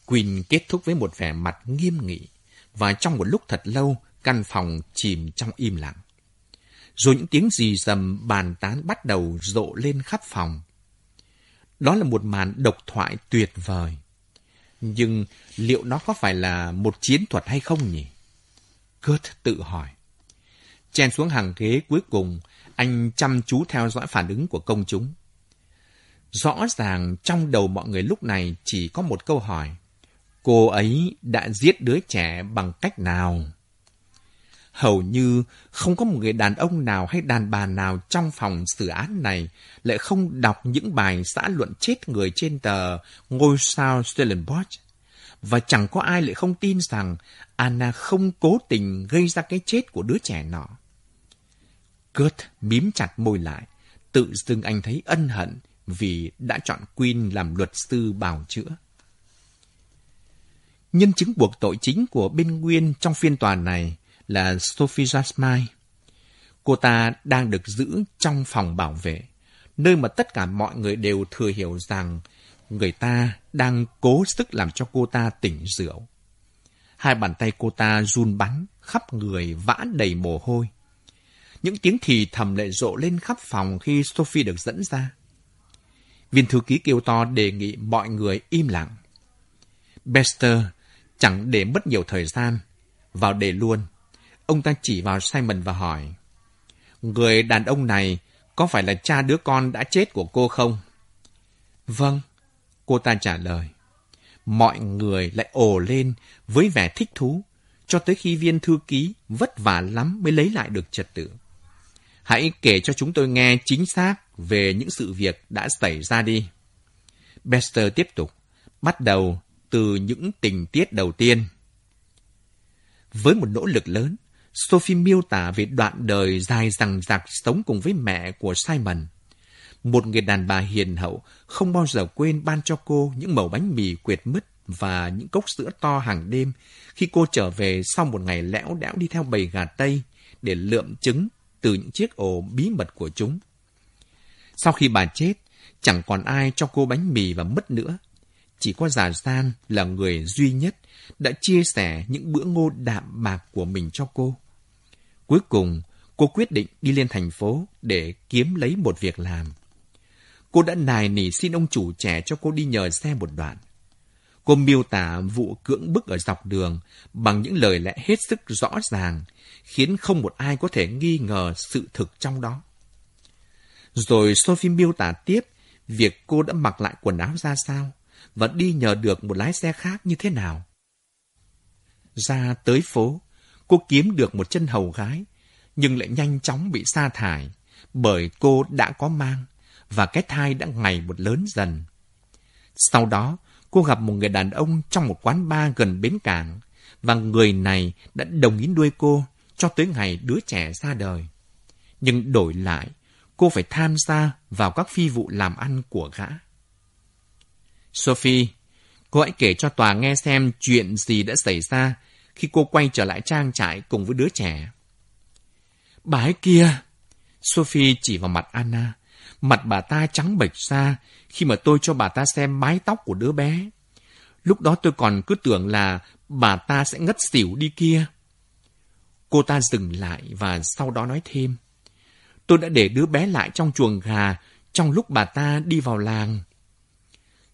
Speaker 3: Quỳnh kết thúc với một vẻ mặt nghiêm nghị, và trong một lúc thật lâu, căn phòng chìm trong im lặng. Rồi những tiếng rì rầm bàn tán bắt đầu rộ lên khắp phòng. Đó là một màn độc thoại tuyệt vời. Nhưng liệu nó có phải là một chiến thuật hay không nhỉ? Kurt tự hỏi. Chen xuống hàng ghế cuối cùng, anh chăm chú theo dõi phản ứng của công chúng. Rõ ràng trong đầu mọi người lúc này chỉ có một câu hỏi. Cô ấy đã giết đứa trẻ bằng cách nào? Hầu như không có một người đàn ông nào hay đàn bà nào trong phòng xử án này lại không đọc những bài xã luận chết người trên tờ Ngôi sao Stellenbosch. Và chẳng có ai lại không tin rằng Anna không cố tình gây ra cái chết của đứa trẻ nọ. Kurt mím chặt môi lại, tự dưng anh thấy ân hận vì đã chọn Queen làm luật sư bào chữa. Nhân chứng buộc tội chính của bên Nguyên trong phiên tòa này là Sophie Jasmine. Cô ta đang được giữ trong phòng bảo vệ, nơi mà tất cả mọi người đều thừa hiểu rằng người ta đang cố sức làm cho cô ta tỉnh rượu. Hai bàn tay cô ta run bắn, khắp người vã đầy mồ hôi. Những tiếng thì thầm lại rộ lên khắp phòng khi Sophie được dẫn ra. Viên thư ký kêu to đề nghị mọi người im lặng. Bester chẳng để mất nhiều thời gian, vào đề luôn. Ông ta chỉ vào Simon và hỏi, Người đàn ông này có phải là cha đứa con đã chết của cô không? Vâng, cô ta trả lời. Mọi người lại ồ lên với vẻ thích thú, cho tới khi viên thư ký vất vả lắm mới lấy lại được trật tự. Hãy kể cho chúng tôi nghe chính xác về những sự việc đã xảy ra đi. Bester tiếp tục, bắt đầu từ những tình tiết đầu tiên. Với một nỗ lực lớn, Sophie miêu tả về đoạn đời dài dằng dặc sống cùng với mẹ của Simon. Một người đàn bà hiền hậu không bao giờ quên ban cho cô những mẩu bánh mì quyệt mứt và những cốc sữa to hàng đêm khi cô trở về sau một ngày lẽo đẽo đi theo bầy gà Tây để lượm trứng từ những chiếc ổ bí mật của chúng. Sau khi bà chết, chẳng còn ai cho cô bánh mì và mứt nữa. Chỉ có già San là người duy nhất đã chia sẻ những bữa ngô đạm bạc của mình cho cô. Cuối cùng, cô quyết định đi lên thành phố để kiếm lấy một việc làm. Cô đã nài nỉ xin ông chủ trẻ cho cô đi nhờ xe một đoạn. Cô miêu tả vụ cưỡng bức ở dọc đường bằng những lời lẽ hết sức rõ ràng, khiến không một ai có thể nghi ngờ sự thực trong đó. Rồi Sophie miêu tả tiếp việc cô đã mặc lại quần áo ra sao và đi nhờ được một lái xe khác như thế nào. Ra tới phố, cô kiếm được một chân hầu gái, nhưng lại nhanh chóng bị sa thải bởi cô đã có mang và cái thai đã ngày một lớn dần. Sau đó, cô gặp một người đàn ông trong một quán bar gần bến cảng và người này đã đồng ý nuôi cô cho tới ngày đứa trẻ ra đời. Nhưng đổi lại, cô phải tham gia vào các phi vụ làm ăn của gã. Sophie, cô hãy kể cho tòa nghe xem chuyện gì đã xảy ra khi cô quay trở lại trang trại cùng với đứa trẻ. Bà ấy kia! Sophie chỉ vào mặt Anna. Mặt bà ta trắng bệch ra khi mà tôi cho bà ta xem mái tóc của đứa bé. Lúc đó tôi còn cứ tưởng là bà ta sẽ ngất xỉu đi kia. Cô ta dừng lại và sau đó nói thêm. Tôi đã để đứa bé lại trong chuồng gà trong lúc bà ta đi vào làng.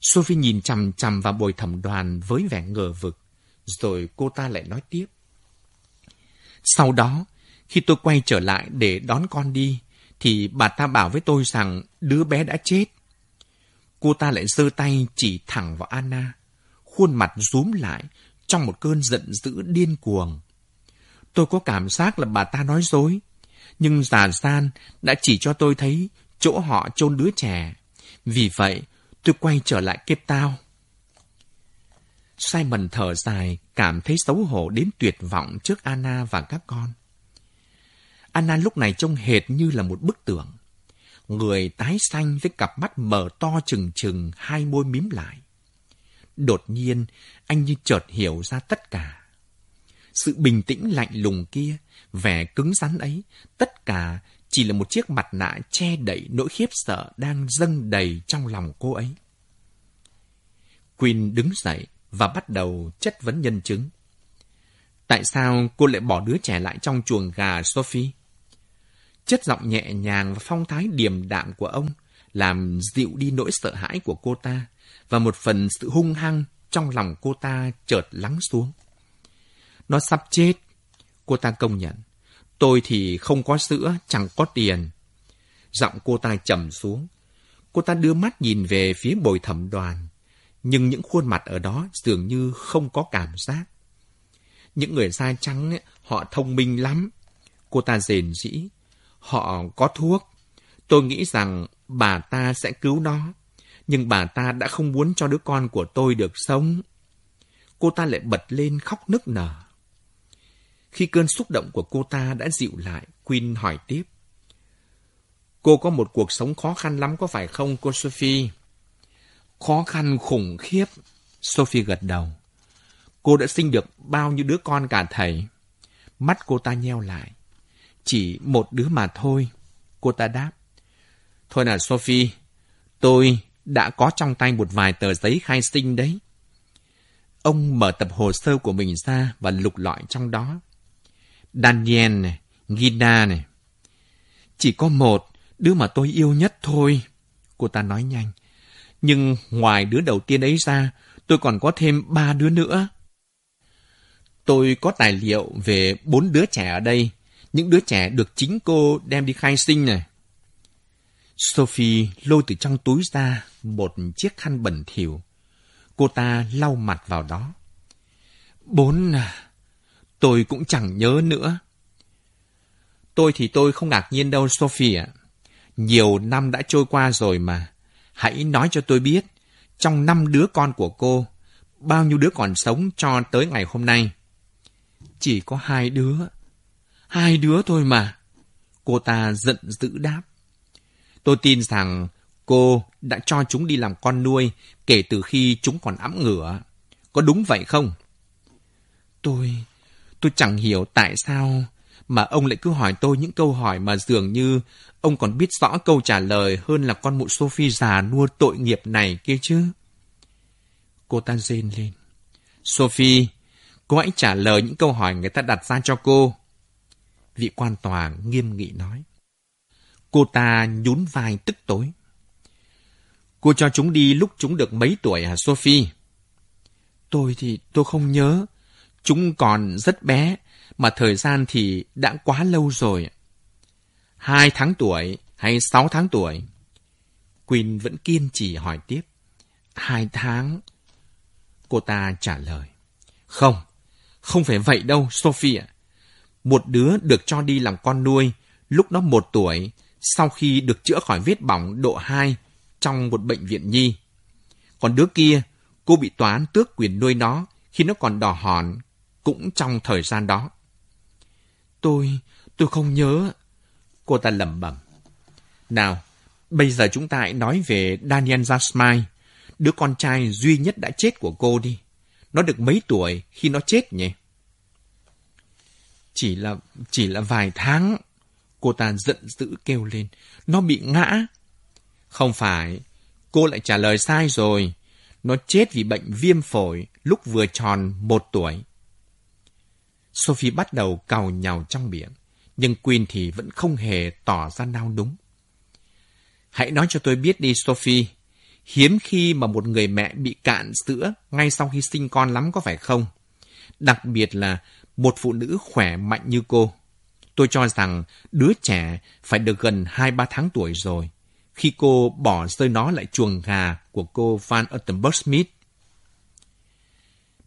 Speaker 3: Sophie nhìn chằm chằm vào bồi thẩm đoàn với vẻ ngờ vực. Rồi cô ta lại nói tiếp. Sau đó, khi tôi quay trở lại để đón con đi, thì bà ta bảo với tôi rằng đứa bé đã chết. Cô ta lại giơ tay chỉ thẳng vào Anna, khuôn mặt rúm lại trong một cơn giận dữ điên cuồng. Tôi có cảm giác là bà ta nói dối, nhưng già san đã chỉ cho tôi thấy chỗ họ chôn đứa trẻ. Vì vậy, tôi quay trở lại kiếp tao. Simon thở dài, cảm thấy xấu hổ đến tuyệt vọng trước Anna và các con. Anna lúc này trông hệt như là một bức tượng. Người tái xanh với cặp mắt mở to trừng trừng, hai môi mím lại. Đột nhiên, anh như chợt hiểu ra tất cả. Sự bình tĩnh lạnh lùng kia, vẻ cứng rắn ấy, tất cả chỉ là một chiếc mặt nạ che đậy nỗi khiếp sợ đang dâng đầy trong lòng cô ấy. Queen đứng dậy và bắt đầu chất vấn nhân chứng. Tại sao cô lại bỏ đứa trẻ lại trong chuồng gà Sophie? Chất giọng nhẹ nhàng và phong thái điềm đạm của ông làm dịu đi nỗi sợ hãi của cô ta và một phần sự hung hăng trong lòng cô ta chợt lắng xuống. Nó sắp chết, cô ta công nhận. Tôi thì không có sữa, chẳng có tiền. Giọng cô ta trầm xuống. Cô ta đưa mắt nhìn về phía bồi thẩm đoàn, nhưng những khuôn mặt ở đó dường như không có cảm giác. Những người da trắng, ấy, họ thông minh lắm. Cô ta rền rĩ. Họ có thuốc. Tôi nghĩ rằng bà ta sẽ cứu nó. Nhưng bà ta đã không muốn cho đứa con của tôi được sống. Cô ta lại bật lên khóc nức nở. Khi cơn xúc động của cô ta đã dịu lại, Queen hỏi tiếp. Cô có một cuộc sống khó khăn lắm có phải không, cô Sophie? Khó khăn khủng khiếp. Sophie gật đầu. Cô đã sinh được bao nhiêu đứa con cả thầy? Mắt cô ta nheo lại. Chỉ một đứa mà thôi. Cô ta đáp. Thôi nào Sophie, tôi đã có trong tay một vài tờ giấy khai sinh đấy. Ông mở tập hồ sơ của mình ra và lục lọi trong đó. Daniel này, Gina này. Chỉ có một, đứa mà tôi yêu nhất thôi. Cô ta nói nhanh. Nhưng ngoài đứa đầu tiên ấy ra, tôi còn có thêm ba đứa nữa. Tôi có tài liệu về bốn đứa trẻ ở đây. Những đứa trẻ được chính cô đem đi khai sinh này. Sophie lôi từ trong túi ra một chiếc khăn bẩn thỉu. Cô ta lau mặt vào đó. Bốn à, tôi cũng chẳng nhớ nữa. Tôi thì tôi không ngạc nhiên đâu Sophie. Nhiều năm đã trôi qua rồi mà. Hãy nói cho tôi biết, trong năm đứa con của cô, bao nhiêu đứa còn sống cho tới ngày hôm nay? Chỉ có hai đứa. Hai đứa thôi mà. Cô ta giận dữ đáp. Tôi tin rằng cô đã cho chúng đi làm con nuôi kể từ khi chúng còn ẵm ngửa. Có đúng vậy không? Tôi, tôi chẳng hiểu tại sao mà ông lại cứ hỏi tôi những câu hỏi mà dường như ông còn biết rõ câu trả lời hơn là con mụ Sophie già nua tội nghiệp này kia chứ. Cô ta rên lên. Sophie, cô hãy trả lời những câu hỏi người ta đặt ra cho cô. Vị quan tòa nghiêm nghị nói. Cô ta nhún vai tức tối. Cô cho chúng đi lúc chúng được mấy tuổi hả Sophie? Tôi thì tôi không nhớ. Chúng còn rất bé, mà thời gian thì đã quá lâu rồi. Hai tháng tuổi hay sáu tháng tuổi? Queen vẫn kiên trì hỏi tiếp. Hai tháng. Cô ta trả lời. Không, không phải vậy đâu, Sophie ạ. Một đứa được cho đi làm con nuôi lúc nó một tuổi sau khi được chữa khỏi vết bỏng độ 2 trong một bệnh viện nhi. Còn đứa kia, cô bị tòa án tước quyền nuôi nó khi nó còn đỏ hòn, cũng trong thời gian đó. Tôi, tôi không nhớ. Cô ta lẩm bẩm. Nào, bây giờ chúng ta hãy nói về Daniel Jasmine, đứa con trai duy nhất đã chết của cô đi. Nó được mấy tuổi khi nó chết nhỉ? Chỉ là, chỉ là vài tháng. Cô ta giận dữ kêu lên. Nó bị ngã. Không phải, cô lại trả lời sai rồi. Nó chết vì bệnh viêm phổi lúc vừa tròn một tuổi. Sophie bắt đầu cào nhào trong miệng, nhưng Queen thì vẫn không hề tỏ ra nao đúng. Hãy nói cho tôi biết đi, Sophie. Hiếm khi mà một người mẹ bị cạn sữa ngay sau khi sinh con lắm có phải không? Đặc biệt là một phụ nữ khỏe mạnh như cô. Tôi cho rằng đứa trẻ phải được gần 2-3 tháng tuổi rồi, khi cô bỏ rơi nó lại chuồng gà của cô Van Uttenberg Smith.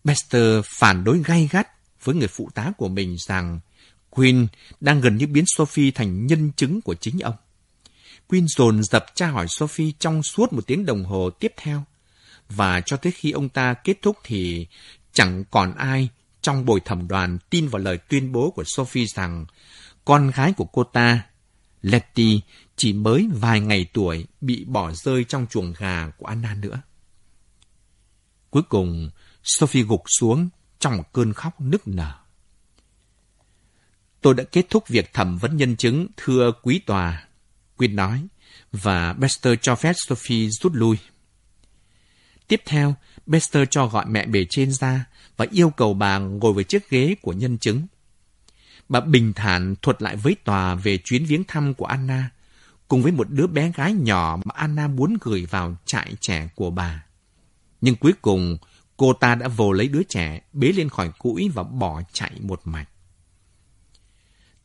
Speaker 3: Bester phản đối gay gắt với người phụ tá của mình rằng Queen đang gần như biến Sophie thành nhân chứng của chính ông. Queen dồn dập tra hỏi Sophie trong suốt một tiếng đồng hồ tiếp theo. Và cho tới khi ông ta kết thúc thì chẳng còn ai trong bồi thẩm đoàn tin vào lời tuyên bố của Sophie rằng con gái của cô ta, Letty, chỉ mới vài ngày tuổi bị bỏ rơi trong chuồng gà của Anna nữa. Cuối cùng, Sophie gục xuống trong một cơn khóc nức nở. Tôi đã kết thúc việc thẩm vấn nhân chứng, thưa quý tòa, Quyên nói, và Bester cho phép Sophie rút lui. Tiếp theo, Bester cho gọi mẹ bề trên ra và yêu cầu bà ngồi với chiếc ghế của nhân chứng. Bà bình thản thuật lại với tòa về chuyến viếng thăm của Anna, cùng với một đứa bé gái nhỏ mà Anna muốn gửi vào trại trẻ của bà. Nhưng cuối cùng, cô ta đã vồ lấy đứa trẻ, bế lên khỏi cũi và bỏ chạy một mạch.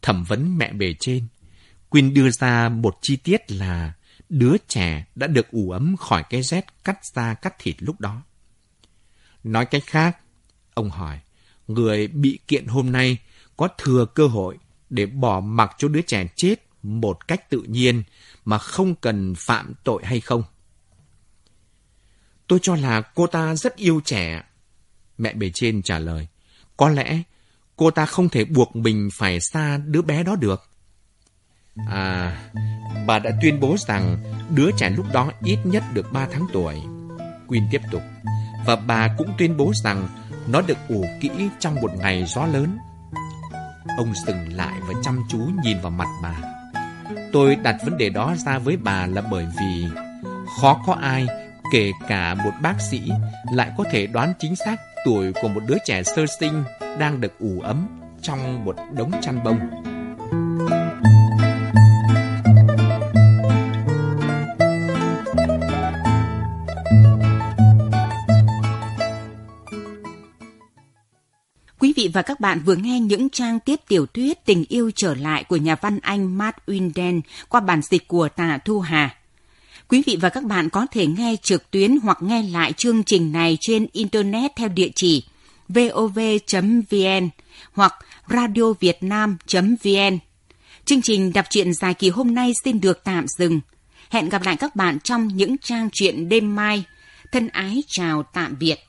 Speaker 3: Thẩm vấn mẹ bề trên, Quyên đưa ra một chi tiết là đứa trẻ đã được ủ ấm khỏi cái rét cắt da cắt thịt lúc đó. Nói cách khác, ông hỏi, người bị kiện hôm nay có thừa cơ hội để bỏ mặc cho đứa trẻ chết một cách tự nhiên mà không cần phạm tội hay không? Tôi cho là cô ta rất yêu trẻ. Mẹ bề trên trả lời. Có lẽ cô ta không thể buộc mình phải xa đứa bé đó được. À, bà đã tuyên bố rằng đứa trẻ lúc đó ít nhất được 3 tháng tuổi. Quyên tiếp tục. Và bà cũng tuyên bố rằng nó được ủ kỹ trong một ngày gió lớn. Ông dừng lại và chăm chú nhìn vào mặt bà. Tôi đặt vấn đề đó ra với bà là bởi vì khó có ai kể cả một bác sĩ lại có thể đoán chính xác tuổi của một đứa trẻ sơ sinh đang được ủ ấm trong một đống chăn bông.
Speaker 1: Quý vị và các bạn vừa nghe những trang tiếp tiểu thuyết Tình yêu trở lại của nhà văn Anh Matt Winden qua bản dịch của Tạ Thu Hà. Quý vị và các bạn có thể nghe trực tuyến hoặc nghe lại chương trình này trên Internet theo địa chỉ vov.vn hoặc radiovietnam.vn. Chương trình đọc truyện dài kỳ hôm nay xin được tạm dừng. Hẹn gặp lại các bạn trong những trang truyện đêm mai. Thân ái chào tạm biệt.